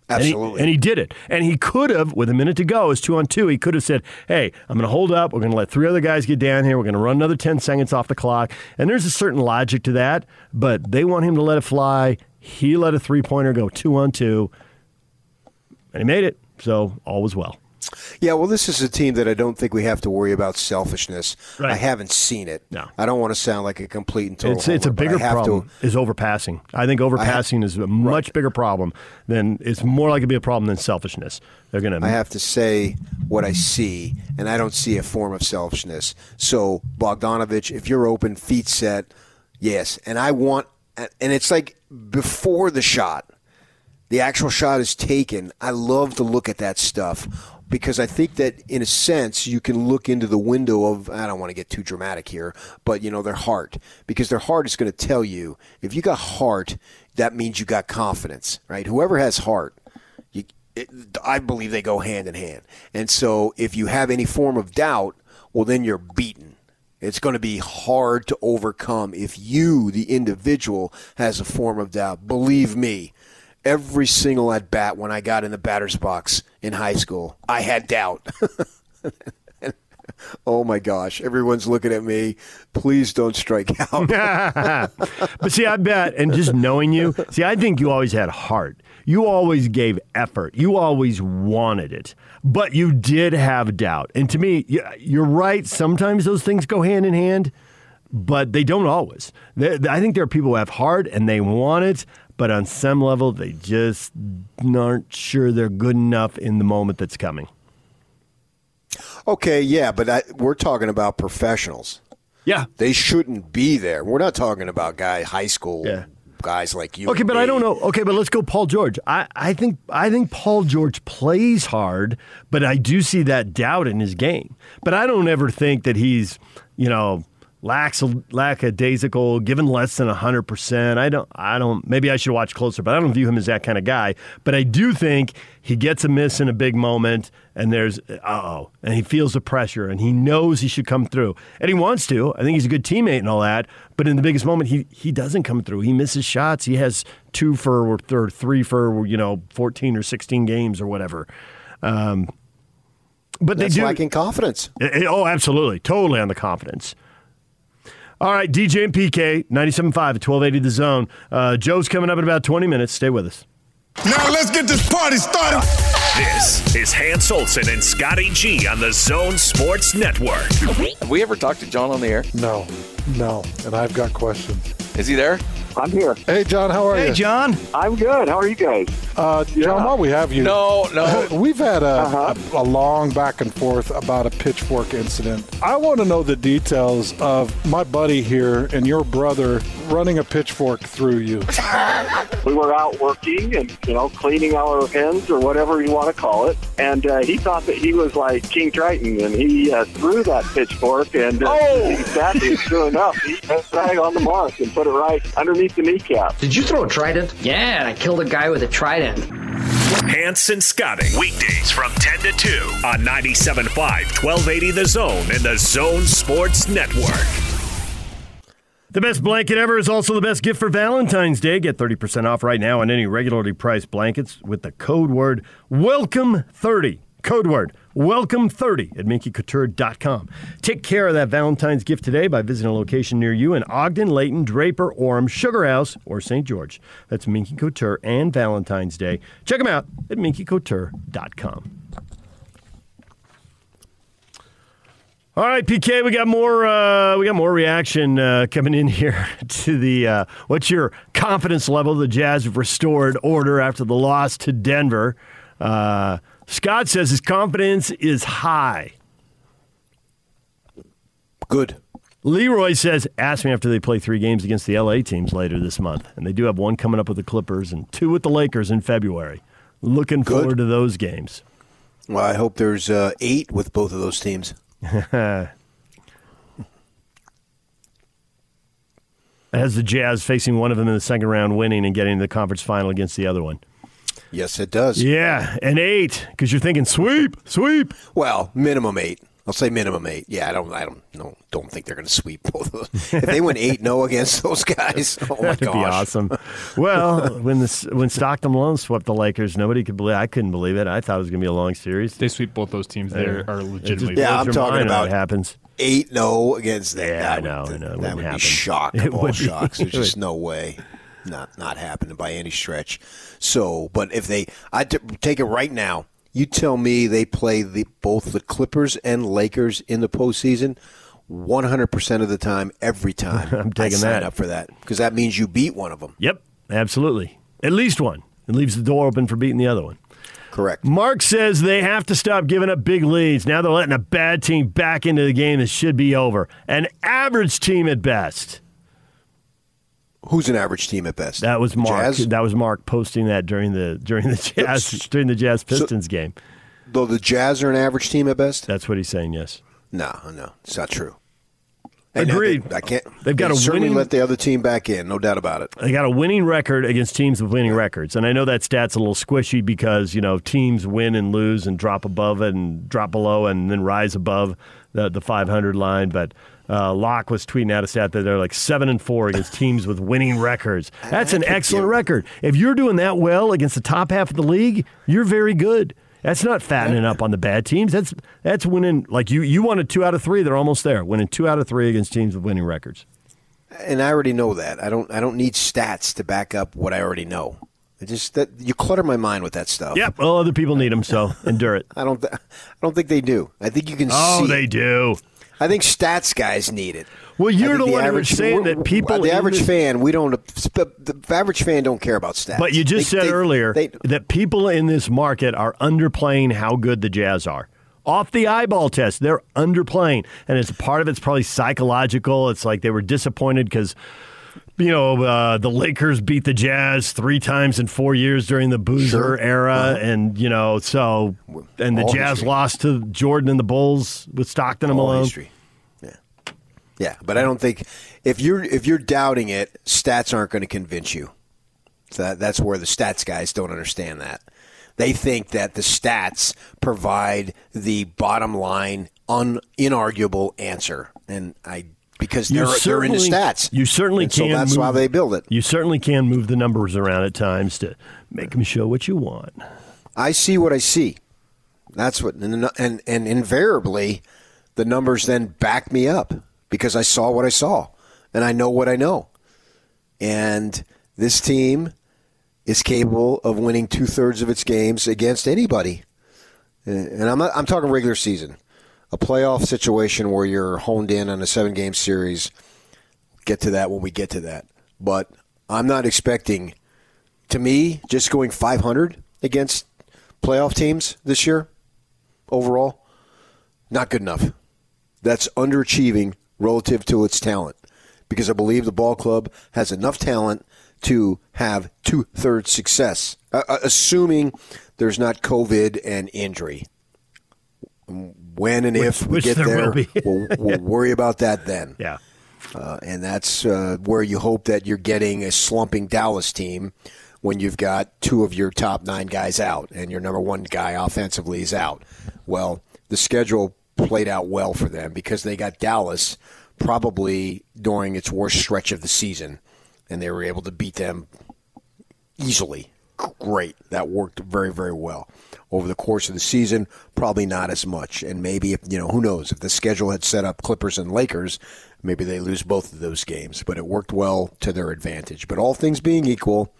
And he- Absolutely. And he, did it. And he could have, with a minute to go, it's two on two. He could have said, "Hey, I'm going to hold up. We're going to let three other guys get down here. We're going to run another ten seconds off the clock." And there's a certain logic to that. But they want him to let it fly. He let a three pointer go two on two, and he made it. So all was well. Yeah, well, this is a team that I don't think we have to worry about selfishness. Right. I haven't seen it. No. I don't want to sound like a complete and total. It's it's a homer, but I bigger problem To, is overpassing. I think overpassing is a much bigger problem than it's more likely to be a problem than selfishness. They're gonna. I have to say what I see, and I don't see a form of selfishness. So Bogdanovich, if you're open, feet set, yes, and I want, and it's like before the shot, the actual shot is taken. I love to look at that stuff because I think that in a sense you can look into the window of I don't want to get too dramatic here, but you know their heart because their heart is going to tell you if you got heart, that means you got confidence, right? Whoever has heart, you, it, I believe they go hand in hand. And so if you have any form of doubt, well then you're beaten. It's going to be hard to overcome if you, the individual, has a form of doubt. Believe me, every single at bat when I got in the batter's box in high school, I had doubt. oh my gosh, everyone's looking at me. Please don't strike out. but see, I bet, and just knowing you, see, I think you always had heart. You always gave effort. You always wanted it, but you did have doubt. And to me, you're right. Sometimes those things go hand in hand, but they don't always. I think there are people who have heart and they want it, but on some level, they just aren't sure they're good enough in the moment that's coming. Okay, yeah, but I, we're talking about professionals. Yeah. They shouldn't be there. We're not talking about guy high school guys like you. Okay, but I don't know. Okay, but let's go Paul George. I, I think I think Paul George plays hard, but I do see that doubt in his game. But I don't ever think that he's, you know, lacks lackadaisical, given less than hundred percent. I don't I don't maybe I should watch closer, but I don't view him as that kind of guy. But I do think he gets a miss in a big moment and there's uh oh. And he feels the pressure and he knows he should come through. And he wants to. I think he's a good teammate and all that. But in the biggest moment he he doesn't come through. He misses shots. He has two for or three for you know, fourteen or sixteen games or whatever. Um but That's they do lacking confidence. Eh, eh, Oh, absolutely. Totally on the confidence. All right, DJ and PK, 97.5 at 1280 The Zone. Uh, Joe's coming up in about 20 minutes. Stay with us. Now let's get this party started. This is Hans Olsen and Scotty G on the Zone Sports Network. Have we ever talked to John on the air? No, no. And I've got questions. Is he there? I'm here. Hey, John, how are you? Hey, John. I'm good. How are you guys? Uh, John, while we have you, No, no. we've had a, a, a long back and forth about a pitchfork incident. I want to know the details of my buddy here and your brother running a pitchfork through you. We were out working and, you know, cleaning our hens or whatever you want to call it. And uh, he thought that he was like King Triton and he uh, threw that pitchfork and uh, exactly, sure enough, he went right on the mark and put it right underneath the kneecap. Did you throw a trident? Yeah, I killed a guy with a trident. Hanson Scotting, weekdays from 10 to 2 on 97.5, 1280 The Zone and the Zone Sports Network. The best blanket ever is also the best gift for Valentine's Day. Get 30% off right now on any regularly priced blankets with the code word WELCOME30. Code word WELCOME30 at minkycouture.com. Take care of that Valentine's gift today by visiting a location near you in Ogden, Layton, Draper, Orem, Sugar House, or St. George. That's Minky Couture and Valentine's Day. Check them out at minkycouture.com. All right, PK, we got more. Uh, we got more reaction uh, coming in here to the. Uh, what's your confidence level? The Jazz have restored order after the loss to Denver. Uh, Scott says his confidence is high. Good. Leroy says, ask me after they play three games against the LA teams later this month. And they do have one coming up with the Clippers and two with the Lakers in February. Looking forward to those games. Well, I hope there's uh, eight with both of those teams. Has the Jazz facing one of them in the second round, winning and getting to the conference final against the other one. Yes, it does. Yeah, an eight because you're thinking sweep, sweep. Well, minimum eight. I'll say minimum eight. Yeah, I don't. I don't. No, don't think they're going to sweep both of those. If they win eight, no against those guys. Oh my That'd gosh, be awesome. Well, when this when Stockton Malone swept the Lakers, nobody could believe. I couldn't believe it. I thought it was going to be a long series. They sweep both those teams. They Yeah. are It just legitimately. Yeah, I'm talking about it happens. Eight no against that. Yeah, that I know, Would, I know. That wouldn't happen. be shock It of all would be. shocks. There's just no way. Not not happening by any stretch. So, but if they, I t- take it right now. You tell me they play the both the Clippers and Lakers in the postseason. 100% of the time, every time. I'm taking I sign that. up for that because that means you beat one of them. Yep, absolutely. At least one. It leaves the door open for beating the other one. Correct. Mark says they have to stop giving up big leads. Now they're letting a bad team back into the game that should be over. An average team at best. Who's an average team at best? That was Mark. Jazz? That was Mark posting that during the during the Jazz during the Jazz Pistons game. Though the Jazz are an average team at best? That's what he's saying. Yes. No, no, it's not true. Agreed. I, I can't. They've got they a certainly winning- let the other team back in, no doubt about it. They got a winning record against teams with winning records. And I know that stat's a little squishy because, you know, teams win and lose and drop above and drop below and then rise above the, the 500 line. But Uh, Locke was tweeting out a stat that they're like seven and four against teams with winning records. That's an excellent record. If you're doing that well against the top half of the league, you're very good. That's not fattening up on the bad teams. That's that's winning. Like you, you wanted two out of three. They're almost there. Winning two out of three against teams with winning records. And I already know that. I don't. I don't need stats to back up what I already know. I just that you clutter my mind with that stuff. Yep. Well, other people need them, so endure it. I don't. Th- I don't think they do. I think you can. See Oh, see they it. do. I think stats guys need it. Well, you're think the one average- saying that people The average this- fan, we don't. The average fan don't care about stats. But you just They- said they- earlier they- that people in this market are underplaying how good the Jazz are. Off the eyeball test, they're underplaying, and it's part of it's probably psychological. It's like they were disappointed because. You know, uh, the Lakers beat the Jazz three times in four years during the Boozer Sure. era, and you know, so and the All Jazz history. lost to Jordan and the Bulls with Stockton and All Malone. history. Yeah, yeah. But I don't think if you're if you're doubting it, stats aren't going to convince you. So that, that's where the stats guys don't understand that. They think that the stats provide the bottom line, un, inarguable answer, and I because they're they're into stats. You certainly And can. So that's move, why they build it. You certainly can move the numbers around at times to make them show what you want. I see what I see. That's what, and, and and invariably, the numbers then back me up because I saw what I saw, and I know what I know. And this team is capable of winning two thirds of its games against anybody. And I'm not, I'm talking regular season, a playoff situation where you're honed in on a seven game series. Get to that when we get to that. But I'm not expecting, to me, just going 500 against playoff teams this year overall, not good enough. That's underachieving relative to its talent because I believe the ball club has enough talent to have two thirds success, uh, uh, assuming there's not COVID and injury. When and if we get there there, we'll, we'll worry about that then. Yeah. Uh, and that's uh, where you hope that you're getting a slumping Dallas team when you've got two of your top nine guys out and your number one guy offensively is out. Well, the schedule played out well for them because they got Dallas probably during its worst stretch of the season, and they were able to beat them easily. Great. That worked very, very well. Over the course of the season, probably not as much. And maybe, if, you know, who knows? If the schedule had set up Clippers and Lakers, maybe they lose both of those games. But it worked well to their advantage. But all things being equal,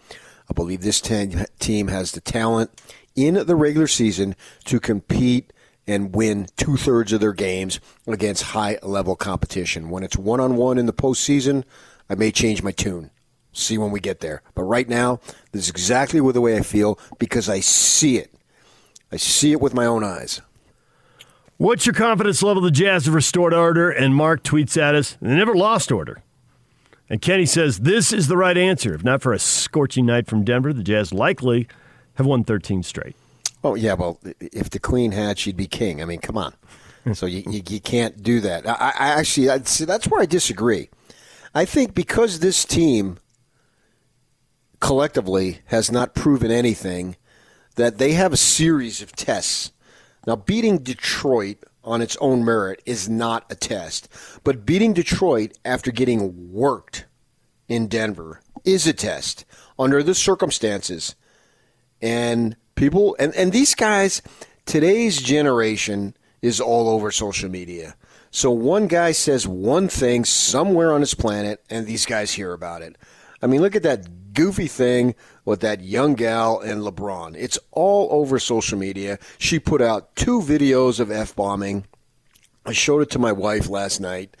I believe this team has the talent in the regular season to compete and win two thirds of their games against high level competition. When it's one on one in the postseason, I may change my tune. See when we get there. But right now, this is exactly the way I feel because I see it. I see it with my own eyes. What's your confidence level the Jazz have restored order? And Mark tweets at us, they never lost order. And Kenny says, this is the right answer. If not for a scorching night from Denver, the Jazz likely have won 13 straight. Oh yeah, well, if the queen had, she'd be king. I mean, come on. So you, you, you can't do that. I, I actually, I'd see, that's where I disagree. I think because this team collectively has not proven anything, that they have a series of tests. Now, beating Detroit on its own merit is not a test, but beating Detroit after getting worked in Denver is a test under the circumstances. And people, and, and these guys, today's generation is all over social media. So one guy says one thing somewhere on this planet, and these guys hear about it. I mean, look at that goofy thing with that young gal and LeBron. It's all over social media. She put out two videos of F bombing. I showed it to my wife last night,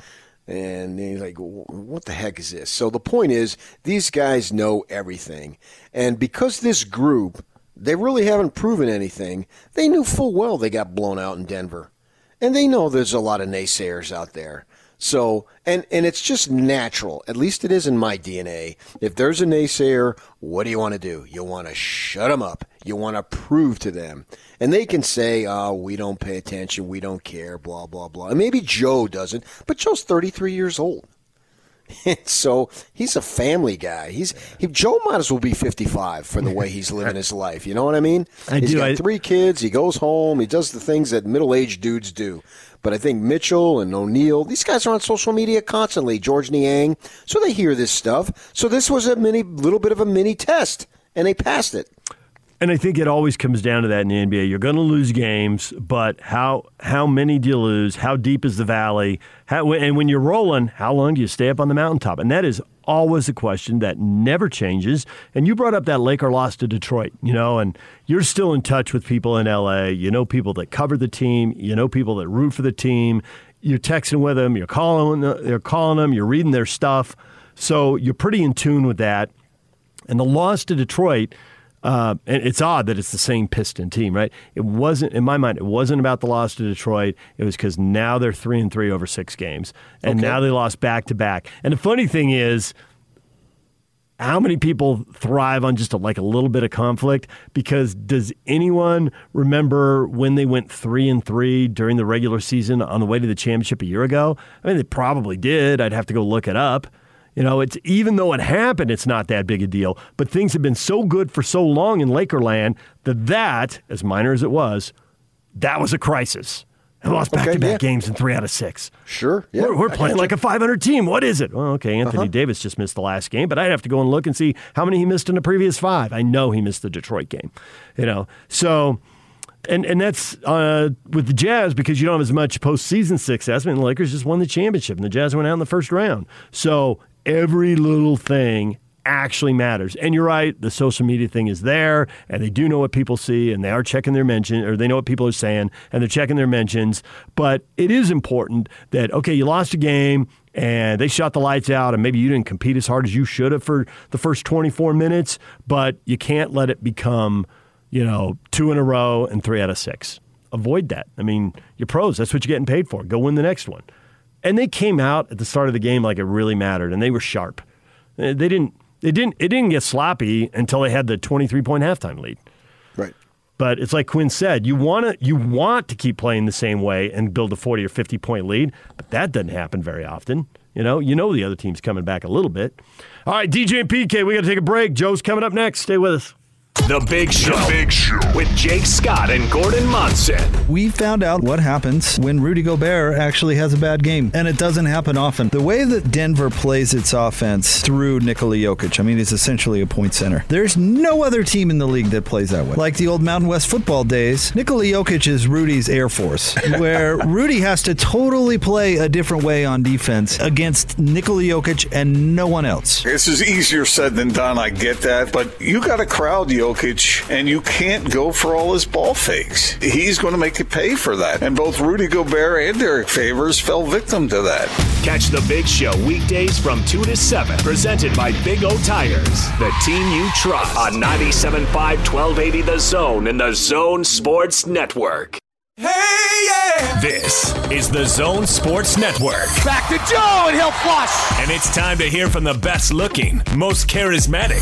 and he's like, "What the heck is this?" So the point is, these guys know everything, and because this group, they really haven't proven anything. They knew full well they got blown out in Denver, and they know there's a lot of naysayers out there. So, and and it's just natural. At least it is in my DNA. If there's a naysayer, what do you want to do? You want to shut them up. You want to prove to them, and they can say, "Oh, we don't pay attention. We don't care." Blah blah blah. And maybe Joe doesn't, but Joe's 33 years old. And so he's a family guy. He's he, Joe might as well be 55 for the way he's living his life. You know what I mean? I He's do. got I- three kids. He goes home. He does the things that middle-aged dudes do. But I think Mitchell and O'Neale, these guys are on social media constantly. Georges Niang, so they hear this stuff. So this was a mini, little bit of a mini test, and they passed it. And I think it always comes down to that in the NBA. You're going to lose games, but how how many do you lose? How deep is the valley? How, and when you're rolling, how long do you stay up on the mountaintop? And that is always a question that never changes. And you brought up that Laker loss to Detroit, you know, and you're still in touch with people in LA. You know people that cover the team. You know people that root for the team. You're texting with them. You're calling. You're calling them. You're reading their stuff. So you're pretty in tune with that. And the loss to Detroit, uh, and it's odd that it's the same Piston team, right? It wasn't, in my mind, it wasn't about the loss to Detroit. It was because now they're three and three over six games, and Okay. now they lost back to back. And the funny thing is, how many people thrive on just a, like a little bit of conflict? Because does anyone remember when they went three and three during the regular season on the way to the championship a year ago? I mean, they probably did. I'd have to go look it up. You know, it's even though it happened, it's not that big a deal. But things have been so good for so long in Lakerland that that, as minor as it was, that was a crisis. And lost back-to-back games in three out of six. Sure. Yeah, we're, we're playing like a 500 team. What is it? Well, okay, Anthony Uh-huh. Davis just missed the last game, but I'd have to go and look and see how many he missed in the previous five. I know he missed the Detroit game. You know, so and and that's uh, with the Jazz because you don't have as much postseason success. I mean, the Lakers just won the championship, and the Jazz went out in the first round. So every little thing actually matters. And you're right, the social media thing is there, and they do know what people see, and they are checking their mention, or they know what people are saying, and they're checking their mentions. But it is important that okay, you lost a game. And they shot the lights out, and maybe you didn't compete as hard as you should have for the first 24 minutes, but you can't let it become you know, two in a row and three out of six. Avoid that. I mean, you're pros. That's what you're getting paid for. Go win the next one. And they came out at the start of the game like it really mattered, and they were sharp. Uh, They didn't. They didn't. It didn't get sloppy until they had the 23 point halftime lead. Right. But it's like Quin said, you want to you want to keep playing the same way and build a 40 or 50 point lead, but that doesn't happen very often. You know, you know the other team's coming back a little bit. All right, DJ and PK, we got to take a break. Joe's coming up next. Stay with us. The Big Show. The Big Show with Jake Scott and Gordon Monson. We found out what happens when Rudy Gobert actually has a bad game, and it doesn't happen often. The way that Denver plays its offense through Nikola Jokic, I mean, it's essentially a point center. There's no other team in the league that plays that way. Like the old Mountain West football days, Nikola Jokic is Rudy's Air Force, where Rudy has to totally play a different way on defense against Nikola Jokic and no one else. This is easier said than done. I get that, but you got to crowd Jokic, and you can't go for all his ball fakes. He's going to make you pay for that. And both Rudy Gobert and Derrick Favors fell victim to that. Catch the Big Show weekdays from 2 to 7. Presented by Big O Tires, the team you trust. On 97.5 1280 The Zone and the Zone Sports Network. Hey, yeah. This is the Zone Sports Network. Back to Joe, and he'll flush. And it's time to hear from the best looking, most charismatic,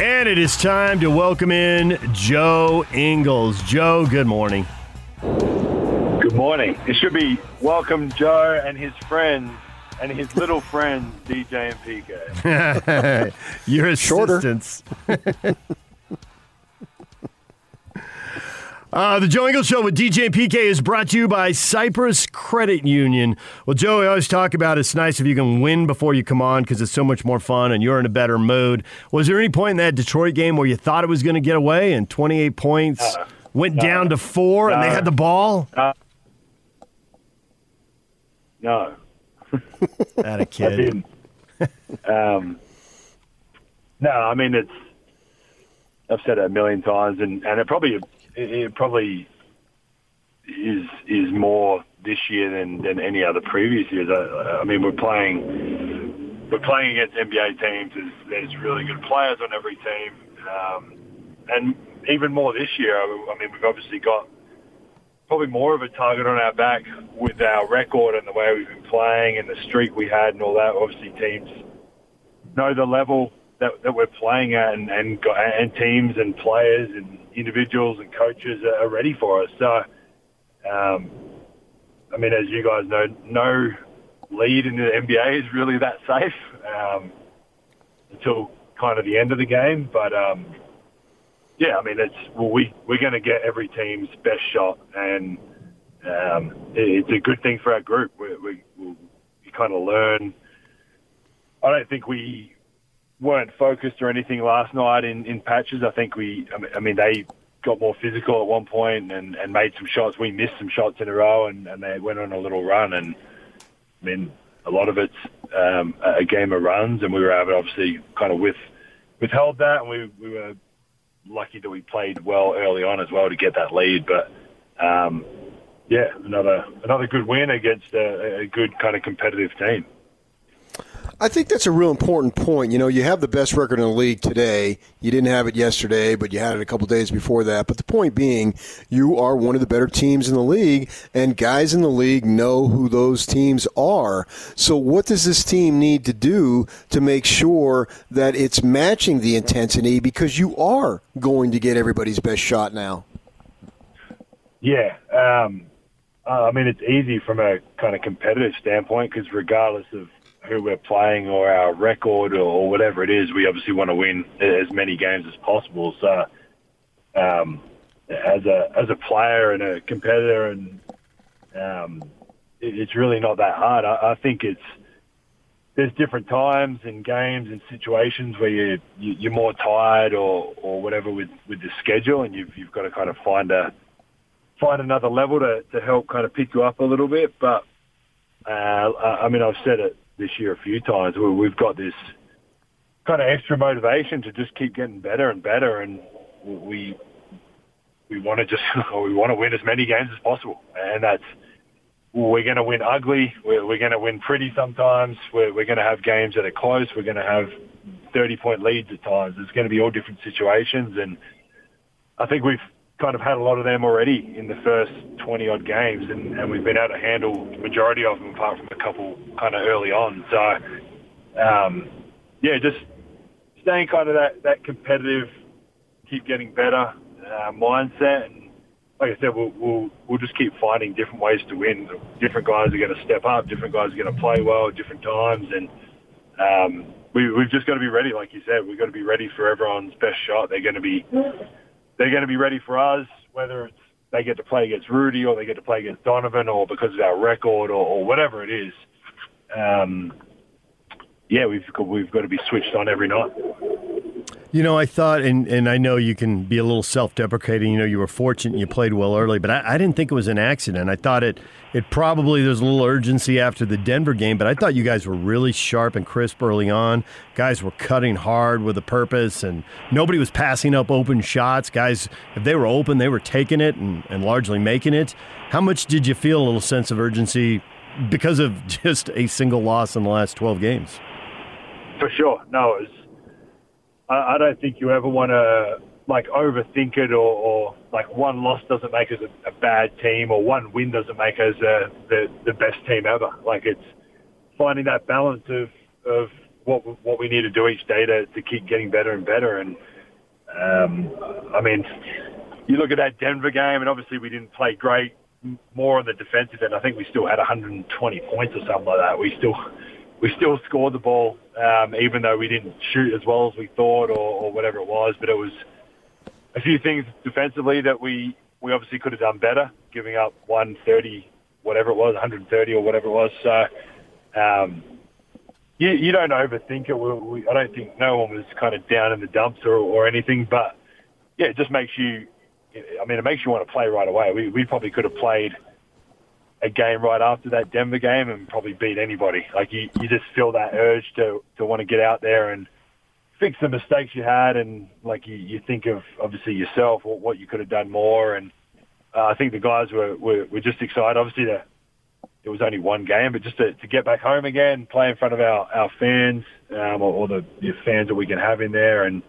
and it is time to welcome in Joe Ingles. Joe, good morning. Good morning. It should be welcome Joe and his friends and his little friends, DJ and PK. Your Shorter. assistants. Uh, the Joe Ingles Show with DJ and PK is brought to you by Cypress Credit Union. Well, Joe, I always talk about it's nice if you can win before you come on because it's so much more fun and you're in a better mood. Was there any point in that Detroit game where you thought it was going to get away and 28 points went no. down to four and they had the ball? Uh, no. That a I kid. didn't. um, no, I mean it's. I've said it a million times, and, and it probably it, probably is is more this year than, than any other previous years. I, I mean, we're playing we're playing against NBA teams. There's, there's really good players on every team, um, and even more this year. I mean, we've obviously got probably more of a target on our back with our record and the way we've been playing and the streak we had and all that. Obviously, teams know the level that, that we're playing at, and, and and teams and players and individuals and coaches are ready for us. So, um, I mean, as you guys know, no lead in the NBA is really that safe um, until kind of the end of the game. But um, yeah, I mean, it's well, we we're going to get every team's best shot, and um, it, it's a good thing for our group. We we, we kind of learn. I don't think we weren't focused or anything last night in, in patches. I think we, I mean, they got more physical at one point and, and made some shots. We missed some shots in a row and, and they went on a little run. And I mean, a lot of it's um, a game of runs, and we were able to obviously kind of with withheld that, and we we were lucky that we played well early on as well to get that lead. But um, yeah, another another good win against a, a good kind of competitive team. I think that's a real important point. You know, you have the best record in the league today. You didn't have it yesterday, but you had it a couple days before that. But the point being, you are one of the better teams in the league, and guys in the league know who those teams are. So, what does this team need to do to make sure that it's matching the intensity? Because you are going to get everybody's best shot now. Yeah. Um, I mean, it's easy from a kind of competitive standpoint because regardless of who we're playing or our record or, whatever it is, we obviously want to win as many games as possible. So, um, as a as a player and a competitor, and um, it, it's really not that hard. I, I think it's there's different times and games and situations where you, you you're more tired or or whatever with with the schedule, and you've you've got to kind of find a find another level to to help kind of pick you up a little bit. But uh, I mean, I've said it this year a few times where we've got this kind of extra motivation to just keep getting better and better, and we we want to just we want to win as many games as possible, and that's we're going to win ugly. We're, we're going to win pretty sometimes. We're, we're going to have games that are close. We're going to have 30 point leads at times. It's going to be all different situations. And I think we've kind of had a lot of them already in the first 20 odd games, and, and we've been able to handle the majority of them, apart from a couple kind of early on. So, um, yeah, just staying kind of that, that competitive, keep getting better uh, mindset. And like I said, we'll, we'll, we'll just keep finding different ways to win. Different guys are going to step up, different guys are going to play well at different times. And um, we, we've just got to be ready, like you said. We've got to be ready for everyone's best shot. They're going to be they're going to be ready for us, whether it's they get to play against Rudy or they get to play against Donovan or because of our record or, or whatever it is. Um, yeah, we've got, we've got to be switched on every night. You know, I thought, and, and I know you can be a little self deprecating. You know, you were fortunate you played well early, but I, I, didn't think it was an accident. I thought it, it probably, there's a little urgency after the Denver game, but I thought you guys were really sharp and crisp early on. Guys were cutting hard with a purpose, and nobody was passing up open shots. Guys, if they were open, they were taking it and, and largely making it. How much did you feel a little sense of urgency because of just a single loss in the last 12 games? For sure. No, it was I, I don't think you ever want to like overthink it or, or like one loss doesn't make us a, a bad team or one win doesn't make us a, the the best team ever. Like it's finding that balance of of what what we need to do each day to, to keep getting better and better. And um, I mean, you look at that Denver game, and obviously we didn't play great. More on the defensive end, I think we still had 120 points or something like that. We still we still scored the ball, um, even though we didn't shoot as well as we thought or, or whatever it was. But it was a few things defensively that we, we obviously could have done better, giving up 130, whatever it was, 130 or whatever it was. So um, you, you don't overthink it. We, we, I don't think no one was kind of down in the dumps or, or anything. But, yeah, it just makes you, I mean, it makes you want to play right away. We, we probably could have played – a game right after that Denver game and probably beat anybody. Like you, you just feel that urge to to want to get out there and fix the mistakes you had, and like you, you think of obviously yourself what, what you could have done more. And uh, I think the guys were, were were just excited. Obviously, the it was only one game, but just to, to get back home again, play in front of our, our fans, um, or, or the, the fans that we can have in there, and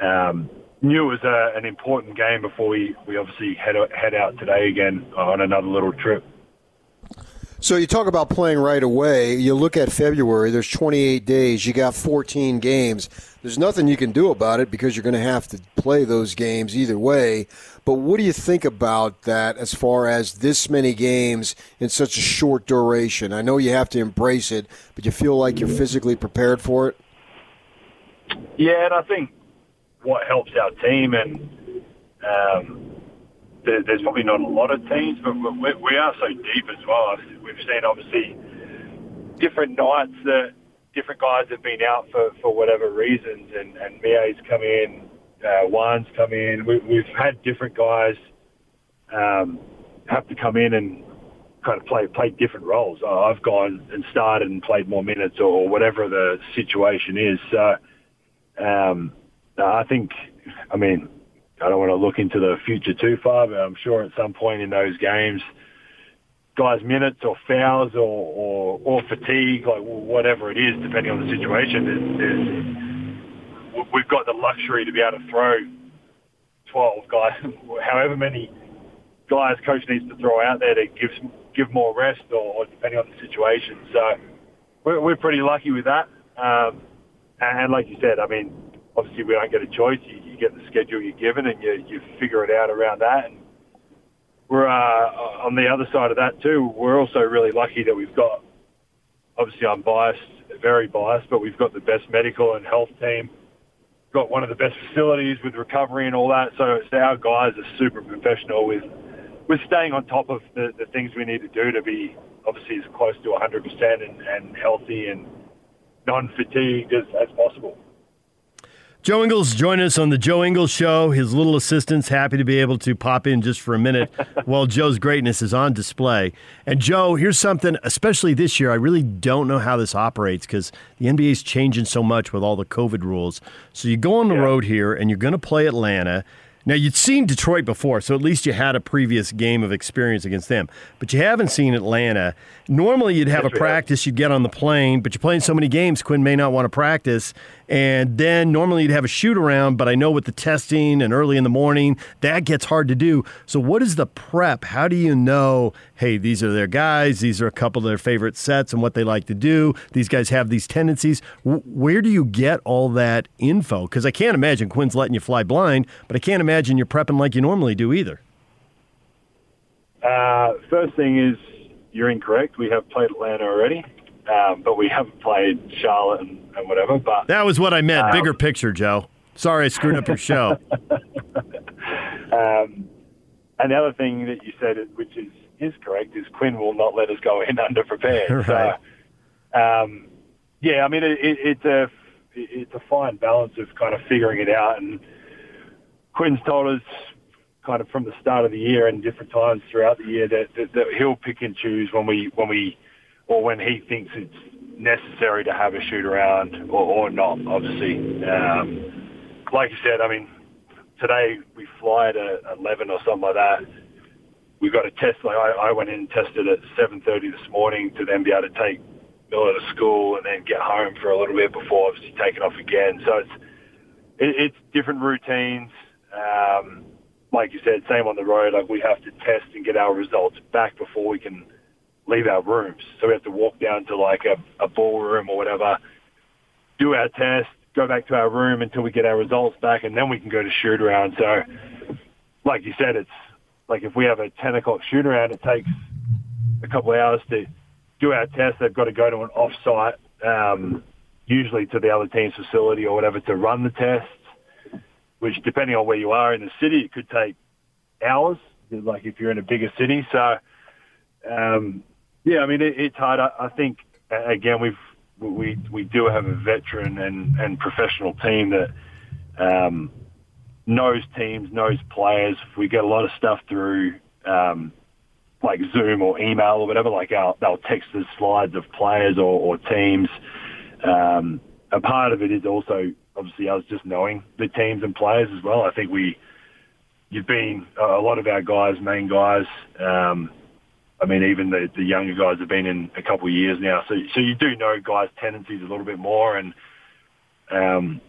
um, knew it was a, an important game before we, we obviously head, head out today again on another little trip. So you talk about playing right away. You look at February, there's 28 days. You got 14 games. There's nothing you can do about it because you're going to have to play those games either way. But what do you think about that as far as this many games in such a short duration? I know you have to embrace it, but you feel like you're physically prepared for it? Yeah, and I think what helps our team and um, there's probably not a lot of teams, but we are so deep as well. We've seen obviously different nights that different guys have been out for, for whatever reasons, and, and Miye's come in, uh, Juwan's come in. We, we've had different guys um, have to come in and kind of play play different roles. I've gone and started and played more minutes or whatever the situation is. So um, I think, I mean, I don't want to look into the future too far, but I'm sure at some point in those games, guys' minutes or fouls or, or, or fatigue, like whatever it is, depending on the situation, there's, there's, we've got the luxury to be able to throw 12 guys, however many guys coach needs to throw out there to give give more rest or, or depending on the situation. So we're, we're pretty lucky with that. Um, and like you said, I mean, obviously we don't get a choice. You, you get the schedule you're given, and you, you figure it out around that. And we're uh, on the other side of that too. We're also really lucky that we've got. Obviously, I'm biased, very biased, but we've got the best medical and health team. Got one of the best facilities with recovery and all that. So our guys are super professional with with staying on top of the, the things we need to do to be obviously as close to 100% and, and healthy and non-fatigued as, as possible. Joe Ingles joining us on the Joe Ingles Show. His little assistant's happy to be able to pop in just for a minute while Joe's greatness is on display. And Joe, here's something, especially this year, I really don't know how this operates because the NBA is changing so much with all the COVID rules. So you go on the yeah. road here and you're going to play Atlanta. Now, you'd seen Detroit before, so at least you had a previous game of experience against them. But you haven't seen Atlanta. Normally, you'd have a practice, you'd get on the plane, but you're playing so many games, Quin may not want to practice. And then normally you'd have a shoot around, but I know with the testing and early in the morning, that gets hard to do. So, what is the prep? How do you know, hey, these are their guys, these are a couple of their favorite sets and what they like to do? These guys have these tendencies. Where do you get all that info? Because I can't imagine Quin's letting you fly blind, but I can't imagine you're prepping like you normally do either. Uh, first thing is, you're incorrect. We have played Atlanta already. Um, but we haven't played Charlotte and, and, whatever. But that was what I meant. Um, Bigger picture, Joe. Sorry, I screwed up your show. um, and the other thing that you said, which is is correct, is Quin will not let us go in underprepared. right. So, um, yeah, I mean, it, it, it's a it's a fine balance of kind of figuring it out. And Quin's told us kind of from the start of the year and different times throughout the year that, that, that he'll pick and choose when we when we or when he thinks it's necessary to have a shoot around or, or not, obviously. Um, like you said, I mean, today we fly at 11 or something like that. We've got a test. Like I, I went in and tested at 7:30 this morning to then be able to take Miller to school and then get home for a little bit before obviously taking off again. So it's it, it's different routines. Um, like you said, same on the road. Like we have to test and get our results back before we can leave our rooms. So we have to walk down to like a, a ballroom or whatever, do our test, go back to our room until we get our results back, and then we can go to shoot around. So, like you said, it's like if we have a 10 o'clock shoot around, it takes a couple of hours to do our test. They've got to go to an off-site, um, usually to the other team's facility or whatever, to run the test, which depending on where you are in the city, it could take hours, like if you're in a bigger city. So, um, yeah, I mean it, it's hard. I, I think again we've we we do have a veteran and and professional team that um, knows teams, knows players. We get a lot of stuff through um, like Zoom or email or whatever. Like our, they'll text us slides of players or, or teams. Um, a part of it is also obviously us just knowing the teams and players as well. I think we you've been a lot of our guys, main guys. Um, I mean, even the, the younger guys have been in a couple of years now, so so you do know guys' tendencies a little bit more. And um,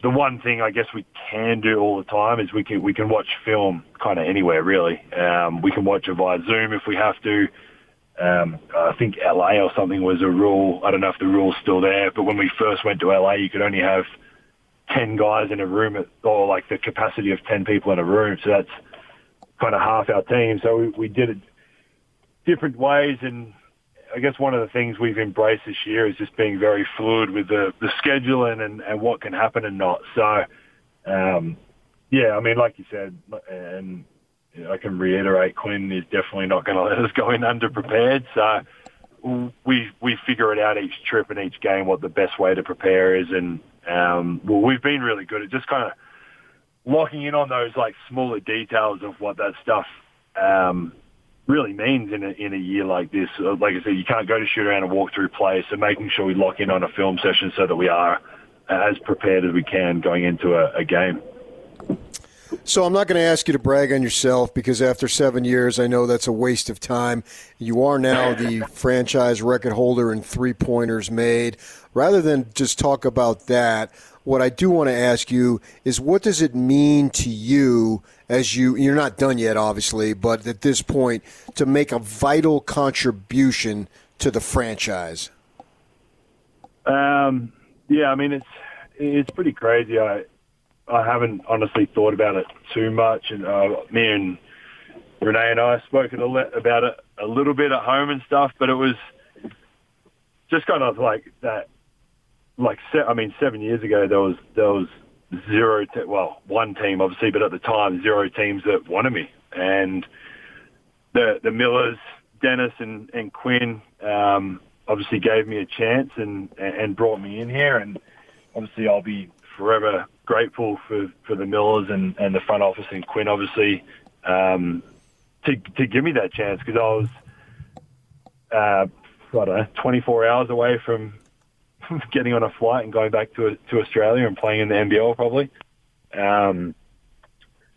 the one thing I guess we can do all the time is we can we can watch film kind of anywhere really. Um, we can watch it via Zoom if we have to. Um, I think LA or something was a rule. I don't know if the rule's still there, but when we first went to LA, you could only have ten guys in a room, at, or like the capacity of ten people in a room. So that's kind of half our team. So we, we did it different ways, and I guess one of the things we've embraced this year is just being very fluid with the the scheduling and and what can happen and not. So, um, yeah, I mean, like you said, and I can reiterate, Quin is definitely not going to let us go in underprepared. So we we figure it out each trip and each game what the best way to prepare is, and um, well, we've been really good at just kind of locking in on those like smaller details of what that stuff um, really means in a, in a year like this. Uh, Like I said, you can't go to shoot around and walk through play, so making sure we lock in on a film session so that we are as prepared as we can going into a, a game. So I'm not going to ask you to brag on yourself because after seven years, I know that's a waste of time. You are now the franchise record holder in three pointers made. Rather than just talk about that, what I do want to ask you is what does it mean to you as you you're not done yet obviously but at this point to make a vital contribution to the franchise Um, yeah, I mean it's it's pretty crazy. I I haven't honestly thought about it too much, and uh, me and Renee and I spoke a li- about it a little bit at home and stuff, but it was just kind of like that. Like se- I mean, seven years ago there was there was zero, te- well, one team obviously, but at the time zero teams that wanted me, and the the Millers, Dennis and and Quin, um, obviously gave me a chance and and brought me in here, and obviously I'll be forever grateful for for the Millers and and the front office and Quin obviously um, to to give me that chance. Because I was uh, I know 24 hours away from getting on a flight and going back to to Australia and playing in the NBL probably. Um,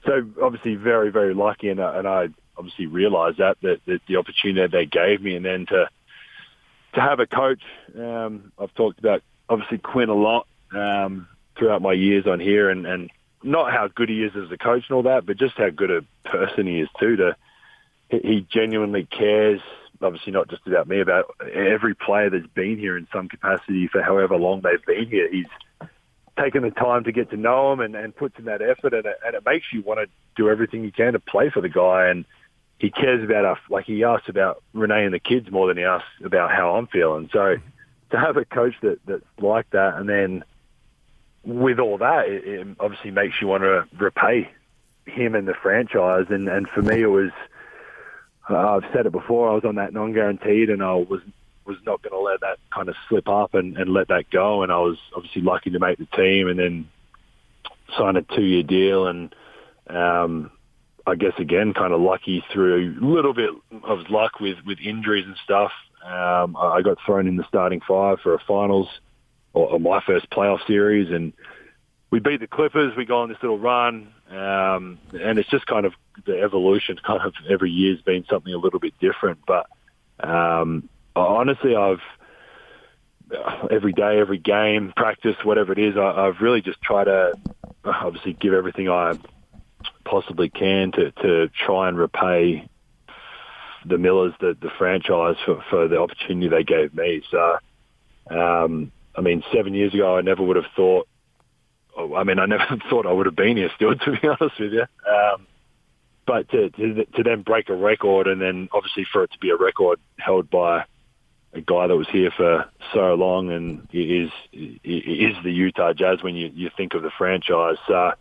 so obviously very very lucky, and, I- and I obviously realised that, that that the opportunity they gave me, and then to to have a coach. Um, I've talked about obviously Quin a lot um, throughout my years on here, and and not how good he is as a coach and all that, but just how good a person he is too. To he genuinely cares. Obviously, not just about me, about every player that's been here in some capacity for however long they've been here. He's taken the time to get to know him and, and puts in that effort, and it, and it makes you want to do everything you can to play for the guy. And he cares about us, like he asks about Renee and the kids more than he asks about how I'm feeling. So to have a coach that that's like that, and then with all that, it, it obviously makes you want to repay him and the franchise. And and for me, it was uh, I've said it before. I was on that non-guaranteed, and I was was not going to let that kind of slip up and, and let that go. And I was obviously lucky to make the team, and then sign a two-year deal. And um, I guess again, kind of lucky through a little bit of luck with with injuries and stuff. Um, I got thrown in the starting five for a finals or, or my first playoff series, and we beat the Clippers. We go on this little run, um, and it's just kind of the evolution. Kind of every year's been something a little bit different, but um, honestly, I've every day, every game, practice, whatever it is, I, I've really just tried to obviously give everything I possibly can to to try and repay the Millers, the the franchise for for the opportunity they gave me. So, um, I mean, seven years ago, I never would have thought. I mean, I never thought I would have been here still, to be honest with you. Um, but to, to to then break a record, and then obviously for it to be a record held by a guy that was here for so long, and is is the Utah Jazz when you you think of the franchise. So,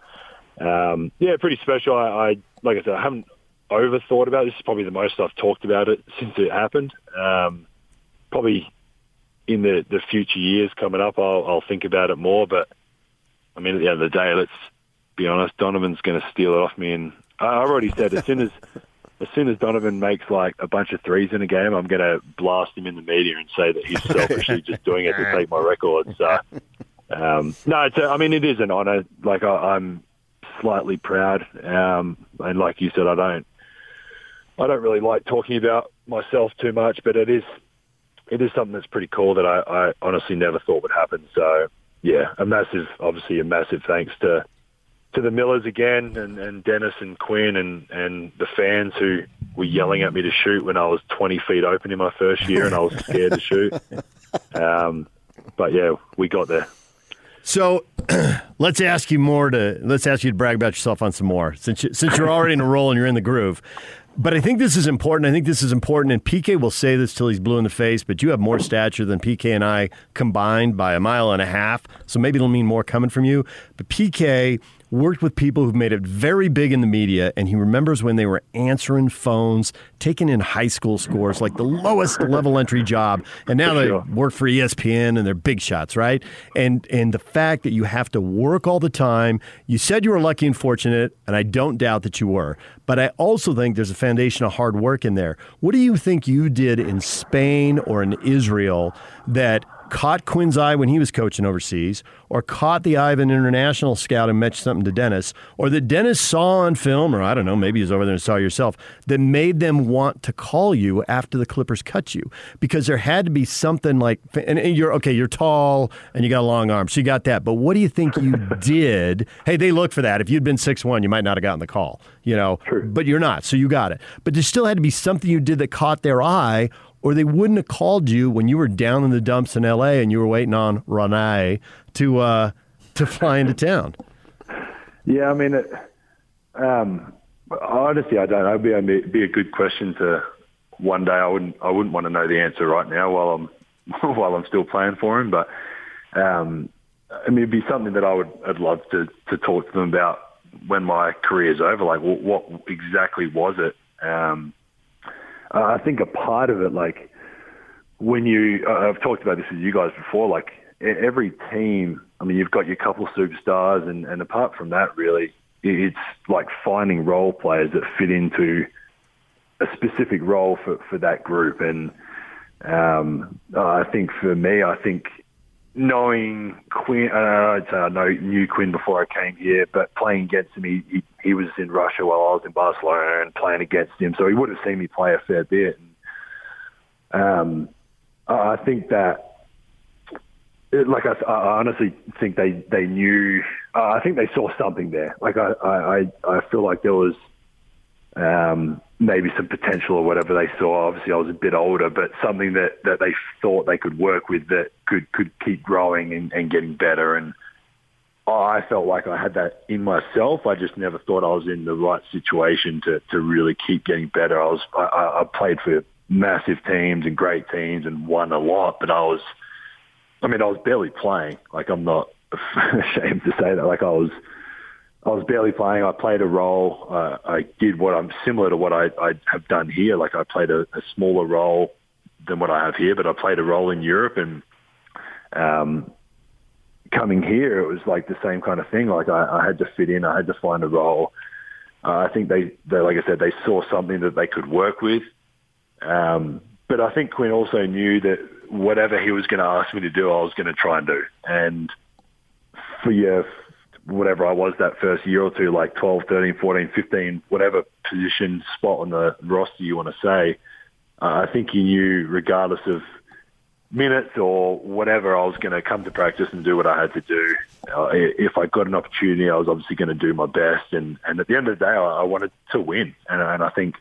um, yeah, pretty special. I, I like I said, I haven't overthought about it. this. Is probably the most I've talked about it since it happened. Um, probably in the the future years coming up, I'll, I'll think about it more. But I mean, at the end of the day, let's be honest. Donovan's going to steal it off me, and I- I've already said as soon as as soon as Donovan makes like a bunch of threes in a game, I'm going to blast him in the media and say that he's selfishly just doing it to take my record. So, um, no, it's a, I mean, it is an honour. Like I, I'm slightly proud, um, and like you said, I don't I don't really like talking about myself too much, but it is it is something that's pretty cool that I, I honestly never thought would happen. So yeah, a massive, obviously a massive thanks to to the Millers again, and, and Dennis and Quin, and and the fans who were yelling at me to shoot when I was 20 feet open in my first year, and I was scared to shoot. Um, but yeah, we got there. So let's ask you more to let's ask you to brag about yourself on some more since you, since you're already in a role and you're in the groove. But I think this is important. I think this is important, and PK will say this till he's blue in the face. But you have more stature than PK and I combined by a mile and a half, so maybe it'll mean more coming from you. But PK worked with people who've made it very big in the media, and he remembers when they were answering phones, taking in high school scores, like the lowest level entry job, and now they work for ESPN and they're big shots, right? And and the fact that you have to work all the time. You said you were lucky and fortunate, and I don't doubt that you were. But I also think there's a foundation of hard work in there. What do you think you did in Spain or in Israel that caught Quin's eye when he was coaching overseas, or caught the eye of an international scout and mentioned something to Dennis, or that Dennis saw on film, or I don't know, maybe he was over there and saw yourself, that made them want to call you after the Clippers cut you? Because there had to be something like, and you're okay, you're tall and you got a long arm, so you got that. But what do you think you did? Hey, they look for that. If you'd been six one, you might not have gotten the call, you know. True. But you're not, so you got it. But there still had to be something you did that caught their eye or they wouldn't have called you when you were down in the dumps in L.A. and you were waiting on Ronnie to uh, to fly into town. Yeah, I mean, it, um, honestly, I don't know. It'd be a, be a good question to one day. I wouldn't I wouldn't want to know the answer right now while I'm while I'm still playing for him, but um, I mean, it'd be something that I would I'd love to to talk to them about when my career's over. Like, what, what exactly was it? Um, uh, I think a part of it, like when you, uh, I've talked about this with you guys before, like every team, I mean, you've got your couple superstars, and, and apart from that, really, it's like finding role players that fit into a specific role for, for that group. And um, I think for me, I think knowing Quin, uh, say know, knew Quin before I came here, but playing against him, he, he, he was in Russia while I was in Barcelona and playing against him, so he would have seen me play a fair bit. And, um, I think that, it, like I, I honestly think they they knew. Uh, I think they saw something there. Like I I I feel like there was. Um, maybe some potential or whatever they saw. Obviously, I was a bit older, but something that, that they thought they could work with that could could keep growing and, and getting better. And I felt like I had that in myself. I just never thought I was in the right situation to to really keep getting better. I was I, I played for massive teams and great teams and won a lot, but I was, I mean, I was barely playing. Like I'm not ashamed to say that. Like I was I was barely playing. I played a role. Uh, I did what I'm similar to what I, I have done here. Like I played a, a smaller role than what I have here, but I played a role in Europe and um, coming here, it was like the same kind of thing. Like I, I had to fit in. I had to find a role. Uh, I think they, they, like I said, they saw something that they could work with. Um, but I think Quin also knew that whatever he was going to ask me to do, I was going to try and do. And for your whatever I was that first year or two, like 12, 13, 14, 15, whatever position spot on the roster you want to say, uh, I think he knew regardless of minutes or whatever, I was going to come to practice and do what I had to do. Uh, if I got an opportunity, I was obviously going to do my best. And, and at the end of the day, I, I wanted to win. And, and I think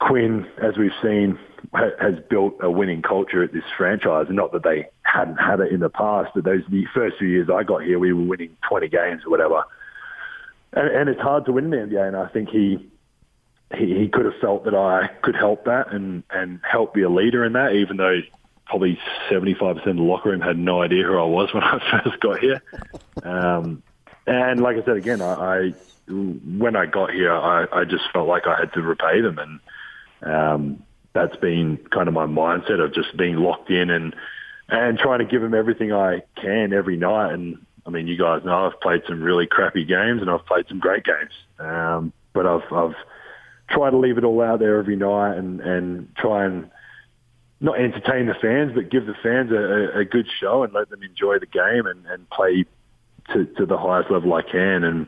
Quin, as we've seen, has built a winning culture at this franchise. Not that they hadn't had it in the past, but those the first few years I got here, we were winning 20 games or whatever. And, and it's hard to win in the NBA. And I think he, he he could have felt that I could help that and and help be a leader in that, even though probably 75% of the locker room had no idea who I was when I first got here. Um, and like I said again, I, I when I got here, I, I just felt like I had to repay them and um, that's been kind of my mindset of just being locked in and and trying to give them everything I can every night. And I mean, you guys know I've played some really crappy games and I've played some great games. Um, but I've I've tried to leave it all out there every night and and try and not entertain the fans, but give the fans a, a good show and let them enjoy the game and, and play to, to the highest level I can. And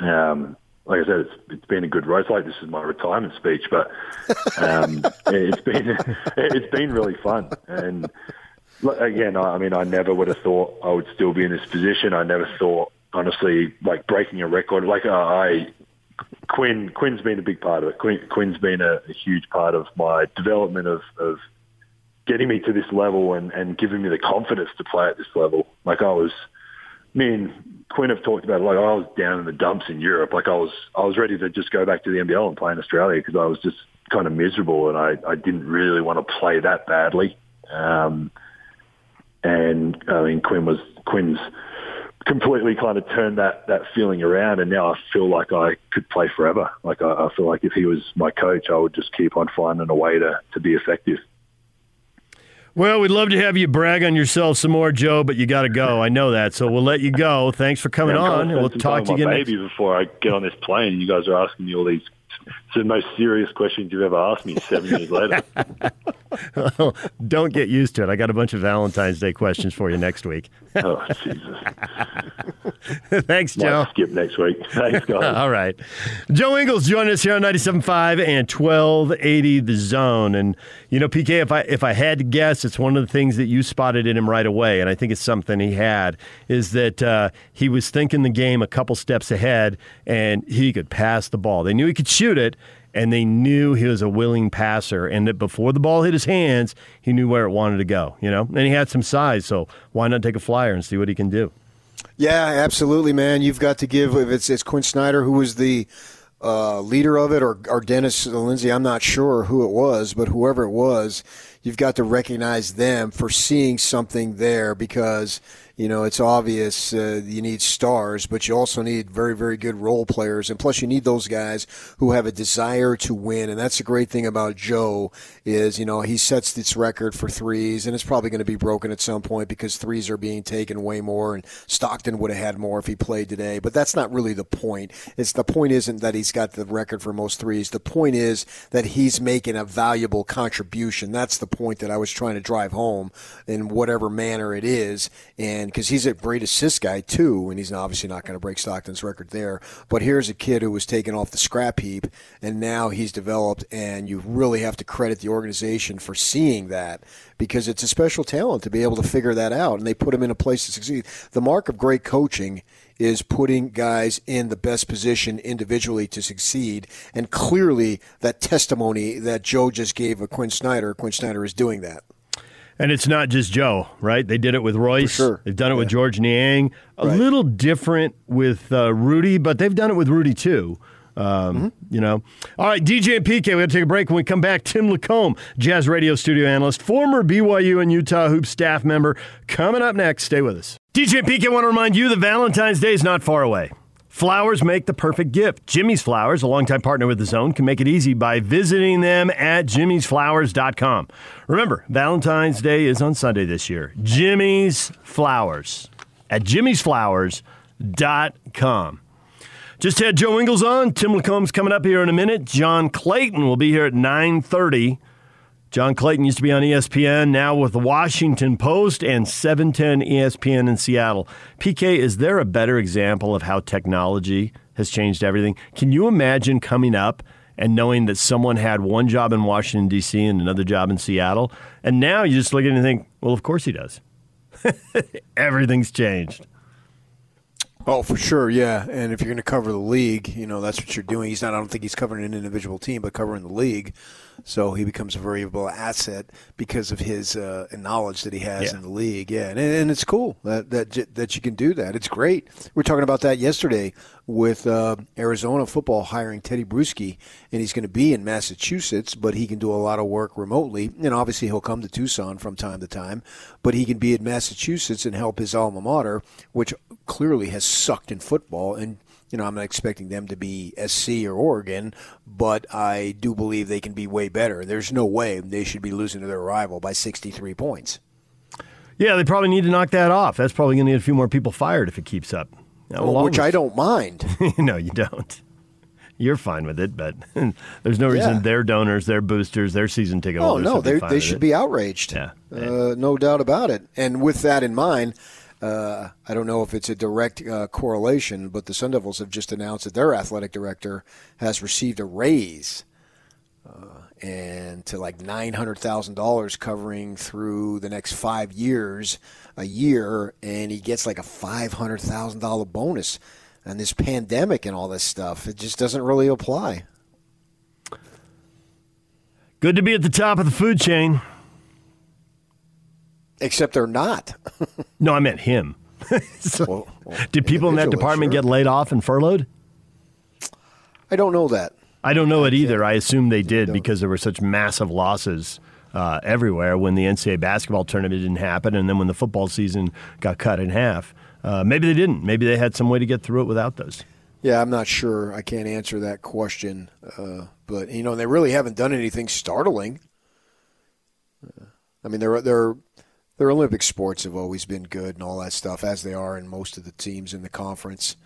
um, like I said, it's it's been a good road. It's like this is my retirement speech, but um, it's been it's been really fun. And again, I, I mean, I never would have thought I would still be in this position. I never thought, honestly, like breaking a record. Like uh, I, Quin Quin's been a big part of it. Quinn, Quin's been a, a huge part of my development of, of getting me to this level and, and giving me the confidence to play at this level. Like I was, me and Quin have talked about it, like I was down in the dumps in Europe. Like I was, I was ready to just go back to the NBL and play in Australia because I was just kind of miserable and I, I didn't really want to play that badly. Um, and I mean, Quin was Quin's completely kind of turned that that feeling around, and now I feel like I could play forever. Like I, I feel like if he was my coach, I would just keep on finding a way to to be effective. Well, we'd love to have you brag on yourself some more, Joe, but you got to go. I know that, so we'll let you go. Thanks for coming Yeah, on, and we'll talk to you again. with Next. my baby before I get on this plane. You guys are asking me all these. It's the most serious questions you've ever asked me. Seven years later. Don't get used to it. I got a bunch of Valentine's Day questions for you next week. oh Jesus! Thanks, Joe. Might skip next week. Thanks, guys. All right. Joe Ingles joining us here on 97.5 and 1280 The Zone. And, you know, PK, if I, if I had to guess, it's one of the things that you spotted in him right away, and I think it's something he had, is that uh, he was thinking the game a couple steps ahead and he could pass the ball. They knew he could shoot it, and they knew he was a willing passer, and that before the ball hit his hands, he knew where it wanted to go, you know? And he had some size, so why not take a flyer and see what he can do? Yeah, absolutely, man. You've got to give if it's, it's Quin Snyder who was the uh, leader of it, or, or Dennis Lindsay. I'm not sure who it was, but whoever it was, you've got to recognize them for seeing something there because you know it's obvious uh, you need stars, but you also need very very good role players, and plus you need those guys who have a desire to win. And that's the great thing about Joe is you know he sets this record for threes, and it's probably going to be broken at some point because threes are being taken way more, and Stockton would have had more if he played today. But that's not really the point. It's the point isn't that he's got the record for most threes. The point is that he's making a valuable contribution. That's the point that I was trying to drive home in whatever manner it is. And because he's a great assist guy too, and he's obviously not going to break Stockton's record there. But here's a kid who was taken off the scrap heap, and now he's developed, and you really have to credit the organization for seeing that because it's a special talent to be able to figure that out, and they put him in a place to succeed. The mark of great coaching is putting guys in the best position individually to succeed. And clearly, that testimony that Joe just gave of Quin Snyder, Quin Snyder is doing that. And it's not just Joe, right? They did it with Royce. sure. They've done it with Georges Niang. A little different with uh, Rudy, but they've done it with Rudy too. Um, You know. All right, DJ and PK, we got to take a break. When we come back, Tim Lacombe, Jazz Radio studio analyst, former BYU and Utah Hoop staff member, coming up next. Stay with us. DJ and PK I want to remind you that Valentine's Day is not far away. Flowers make the perfect gift. Jimmy's Flowers, a longtime partner with the Zone, can make it easy by visiting them at jimmysflowers.com. Remember, Valentine's Day is on Sunday this year. Jimmy's Flowers at jimmysflowers.com. Just had Joe Ingles on. Tim Lacombe's coming up here in a minute. John Clayton will be here at 9.30. John Clayton used to be on ESPN, now with the Washington Post and 710 ESPN in Seattle. PK, is there a better example of how technology has changed everything? Can you imagine coming up and knowing that someone had one job in Washington, D.C. and another job in Seattle? And now you just look at it and think, well, of course he does. Everything's changed. Oh, for sure, yeah. And if you're going to cover the league, you know that's what you're doing. He's not. I don't think he's covering an individual team, but covering the league. So he becomes a variable asset because of his uh, knowledge that he has Yeah. in the league. Yeah, and, and it's cool that that that you can do that. It's great. We were talking about that yesterday with uh, Arizona football hiring Tedy Bruschi, and he's going to be in Massachusetts, but he can do a lot of work remotely. And obviously, he'll come to Tucson from time to time, but he can be in Massachusetts and help his alma mater, which clearly has sucked in football. And you know, I'm not expecting them to be SC or Oregon, but I do believe they can be way better. There's no way they should be losing to their rival by 63 points. Yeah, they probably need to knock that off. That's probably going to get a few more people fired if it keeps up. Now, we'll which I don't mind. no, you don't. You're fine with it, but there's no reason Yeah. their donors, their boosters, their season ticket holders. Oh no, they fine they with should it. be outraged. Yeah. Uh, no doubt about it. And with that in mind, Uh, I don't know if it's a direct uh, correlation, but the Sun Devils have just announced that their athletic director has received a raise uh, and to like $900,000 covering through the next five years, a year, and he gets like a $500,000 bonus. And this pandemic and all this stuff, it just doesn't really apply. Good to be at the top of the food chain. Except they're not. no, I meant him. so, well, well, did people in that department sure. get laid off and furloughed? I don't know that. I don't know it either. I assume they did because there were such massive losses uh, everywhere when the NCAA basketball tournament didn't happen, and then when the football season got cut in half. Uh, maybe they didn't. Maybe they had some way to get through it without those. Yeah, I'm not sure. I can't answer that question. Uh, but you know, they really haven't done anything startling. Uh, I mean, their their Olympic sports have always been good and all that stuff, as they are in most of the teams in the conference.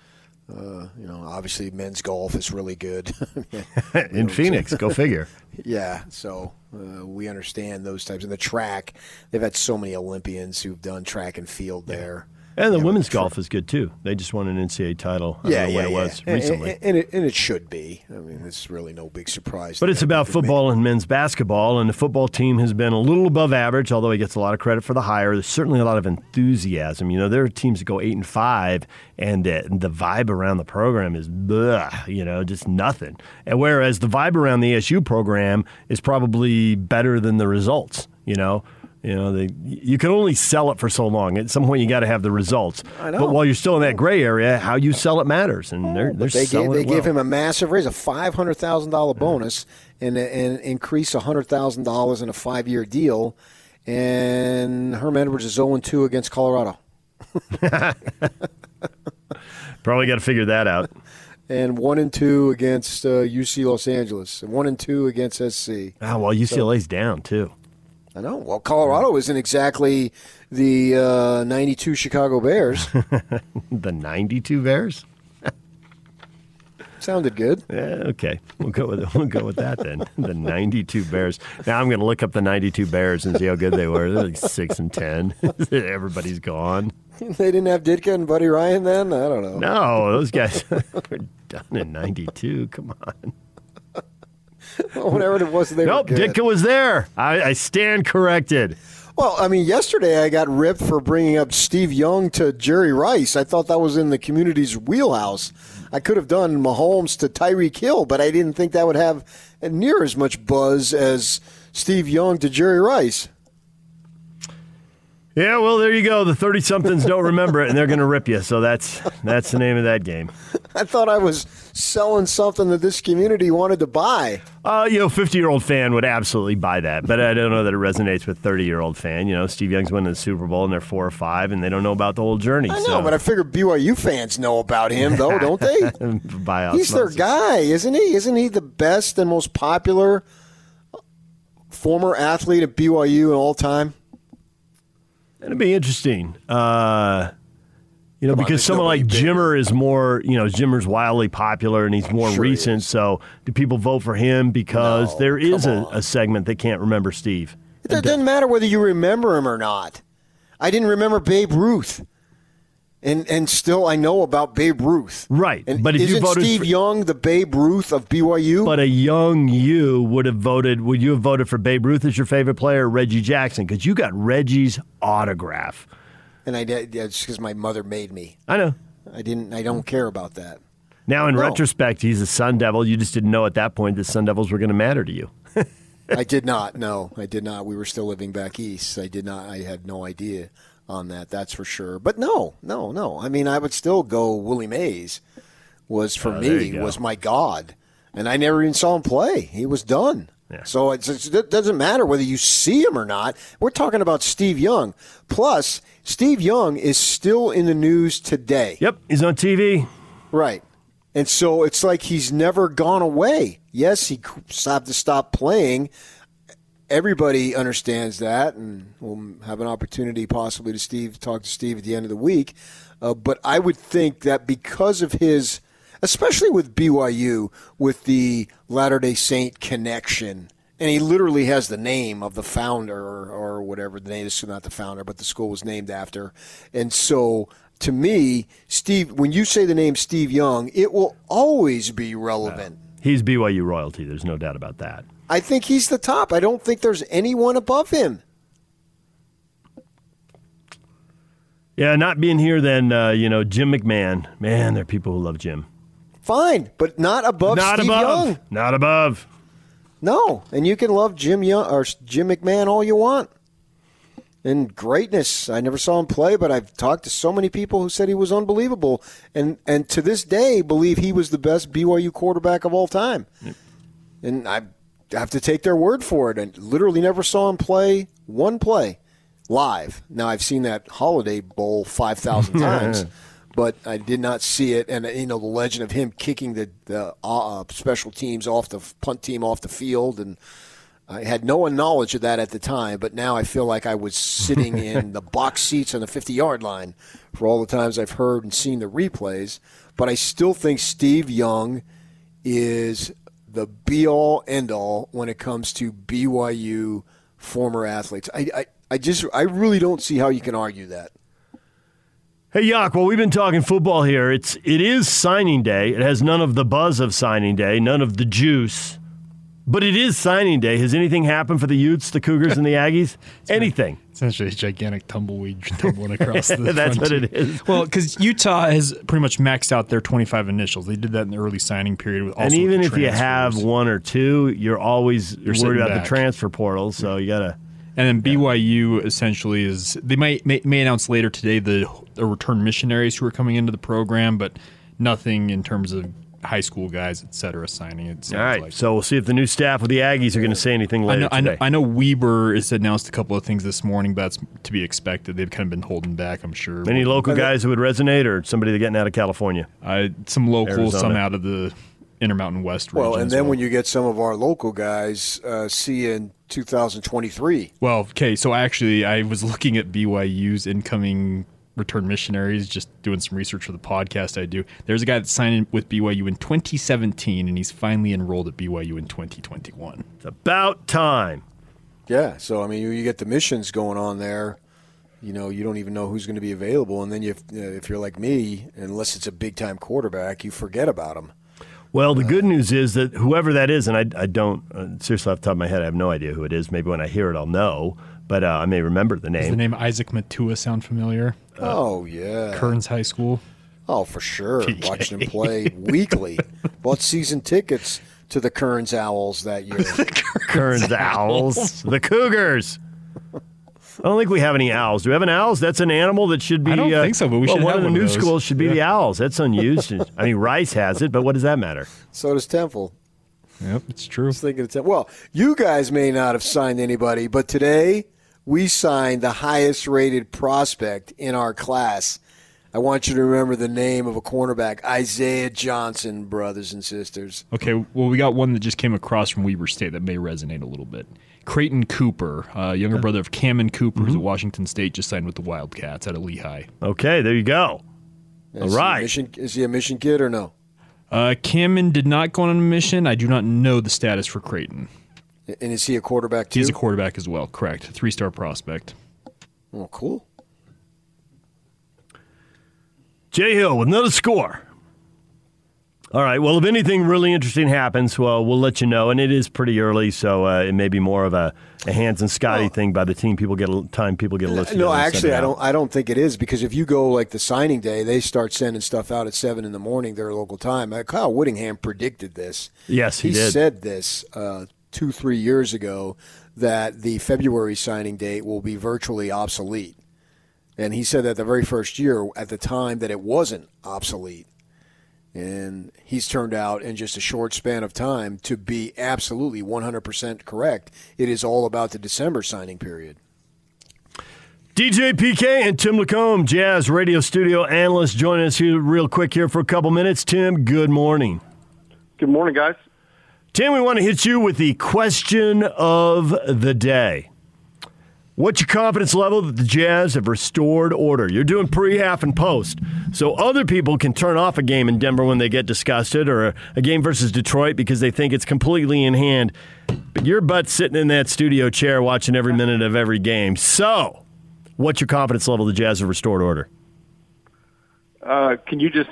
Uh, you know, obviously men's golf is really good. in know, Phoenix, go figure. Yeah, so uh, we understand those types. and the track, they've had so many Olympians who've done track and field yeah. there. And the women's golf is good too. They just won an NCAA title. I yeah, yeah, it yeah. was recently, and, and, it, and, it, should be. I mean, it's really no big surprise. But it's about football and men's basketball, and the football team has been a little above average. Although he gets a lot of credit for the hire, there's certainly a lot of enthusiasm. You know, there are teams that go eight and five, and the, the vibe around the program is, bleh, you know, just nothing. And whereas the vibe around the ASU program is probably better than the results. You know. You know, they, you can only sell it for so long. At some point, you got to have the results. I know. But while you're still in that gray area, how you sell it matters, and they're, they're they selling gave, They well. give him a massive raise, a five hundred thousand dollar bonus, and and increase hundred thousand dollars in a five year deal. And Herm Edwards is zero two against Colorado. Probably got to figure that out. and one and two against uh, UC Los Angeles, and one and two against SC. Ah, well, UCLA's so, down too. I know. Well, Colorado isn't exactly the uh, 92 Chicago Bears. the 92 Bears? Sounded good. Yeah, okay. We'll go with we'll go with that then. the 92 Bears. Now I'm going to look up the 92 Bears and see how good they were. They're like 6 and 10. Everybody's gone. They didn't have Ditka and Buddy Ryan then? I don't know. No, those guys were done in 92. Come on. Whatever it was, they nope, were good. Ditka was there. I, I stand corrected. Well, I mean, yesterday I got ripped for bringing up Steve Young to Jerry Rice. I thought that was in the community's wheelhouse. I could have done Mahomes to Tyreek Hill, but I didn't think that would have near as much buzz as Steve Young to Jerry Rice. Yeah, well, there you go. The thirty somethings don't remember it, and they're going to rip you. So that's that's the name of that game. I thought I was selling something that this community wanted to buy. Uh, you know, fifty year old fan would absolutely buy that, but I don't know that it resonates with thirty year old fan. You know, Steve Young's winning the Super Bowl, and they're four or five, and they don't know about the whole journey. I know, so. but I figure BYU fans know about him, though, don't they? By He's their guy, isn't he? Isn't he the best and most popular former athlete at BYU in all time? It'd be interesting. Uh, you know, Come because on, someone like Jimmer is more, you know, Jimmer's wildly popular and he's more Sure recent. So do people vote for him because No, there is a, a segment that can't remember Steve? It doesn't matter whether you remember him or not. I didn't remember Babe Ruth. And and still I know about Babe Ruth. Right. And but if isn't you voted Steve for- Young the Babe Ruth of BYU? But a young you would have voted. Would you have voted for Babe Ruth as your favorite player, or Reggie Jackson? Because you got Reggie's autograph. and I did that's because my mother made me. I know. I didn't I don't care about that. Now, in No. retrospect, he's a Sun Devil. You just didn't know at that point that Sun Devils were going to matter to you. I did not. No, I did not. We were still living back east. I did not. I had no idea on that. That's for sure. But no, no, no. I mean, I would still go. Willie Mays was for Oh, me was my god, and I never even saw him play. He was done. So it's, it's, it doesn't matter whether you see him or not. We're talking about Steve Young. Plus, Steve Young is still in the news today. Yep, he's on TV. Right. And so it's like he's never gone away. Yes, he had to stop playing. Everybody understands that, and we'll have an opportunity possibly to Steve talk to Steve at the end of the week. Uh, but I would think that because of his, especially with BYU, with the Latter Day Saint connection and he literally has the name of the founder or, or whatever the name is not the founder, but the school was named after. And so, to me, Steve, when you say the name Steve Young, it will always be relevant. He's BYU royalty. There's no doubt about that. I think he's the top. I don't think there's anyone above him. Yeah, not being here, then uh, you know Jim McMahon. Man, there are people who love Jim. Fine, but not above Not Steve above. Young. Not above. No, and you can love Jim Young or Jim McMahon all you want. And greatness, I never saw him play, but I've talked to so many people who said he was unbelievable, and and to this day believe he was the best BYU quarterback of all time. And I have to take their word for it. And literally never saw him play one play live. Now I've seen that Holiday Bowl five thousand times. But I did not see it, and you know the legend of him kicking the, the uh, special teams off the punt team off the field, and I had no knowledge of that at the time, but now I feel like I was sitting in the box seats on the 50 yard line for all the times I've heard and seen the replays. But I still think Steve Young is the be all end all when it comes to BYU former athletes. I, I, I just, I really don't see how you can argue that. Hey, Yak, well, we've been talking football here. It's it is signing day. It has none of the buzz of signing day, none of the juice, but it is signing day. Has anything happened for the Utes, the Cougars, and the Aggies? anything? Essentially, a gigantic tumbleweed tumbling across the. That's front what team. it is. Well, because Utah has pretty much maxed out their 25 initials. They did that in the early signing period. With also and even with if the you have one or two, you're always You're worried about back. the transfer portal. So you gotta. And then BYU essentially is they might may, may announce later today the, the return missionaries who are coming into the program, but nothing in terms of high school guys, et cetera, signing. It All right. like. So we'll see if the new staff with the Aggies are going to say anything I later I know, today. I know Weber has announced a couple of things this morning, but that's to be expected. They've kind of been holding back, I'm sure. Any local guys who would resonate, or somebody that getting out of California? Uh, some local, Arizona. some out of the Intermountain West region. Well, and then well. when you get some of our local guys, uh, see in 2023. Well, okay, so actually, I was looking at BYU's incoming return missionaries, just doing some research for the podcast I do. There's a guy that signed in with BYU in 2017, and he's finally enrolled at BYU in 2021. It's about time. Yeah, so I mean, you, you get the missions going on there. You know, you don't even know who's going to be available, and then you, uh, if you're like me, unless it's a big time quarterback, you forget about them. Well, the good news is that whoever that is, and I, I don't uh, seriously off the top of my head, I have no idea who it is. Maybe when I hear it, I'll know, but uh, I may remember the Does name. the name Isaac Matua sound familiar? oh yeah, Kearns High School. Oh, for sure. Watching him play weekly. Bought season tickets to the Kearns Owls that year. Kearns Owls, the Cougars. I don't think we have any owls. Do we have an owls? That's an animal that should be. I don't uh, think so, but we well, should one have of the one new those. schools should be the owls. That's unused. I mean, Rice has it, but what does that matter? so does Temple. Yep, it's true. I was thinking of Temple. Well, you guys may not have signed anybody, but today we signed the highest rated prospect in our class. I want you to remember the name of a cornerback, Isaiah Johnson, brothers and sisters. Okay, well, we got one that just came across from Weber State that may resonate a little bit. Creighton Cooper, uh, younger brother of Cameron Cooper, who's at Washington State, just signed with the Wildcats out of Lehigh. Okay, there you go. Is All he right. mission- is he a mission kid or no? Uh, Cameron did not go on a mission. I do not know the status for Creighton. And is he a quarterback too? He's a quarterback as well, correct. Three star prospect. Oh, cool. Jay Hill with another score. All right. Well, if anything really interesting happens, well, we'll let you know. And it is pretty early, so uh, it may be more of a, a Hans and Scotty thing by the team people get a, time people get a list. No, together and send actually, I don't. I don't think it is because if you go like the signing day, they start sending stuff out at seven in the morning their local time. Uh, Kyle Whittingham predicted this. Yes, he did. said this uh, two, three years ago that the February signing date will be virtually obsolete, and he said that the very first year at the time that it wasn't obsolete. And he's turned out in just a short span of time to be absolutely 100% correct. It is all about the December signing period. DJ PK and Tim LaComb, Jazz Radio Studio analyst, joining us here real quick here for a couple minutes. Tim, good morning. Good morning, guys. Tim, we want to hit you with the question of the day. What's your confidence level that the Jazz have restored order? You're doing pre, half, and post. So other people can turn off a game in Denver when they get disgusted or a, game versus Detroit because they think it's completely in hand. But your butt's sitting in that studio chair watching every minute of every game. So, what's your confidence level that the Jazz have restored order? Uh, can you just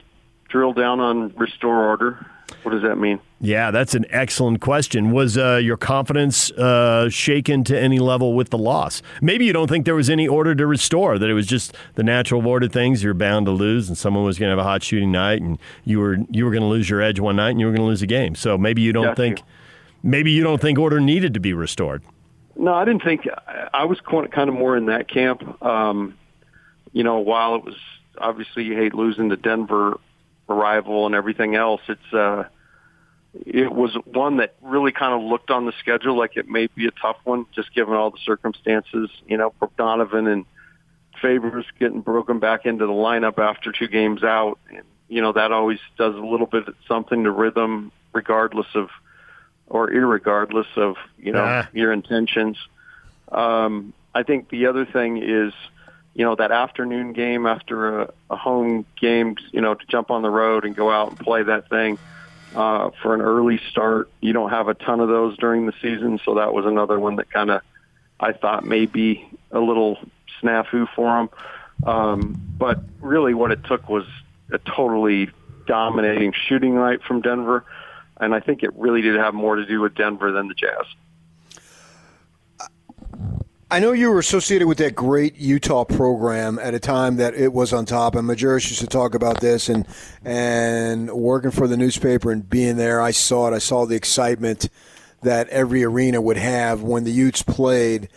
drill down on restore order? What does that mean? Yeah, that's an excellent question. Was uh, your confidence uh, shaken to any level with the loss? Maybe you don't think there was any order to restore; that it was just the natural order of things. You're bound to lose, and someone was going to have a hot shooting night, and you were you were going to lose your edge one night, and you were going to lose a game. So maybe you don't Got think you. maybe you don't think order needed to be restored. No, I didn't think. I- was kind of more in that camp. Um, you know, while it was obviously you hate losing the Denver arrival and everything else, it's uh, it was one that really kind of looked on the schedule like it may be a tough one, just given all the circumstances. You know, Donovan and Favors getting broken back into the lineup after two games out, and you know that always does a little bit of something to rhythm, regardless of or irregardless of you know Ah. your intentions. Um, I think the other thing is, you know, that afternoon game after a, a home game, you know, to jump on the road and go out and play that thing uh, for an early start. You don't have a ton of those during the season, so that was another one that kind of I thought maybe a little snafu for them. Um, but really, what it took was a totally dominating shooting night from Denver, and I think it really did have more to do with Denver than the Jazz. I know you were associated with that great Utah program at a time that it was on top, and Majerus used to talk about this, and and working for the newspaper and being there, I saw it. I saw the excitement that every arena would have when the Utes played.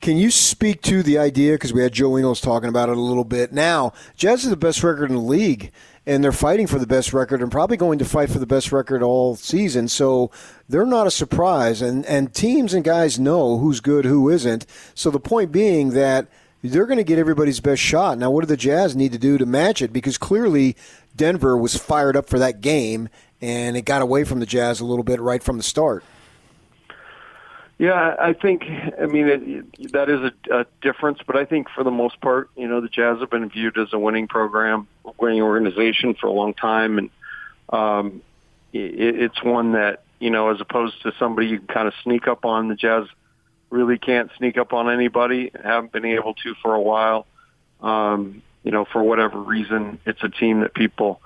Can you speak to the idea? Because we had Joe Ingles talking about it a little bit. Now, Jazz is the best record in the league, and they're fighting for the best record, and probably going to fight for the best record all season. So they're not a surprise, and and teams and guys know who's good, who isn't. So the point being that they're going to get everybody's best shot. Now, what do the Jazz need to do to match it? Because clearly Denver was fired up for that game, and it got away from the Jazz a little bit right from the start. Yeah, I think. I mean, it, that is a, a difference, but I think for the most part, you know, the Jazz have been viewed as a winning program, winning organization for a long time, and um, it, it's one that you know, as opposed to somebody you can kind of sneak up on. The Jazz really can't sneak up on anybody. Haven't been able to for a while. Um, you know, for whatever reason, it's a team that people,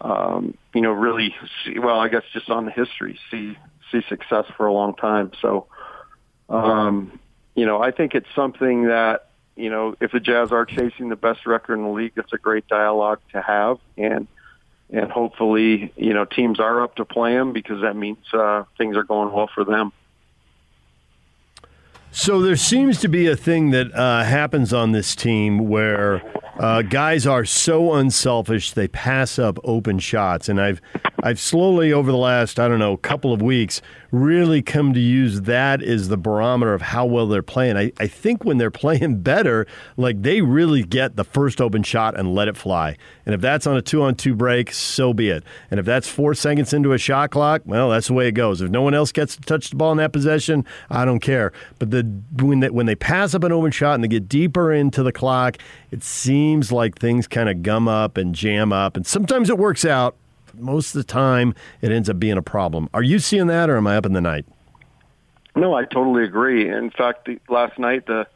um, you know, really see. Well, I guess just on the history, see see success for a long time. So. Um, you know, I think it's something that, you know, if the Jazz are chasing the best record in the league, it's a great dialogue to have. And, and hopefully, you know, teams are up to play them because that means uh, things are going well for them. So there seems to be a thing that uh, happens on this team where uh, guys are so unselfish they pass up open shots, and I've I've slowly over the last I don't know couple of weeks really come to use that as the barometer of how well they're playing. I, I think when they're playing better, like they really get the first open shot and let it fly. And if that's on a two on two break, so be it. And if that's four seconds into a shot clock, well, that's the way it goes. If no one else gets to touch the ball in that possession, I don't care. But the when they, when they pass up an open shot and they get deeper into the clock, it seems like things kind of gum up and jam up. And sometimes it works out. Most of the time, it ends up being a problem. Are you seeing that, or am I up in the night? No, I totally agree. In fact, the, last night, the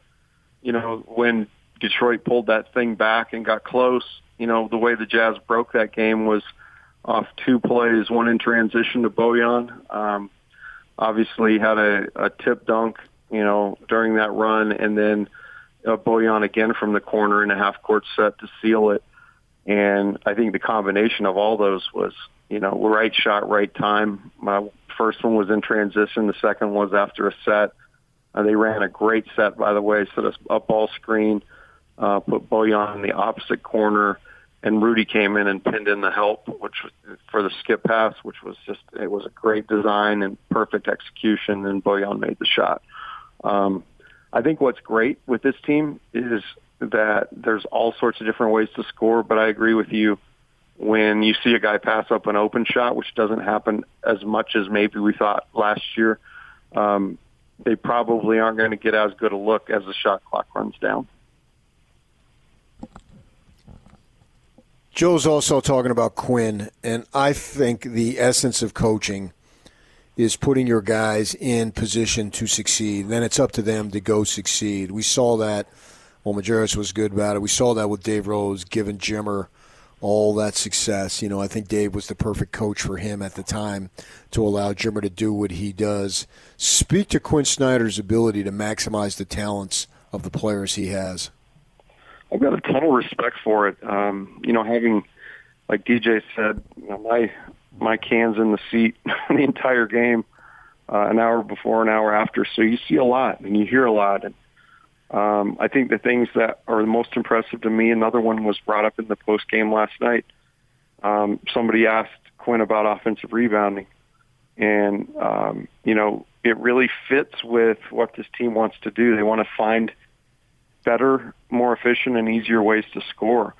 you know when Detroit pulled that thing back and got close, you know the way the Jazz broke that game was off two plays, one in transition to Bojan. Um, obviously, had a, a tip dunk, you know, during that run, and then uh, Bojan again from the corner in a half court set to seal it. And I think the combination of all those was, you know, right shot, right time. My first one was in transition. The second was after a set. Uh, they ran a great set, by the way, set us a ball screen, uh, put Bojan in the opposite corner, and Rudy came in and pinned in the help, which was for the skip pass, which was just, it was a great design and perfect execution, and Bojan made the shot. Um, I think what's great with this team is that there's all sorts of different ways to score, but I agree with you when you see a guy pass up an open shot, which doesn't happen as much as maybe we thought last year. Um, they probably aren't going to get as good a look as the shot clock runs down. Joe's also talking about Quin, and I think the essence of coaching is putting your guys in position to succeed. Then it's up to them to go succeed. We saw that. Well, Majerus was good about it. We saw that with Dave Rose giving Jimmer all that success. You know, I think Dave was the perfect coach for him at the time to allow Jimmer to do what he does. Speak to Quin Snyder's ability to maximize the talents of the players he has. I've got a ton of respect for it. Um, you know, having like DJ said, you know, my my cans in the seat the entire game, uh, an hour before, an hour after. So you see a lot and you hear a lot. And um, I think the things that are the most impressive to me, another one was brought up in the post game last night. Um, somebody asked Quin about offensive rebounding, and um, you know it really fits with what this team wants to do. They want to find better, more efficient, and easier ways to score.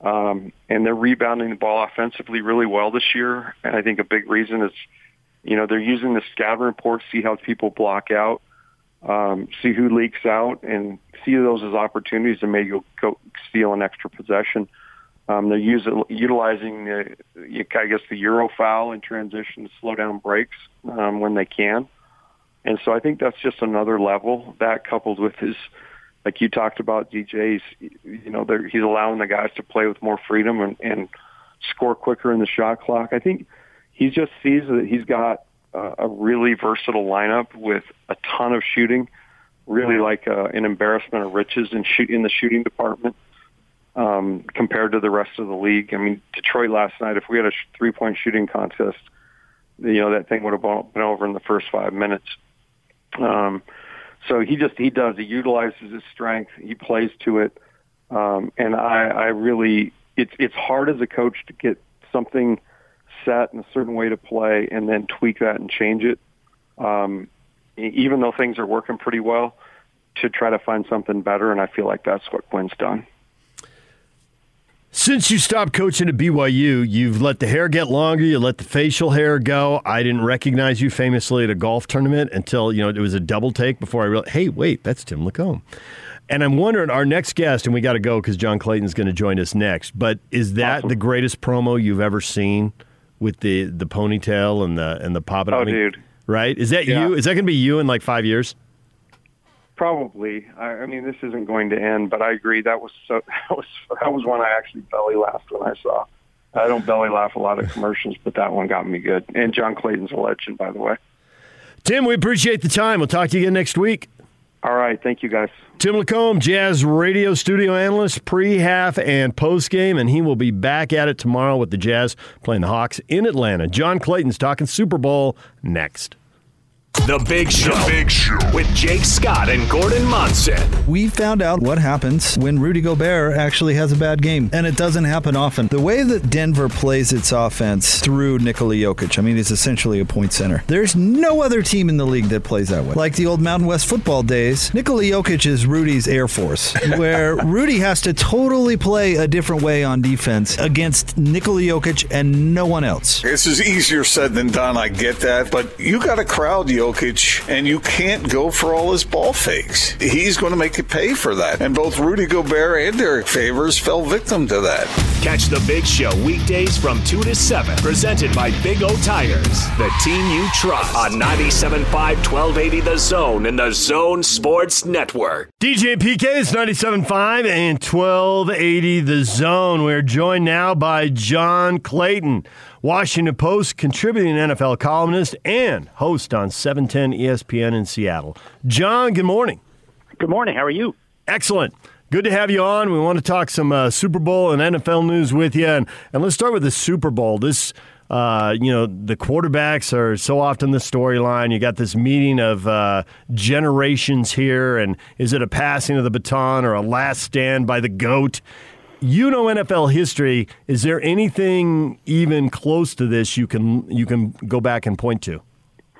Um, and they're rebounding the ball offensively really well this year. And I think a big reason is, you know, they're using the scatter report, see how people block out, um, see who leaks out, and see those as opportunities to maybe go steal an extra possession. Um, they're using, utilizing, the, I guess, the Euro foul in transition to slow down breaks um, when they can. And so I think that's just another level. That coupled with his like you talked about DJ's, you know, he's allowing the guys to play with more freedom and, and score quicker in the shot clock. I think he just sees that he's got uh, a really versatile lineup with a ton of shooting, really like uh, an embarrassment of riches in shoot in the shooting department um, compared to the rest of the league. I mean, Detroit last night, if we had a three point shooting contest, you know, that thing would have been over in the first five minutes. Um, so he just he does he utilizes his strength. He plays to it, um, and I, I really it's it's hard as a coach to get something set in a certain way to play and then tweak that and change it. Um, even though things are working pretty well, to try to find something better, and I feel like that's what Quin's done. Since you stopped coaching at BYU, you've let the hair get longer, you let the facial hair go. I didn't recognize you famously at a golf tournament until, you know, it was a double take before I realized, hey, wait, that's Tim LaComb. And I'm wondering, our next guest, and we got to go because John Clayton's going to join us next, but is that awesome. the greatest promo you've ever seen with the, the ponytail and the and the pop? Oh, I mean, dude. Right? Is that yeah. you? Is that going to be you in like five years? Probably. I, I mean, this isn't going to end, but I agree. That was so. That was that was one I actually belly laughed when I saw. I don't belly laugh a lot of commercials, but that one got me good. And John Clayton's a legend, by the way. Tim, we appreciate the time. We'll talk to you again next week. All right. Thank you, guys. Tim LaComb, Jazz radio studio analyst, pre, half, and post game, and he will be back at it tomorrow with the Jazz playing the Hawks in Atlanta. John Clayton's talking Super Bowl next. The Big Show. The Big Show. With Jake Scott and Gordon Monson. We found out what happens when Rudy Gobert actually has a bad game, and it doesn't happen often. The way that Denver plays its offense through Nikola Jokic, I mean, it's essentially a point center. There's no other team in the league that plays that way. Like the old Mountain West football days, Nikola Jokic is Rudy's Air Force, where Rudy has to totally play a different way on defense against Nikola Jokic and no one else. This is easier said than done. I get that, but you got a crowd, Jokic Jokic, and you can't go for all his ball fakes. He's going to make you pay for that. And both Rudy Gobert and Derrick Favors fell victim to that. Catch the Big Show weekdays from 2 to 7, presented by Big O Tires, the team you trust, on 97.5 1280 The Zone and The Zone Sports Network. DJ PK is 97.5 and 1280 The Zone. We're joined now by John Clayton. Washington Post contributing NFL columnist and host on 710 ESPN in Seattle. John, good morning. Good morning. How are you? Excellent. Good to have you on. We want to talk some uh, Super Bowl and NFL news with you. And, and let's start with the Super Bowl. This, uh, you know, the quarterbacks are so often the storyline. You got this meeting of uh, generations here. And is it a passing of the baton or a last stand by the GOAT? You know NFL history. Is there anything even close to this you can you can go back and point to?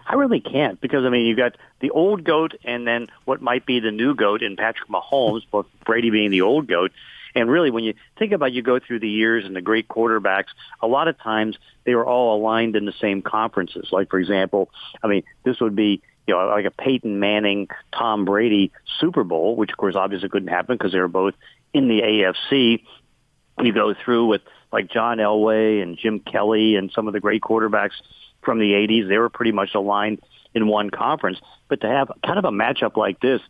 I really can't because I mean you got the old goat and then what might be the new goat in Patrick Mahomes, both Brady being the old goat. And really, when you think about you go through the years and the great quarterbacks, a lot of times they were all aligned in the same conferences. Like for example, I mean this would be you know, like a Peyton Manning, Tom Brady Super Bowl, which of course obviously couldn't happen because they were both in the AFC. You go through with like John Elway and Jim Kelly and some of the great quarterbacks from the 80s. They were pretty much aligned in one conference. But to have kind of a matchup like this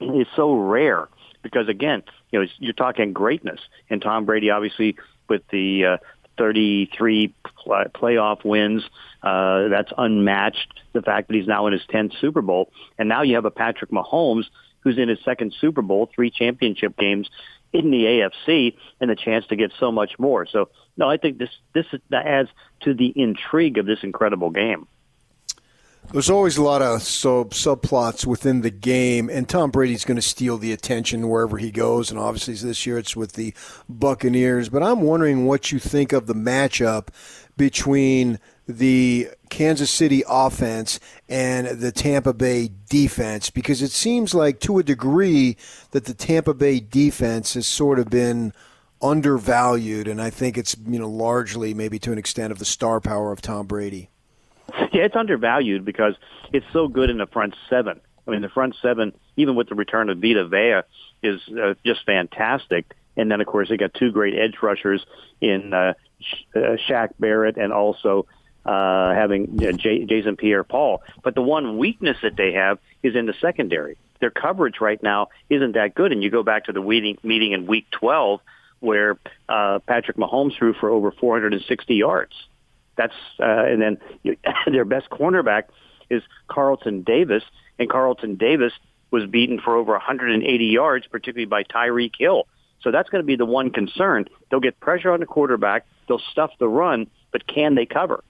is so rare because again, you know, you're talking greatness. And Tom Brady, obviously, with the uh, 33 pl- playoff wins, uh, that's unmatched. The fact that he's now in his 10th Super Bowl, and now you have a Patrick Mahomes who's in his second Super Bowl, three championship games in the AFC, and the chance to get so much more. So, no, I think this this that adds to the intrigue of this incredible game. There's always a lot of sub subplots within the game, and Tom Brady's going to steal the attention wherever he goes. And obviously, this year it's with the Buccaneers. But I'm wondering what you think of the matchup between the Kansas City offense and the Tampa Bay defense, because it seems like to a degree that the Tampa Bay defense has sort of been undervalued, and I think it's you know largely maybe to an extent of the star power of Tom Brady. Yeah, it's undervalued because it's so good in the front seven. I mean, the front seven, even with the return of Vita Vea, is uh, just fantastic. And then, of course, they got two great edge rushers in uh, uh, Shaq Barrett and also uh, having you know, J- Jason Pierre-Paul. But the one weakness that they have is in the secondary. Their coverage right now isn't that good. And you go back to the meeting, in Week 12 where uh, Patrick Mahomes threw for over 460 yards. That's uh, and then you, their best cornerback is Carlton Davis, and Carlton Davis was beaten for over 180 yards, particularly by Tyreek Hill. So that's going to be the one concern. They'll get pressure on the quarterback. They'll stuff the run, but can they cover?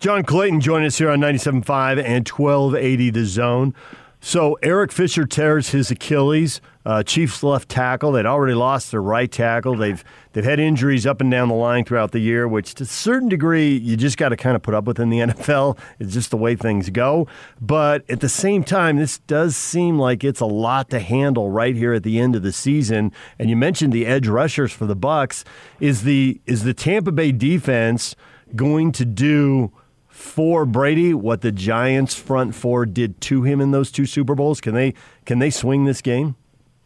John Clayton joining us here on 97.5 and 1280 The Zone. So Eric Fisher tears his Achilles. Uh, Chiefs left tackle. They'd already lost their right tackle. They've they've had injuries up and down the line throughout the year, which to a certain degree you just got to kind of put up with in the NFL. It's just the way things go. But at the same time, this does seem like it's a lot to handle right here at the end of the season. And you mentioned the edge rushers for the Bucs. Is the is the Tampa Bay defense going to do? For Brady what the Giants front four did to him in those two Super Bowls? Can they can they swing this game?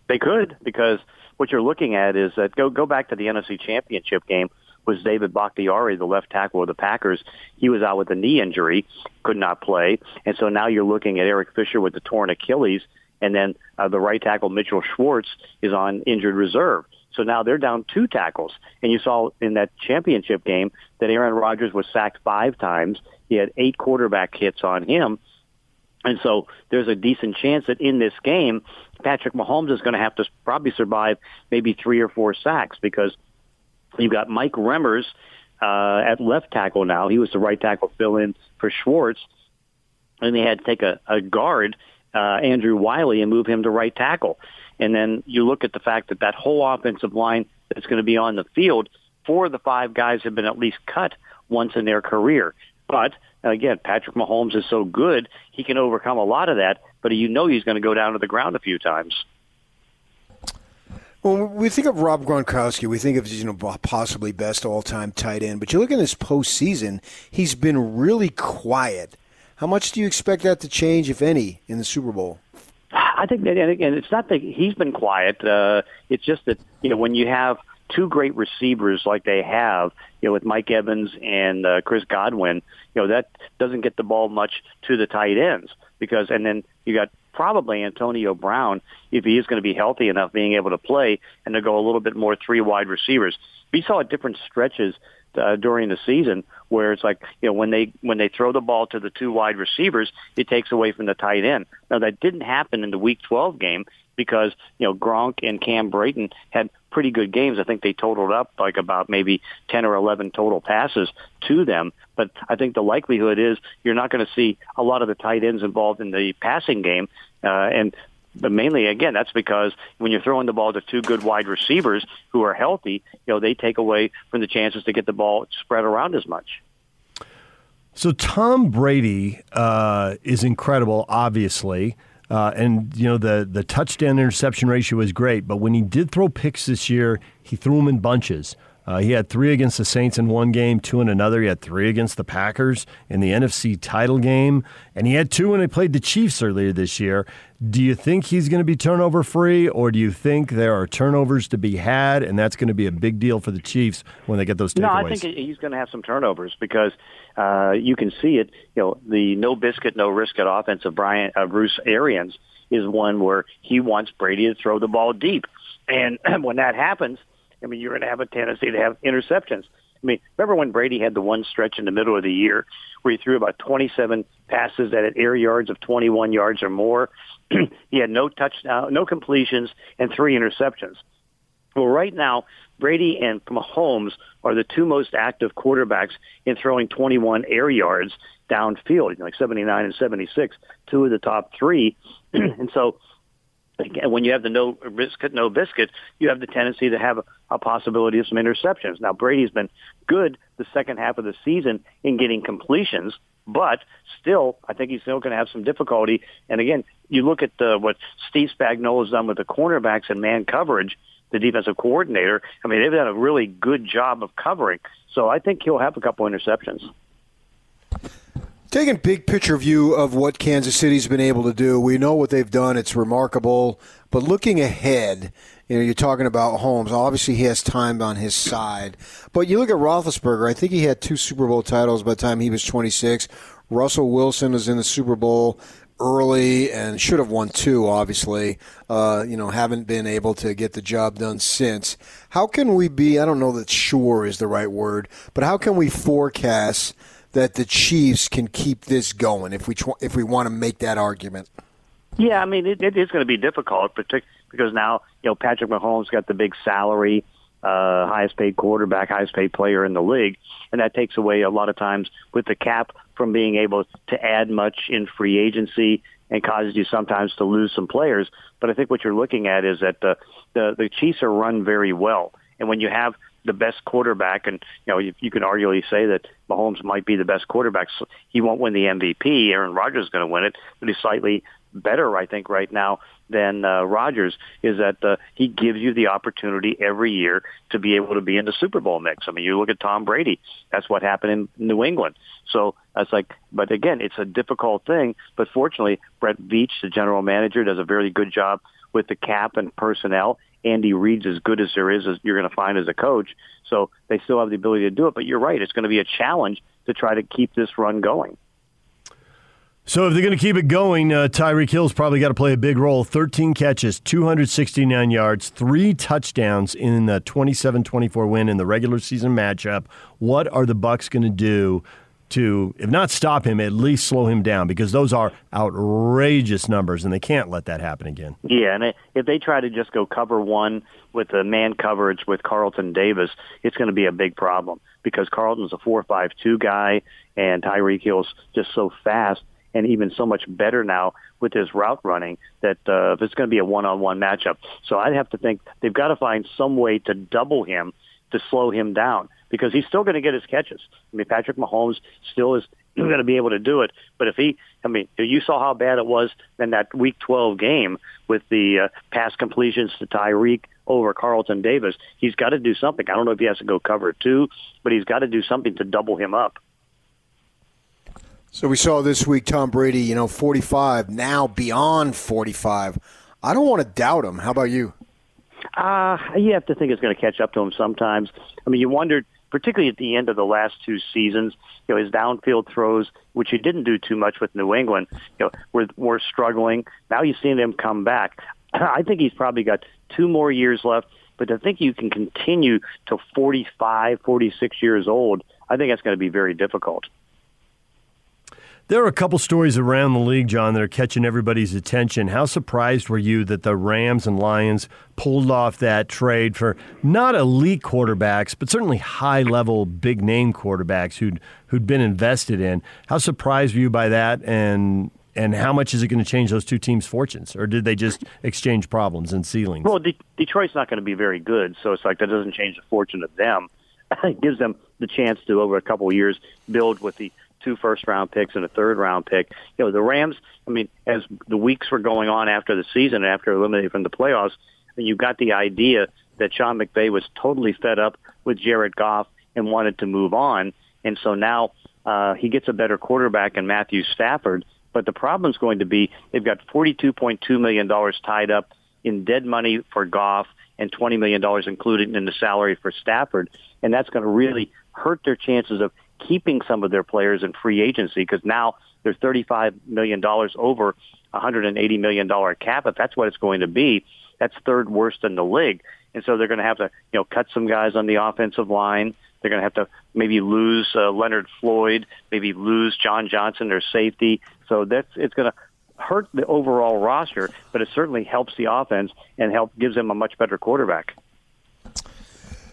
They could because what you're looking at is that go go back to the NFC Championship game was David Bakhtiari, the left tackle of the Packers. He was out with a knee injury, could not play, and so now you're looking at Eric Fisher with the torn Achilles, and then uh, the right tackle Mitchell Schwartz is on injured reserve. So now they're down two tackles. And you saw in that championship game that Aaron Rodgers was sacked five times he had eight quarterback hits on him. And so there's a decent chance that in this game, Patrick Mahomes is going to have to probably survive maybe three or four sacks because you've got Mike Remmers uh, at left tackle now. He was the right tackle fill in for Schwartz. And they had to take a, a guard, uh, Andrew Wylie, and move him to right tackle. And then you look at the fact that that whole offensive line that's going to be on the field, four of the five guys have been at least cut once in their career. But again, Patrick Mahomes is so good, he can overcome a lot of that, but you know he's going to go down to the ground a few times. When we think of Rob Gronkowski, we think of you know possibly best all-time tight end. But you look at his postseason; he's been really quiet. How much do you expect that to change, if any, in the Super Bowl? I think that, and again, it's not that he's been quiet. Uh, it's just that you know when you have two great receivers like they have, you know, with Mike Evans and uh, Chris Godwin, you know, that doesn't get the ball much to the tight ends because, and then you got probably Antonio Brown, if he is going to be healthy enough, being able to play and to go a little bit more three wide receivers. We saw different stretches uh, during the season where it's like you know when they when they throw the ball to the two wide receivers, it takes away from the tight end. Now that didn't happen in the Week 12 game because you know Gronk and Cam Brate had pretty good games. I think they totaled up like about maybe 10 or 11 total passes to them. But I think the likelihood is you're not going to see a lot of the tight ends involved in the passing game. Uh, and but mainly, again, that's because when you're throwing the ball to two good wide receivers who are healthy, you know, they take away from the chances to get the ball spread around as much. So Tom Brady uh, is incredible, obviously. Uh, and you know the the touchdown interception ratio is great, but when he did throw picks this year, he threw them in bunches. Uh, he had three against the Saints in one game, two in another. He had three against the Packers in the NFC title game, and he had two when he played the Chiefs earlier this year. Do you think he's going to be turnover free, or do you think there are turnovers to be had, and that's going to be a big deal for the Chiefs when they get those takeaways? No, I think he's going to have some turnovers because uh, you can see it. You know, the no biscuit, no risk at offense of Brian uh, Bruce Arians is one where he wants Brady to throw the ball deep, and when that happens I mean, you're going to have a tendency to have interceptions. I mean, remember when Brady had the one stretch in the middle of the year where he threw about 27 passes that had air yards of 21 yards or more? he had no touchdown, no completions, and three interceptions. Well, right now, Brady and Mahomes are the two most active quarterbacks in throwing 21 air yards downfield, like 79 and 76, two of the top three. and so again, when you have the no biscuit, no biscuit, you have the tendency to have a, a possibility of some interceptions. Now, Brady's been good the second half of the season in getting completions, but still, I think he's still going to have some difficulty. And again, you look at uh, what Steve Spagnuolo has done with the cornerbacks and man coverage, the defensive coordinator. I mean, they've done a really good job of covering. So I think he'll have a couple interceptions. Taking big picture view of what Kansas City's been able to do, we know what they've done. It's remarkable. But looking ahead, you know, you're talking about Holmes. Obviously, he has time on his side. But you look at Roethlisberger. I think he had two Super Bowl titles by the time he was 26. Russell Wilson was in the Super Bowl early and should have won two. Obviously, uh, you know, haven't been able to get the job done since. How can we be? I don't know that sure is the right word, but how can we forecast? That the Chiefs can keep this going if we tr- if we want to make that argument. Yeah, I mean it, it is going to be difficult, particularly because now you know Patrick Mahomes got the big salary, uh, highest paid quarterback, highest paid player in the league, and that takes away a lot of times with the cap from being able to add much in free agency and causes you sometimes to lose some players. But I think what you're looking at is that the the, the Chiefs are run very well, and when you have the best quarterback, and you know you, you can arguably say that Mahomes might be the best quarterback. So he won't win the MVP. Aaron Rodgers is going to win it, but he's slightly better, I think, right now than uh, Rodgers. Is that uh, he gives you the opportunity every year to be able to be in the Super Bowl mix. I mean, you look at Tom Brady. That's what happened in New England. So that's like, but again, it's a difficult thing. But fortunately, Brett Veach, the general manager, does a very good job with the cap and personnel. Andy Reid's as good as there is as you're going to find as a coach. So they still have the ability to do it. But you're right; it's going to be a challenge to try to keep this run going. So if they're going to keep it going, uh, Tyreek Hill's probably got to play a big role. 13 catches, 269 yards, three touchdowns in the 27-24 win in the regular season matchup. What are the Bucs going to do to, if not stop him, at least slow him down because those are outrageous numbers and they can't let that happen again. Yeah, and if they try to just go cover one with the man coverage with Carlton Davis, it's going to be a big problem because Carlton's a four-five-two guy and Tyreek Hill's just so fast and even so much better now with his route running that uh, if it's going to be a one-on-one matchup. So I'd have to think they've got to find some way to double him to slow him down because he's still going to get his catches. I mean, Patrick Mahomes still is going to be able to do it. But if he, I mean, you saw how bad it was in that Week 12 game with the uh, pass completions to Tyreek over Carlton Davis. He's got to do something. I don't know if he has to go cover two, but he's got to do something to double him up. So we saw this week Tom Brady, you know, 45, now beyond 45. I don't want to doubt him. How about you? Uh, you have to think it's going to catch up to him sometimes. I mean, you wondered, particularly at the end of the last two seasons, you know, his downfield throws, which he didn't do too much with New England, you know, were, were struggling. Now you've seen him come back. I think he's probably got two more years left, but I think you can continue to 45, 46 years old. I think that's going to be very difficult. There are a couple stories around the league, John, that are catching everybody's attention. How surprised were you that the Rams and Lions pulled off that trade for not elite quarterbacks, but certainly high level, big name quarterbacks who'd who'd been invested in? How surprised were you by that and and how much is it going to change those two teams' fortunes, or did they just exchange problems and ceilings? Well, De- Detroit's not going to be very good, so it's like that doesn't change the fortune of them. it gives them the chance to, over a couple of years, build with the two first round picks and a third round pick. You know, the Rams, I mean, as the weeks were going on after the season, after eliminating from the playoffs, you got the idea that Sean McVay was totally fed up with Jared Goff and wanted to move on. And so now uh, he gets a better quarterback in Matthew Stafford. But the problem is going to be they've got $42.2 million tied up in dead money for Goff and $20 million included in the salary for Stafford. And that's going to really hurt their chances of keeping some of their players in free agency because now they're $35 million over $180 million cap. If that's what it's going to be, that's third worst in the league. And so they're going to have to, you know, cut some guys on the offensive line. They're going to have to maybe lose uh, Leonard Floyd, maybe lose John Johnson, their safety. So that's it's going to hurt the overall roster, but it certainly helps the offense and help gives them a much better quarterback.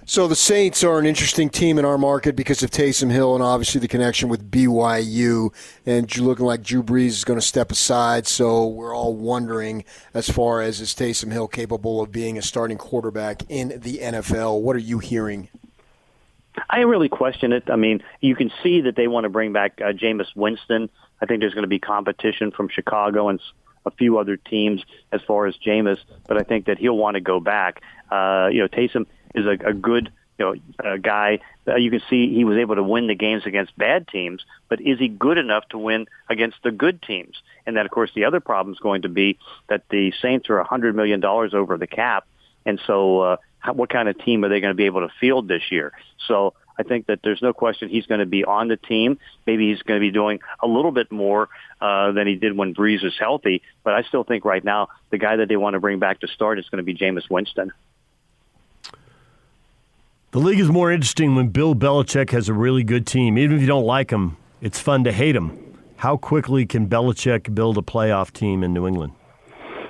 So the Saints are an interesting team in our market because of Taysom Hill and obviously the connection with BYU. And looking like Drew Brees is going to step aside. So we're all wondering as far as is Taysom Hill capable of being a starting quarterback in the NFL? What are you hearing? I really question it. I mean, you can see that they want to bring back uh, Jameis Winston. I think there's going to be competition from Chicago and a few other teams as far as Jameis, but I think that he'll want to go back. Uh, you know, Taysom is a, a good you know a guy. Uh, you can see he was able to win the games against bad teams, but is he good enough to win against the good teams? And then, of course, the other problem is going to be that the Saints are a hundred million dollars over the cap, and so uh, how, what kind of team are they going to be able to field this year? So I think that there's no question he's going to be on the team. Maybe he's going to be doing a little bit more uh, than he did when Brees was healthy. But I still think right now the guy that they want to bring back to start is going to be Jameis Winston. The league is more interesting when Bill Belichick has a really good team. Even if you don't like him, it's fun to hate him. How quickly can Belichick build a playoff team in New England?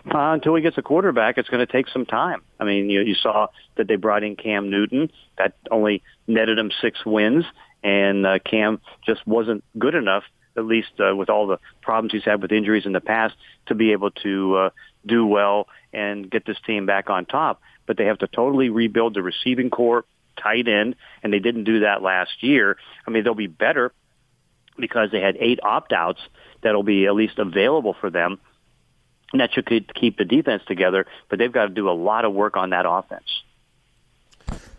Uh, until he gets a quarterback, it's going to take some time. I mean, you, you saw that they brought in Cam Newton. That only netted him six wins, and uh, Cam just wasn't good enough, at least uh, with all the problems he's had with injuries in the past, to be able to uh, do well and get this team back on top. But they have to totally rebuild the receiving corps tight end, and they didn't do that last year. I mean, they'll be better because they had eight opt-outs that'll be at least available for them. And that should keep the defense together, but they've got to do a lot of work on that offense.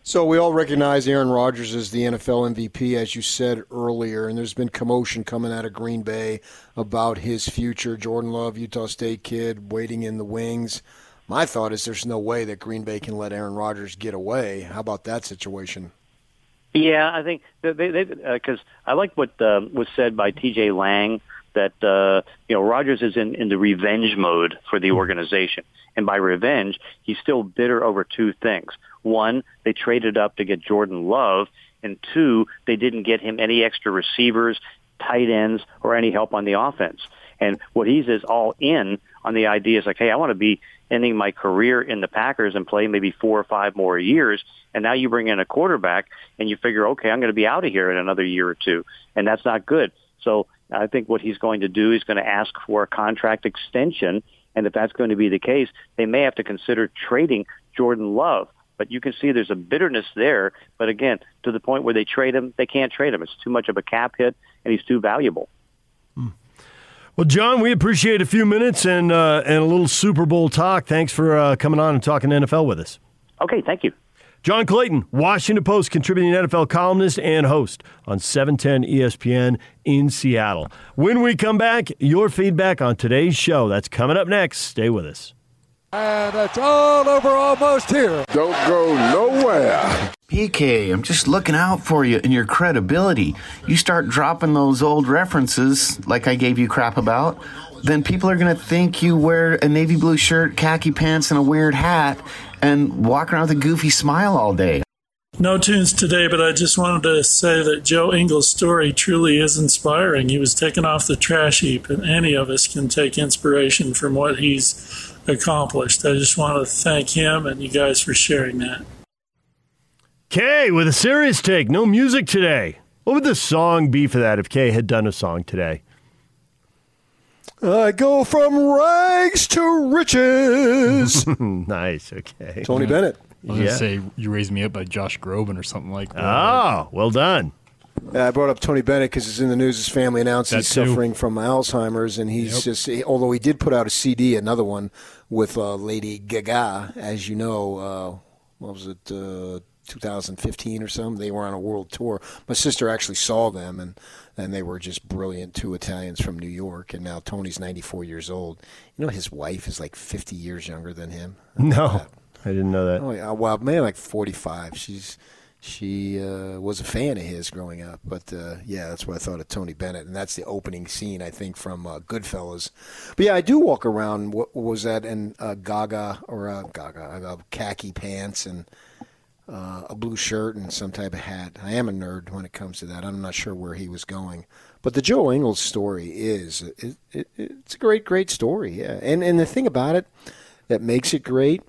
So we all recognize Aaron Rodgers as the NFL MVP, as you said earlier, and there's been commotion coming out of Green Bay about his future. Jordan Love, Utah State kid, waiting in the wings. My thought is there's no way that Green Bay can let Aaron Rodgers get away. How about that situation? Yeah, I think they because uh, I like what uh, was said by T.J. Lang that uh, you know Rodgers is in in the revenge mode for the organization, and by revenge, he's still bitter over two things. One, they traded up to get Jordan Love, and two, they didn't get him any extra receivers, tight ends, or any help on the offense. And what he's is all in on the idea is like, hey, I want to be ending my career in the Packers and play maybe four or five more years. And now you bring in a quarterback and you figure, okay, I'm going to be out of here in another year or two. And that's not good. So I think what he's going to do is going to ask for a contract extension. And if that's going to be the case, they may have to consider trading Jordan Love. But you can see there's a bitterness there. But again, to the point where they trade him, they can't trade him. It's too much of a cap hit, and he's too valuable. Hmm. Well, John, we appreciate a few minutes and uh, and a little Super Bowl talk. Thanks for uh, coming on and talking NFL with us. Okay, thank you. John Clayton, Washington Post contributing NFL columnist and host on 710 ESPN in Seattle. When we come back, your feedback on today's show. That's coming up next. Stay with us. And it's all over almost here. Don't go nowhere. PK, I'm just looking out for you and your credibility. You start dropping those old references like I gave you crap about, then people are going to think you wear a navy blue shirt, khaki pants, and a weird hat and walk around with a goofy smile all day. No tunes today, but I just wanted to say that Joe Ingles' story truly is inspiring. He was taken off the trash heap, and any of us can take inspiration from what he's accomplished. I just want to thank him and you guys for sharing that. Kay with a serious take. No music today. What would the song be for that if Kay had done a song today? I go from rags to riches. nice. Okay. Tony Bennett. I was yeah. going to say You Raise Me Up by Josh Groban or something like that. Oh, well done. Yeah, I brought up Tony Bennett because it's in the news. His family announced that he's too. suffering from Alzheimer's, and he's yep. just. Although he did put out a CD, another one with uh, Lady Gaga, as you know, uh, what was it, uh, 2015 or something. They were on a world tour. My sister actually saw them, and and they were just brilliant. Two Italians from New York, and now Tony's 94 years old. You know, his wife is like 50 years younger than him. No, I didn't know that. Oh, yeah, well, maybe like 45. She's she uh, was a fan of his growing up. But uh, yeah, that's what I thought of Tony Bennett, and that's the opening scene I think from uh, Goodfellas. But yeah, I do walk around. What, was that? in uh, Gaga or uh, Gaga, uh, khaki pants and. A blue shirt and some type of hat. I am a nerd when it comes to that. I'm not sure where he was going, but the Joe Ingles story is it, it, it's a great, great story. Yeah, and and the thing about it that makes it great,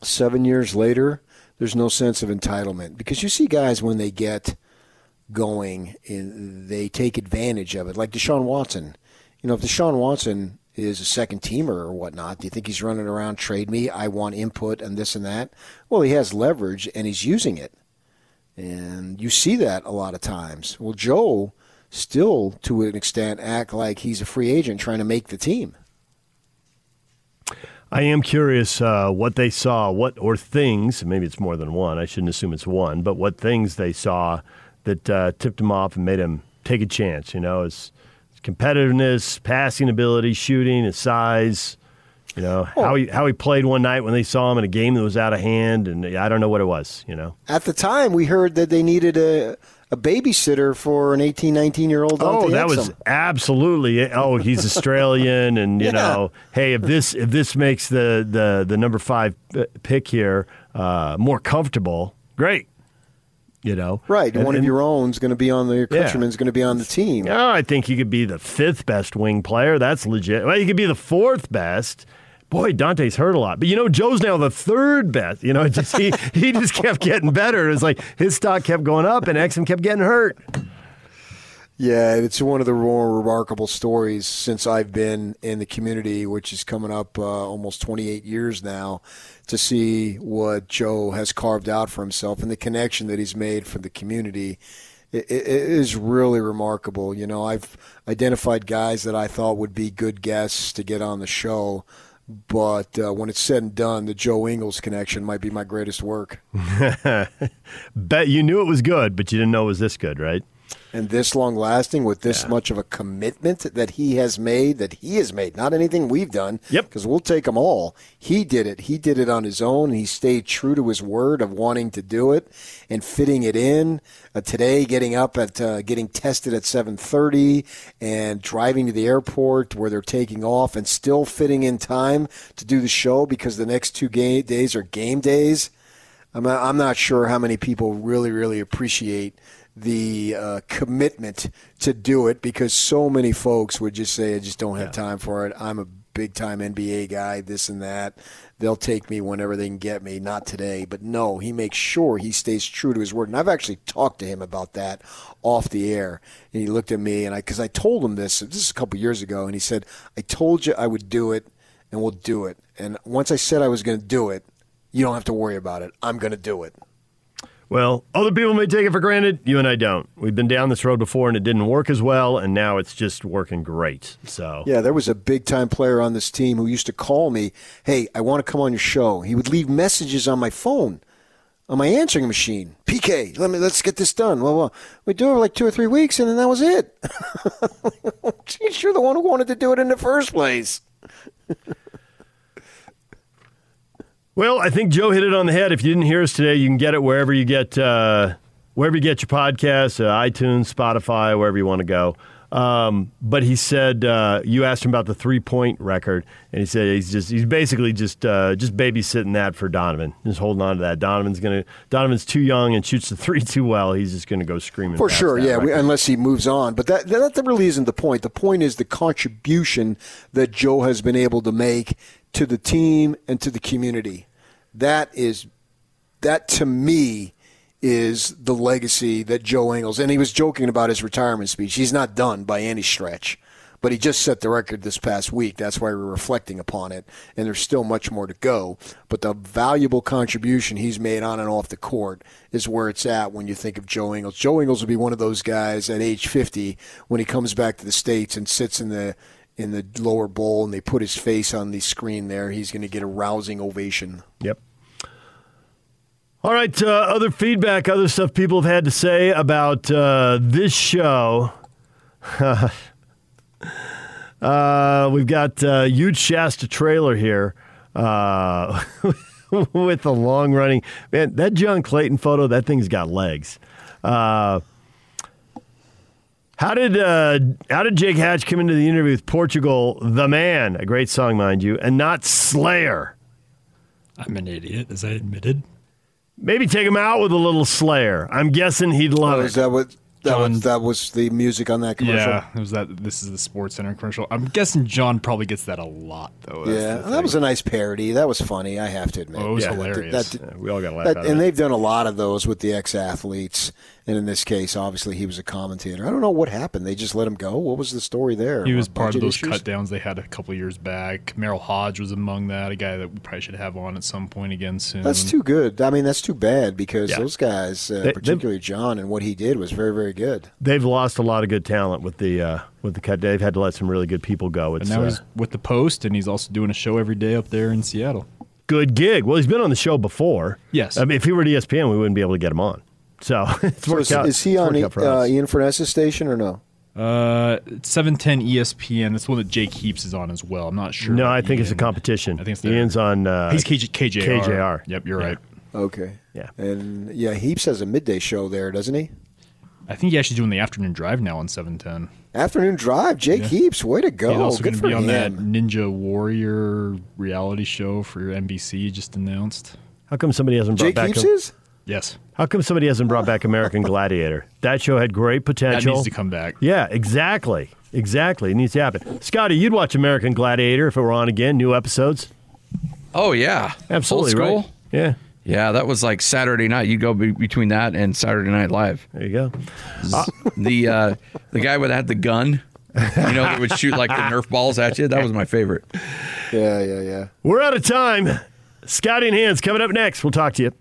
seven years later, there's no sense of entitlement because you see guys when they get going, eh, they take advantage of it. Like Deshaun Watson, you know, if Deshaun Watson is a second teamer or whatnot, do you think he's running around trade me? I want input and this and that. Well, he has leverage and he's using it, and you see that a lot of times. Well, Joe still, to an extent, act like he's a free agent trying to make the team. I am curious uh, what they saw, what or things. Maybe it's more than one. I shouldn't assume it's one, but what things they saw that uh, tipped him off and made him take a chance. You know, his, his competitiveness, passing ability, shooting, his size. You know Oh. how he how he played one night when they saw him in a game that was out of hand, and I don't know what it was. You know. At the time, we heard that they needed a, a babysitter for an 18, 19 year old. Oh, that was absolutely. Oh, he's Australian, and you Yeah. know, hey, if this if this makes the the the number five pick here uh, more comfortable, great. You know, right. And- one of and- your own's going to be on the your Yeah. countryman's going to be on the team. Oh, I think he could be the fifth best wing player. That's legit. Well, he could be the fourth best. Boy, Dante's hurt a lot, but you know Joe's now the third best. You know, just he he just kept getting better. It was like his stock kept going up, and Exum kept getting hurt. Yeah, it's one of the more remarkable stories since I've been in the community, which is coming up uh, almost 28 years now, to see what Joe has carved out for himself and the connection that he's made for the community. It, it it is really remarkable. You know, I've identified guys that I thought would be good guests to get on the show, but uh, when it's said and done, the Joe Ingles connection might be my greatest work. Bet you knew it was good, but you didn't know it was this good, right? And this long lasting with this much of a commitment that he has made that he has made not anything we've done yep. because we'll take them all. He did it. He did it on his own. He stayed true to his word of wanting to do it and fitting it in. Uh, today getting up at uh, getting tested at 7.30 and driving to the airport where they're taking off and still fitting in time to do the show because the next two game days are game days. I'm not, I'm not sure how many people really, really appreciate the uh, commitment to do it because so many folks would just say, I just don't have time for it. I'm a big time NBA guy, this and that. They'll take me whenever they can get me, not today. But no, he makes sure he stays true to his word. And I've actually talked to him about that off the air. And he looked at me, and I, because I told him this, this is a couple years ago, and he said, I told you I would do it, and we'll do it. And once I said I was going to do it, you don't have to worry about it. I'm going to do it. Well, other people may take it for granted. You and I don't. We've been down this road before, and it didn't work as well, and now it's just working great. So Yeah, there was a big time player on this team who used to call me, "Hey, I want to come on your show." He would leave messages on my phone, on my answering machine. PK, let me let's get this done. Well, well we do it like two or three weeks, and then that was it. Geez, you're the one who wanted to do it in the first place. Well, I think Joe hit it on the head. If you didn't hear us today, you can get it wherever you get uh, wherever you get your podcasts, uh, iTunes, Spotify, wherever you want to go. Um, but he said uh, you asked him about the three point record, and he said he's just he's basically just uh, just babysitting that for Donovan, just holding on to that. Donovan's gonna Donovan's too young and shoots the three too well. He's just gonna go screaming For sure, yeah. We, unless he moves on, but that, that that really isn't the point. The point is the contribution that Joe has been able to make to the team and to the community. That is that to me is the legacy that Joe Ingles. And he was joking about his retirement speech. He's not done by any stretch. But he just set the record this past week. That's why we're reflecting upon it. And there's still much more to go. But the valuable contribution he's made on and off the court is where it's at when you think of Joe Ingles. Joe Ingles will be one of those guys at age 50 when he comes back to the States and sits in the in the lower bowl and they put his face on the screen there. He's going to get a rousing ovation. Yep. All right, uh, other feedback, other stuff people have had to say about uh, this show. uh, we've got uh, huge Shasta trailer here uh, with the long running man. That John Clayton photo, that thing's got legs. How did uh, how did Jake Hatch come into the interview with Portugal, the man, a great song, mind you, and not Slayer? I'm an idiot, as I admitted. Maybe take him out with a little Slayer. I'm guessing he'd love Oh, it. is that what that John- was? That was the music on that commercial. Yeah, it was that. This is the Sports Center commercial. I'm guessing John probably gets that a lot, though. Yeah, that was a nice parody. That was funny. I have to admit. Oh, it was Yeah, hilarious. that- Yeah, we all got a laugh that- out of and it. they've done a lot of those with the ex-athletes. And in this case, obviously, he was a commentator. I don't know what happened. They just let him go. What was the story there? He was part of those issues? cut downs they had a couple years back. Merril Hoge was among that, a guy that we probably should have on at some point again soon. That's too good. I mean, that's too bad because Yeah. those guys, uh, They- they- particularly John, and what he did was very, very good. They've lost a lot of good talent with the uh, with the cut. They've had to let some really good people go. And It's now uh, he's with the Post, and he's also doing a show every day up there in Seattle. good gig. Well, he's been on the show before. Yes. I mean, if he were at ESPN, we wouldn't be able to get him on. So it's So worked is, out. is he it's on worked out for uh. Ian Furness's station or no? Uh, 710 ESPN. That's one that Jake Heaps is on as well. I'm not sure. No, I think it's a competition. I think it's there. Ian's on. Uh, He's KJ, KJR. KJR. Yep, you're Yeah. right. Okay. Yeah. And yeah, Heaps has a midday show there, doesn't he? I think he's actually doing the afternoon drive now on 710. Afternoon Drive. Jake Yeah. Heaps, way to go! he's also Good going to for be on him. that Ninja Warrior reality show for NBC just announced. How come somebody hasn't brought Jake back? Heaps a- is. Yes. How come somebody hasn't brought back American Gladiator? That show had great potential. That potential. needs to come back. Yeah, exactly. Exactly. It needs to happen. Scotty, you'd watch American Gladiator if it were on again, new episodes. Oh yeah, Absolutely, Old school. right? Yeah. Yeah, that was like Saturday night. You go be- between that and Saturday Night Live. There you go. the uh, the guy with had the gun, you know, that would shoot like the Nerf balls at you. That was my favorite. Yeah, yeah, yeah. We're out of time. Scotty and Hands coming up next. We'll talk to you.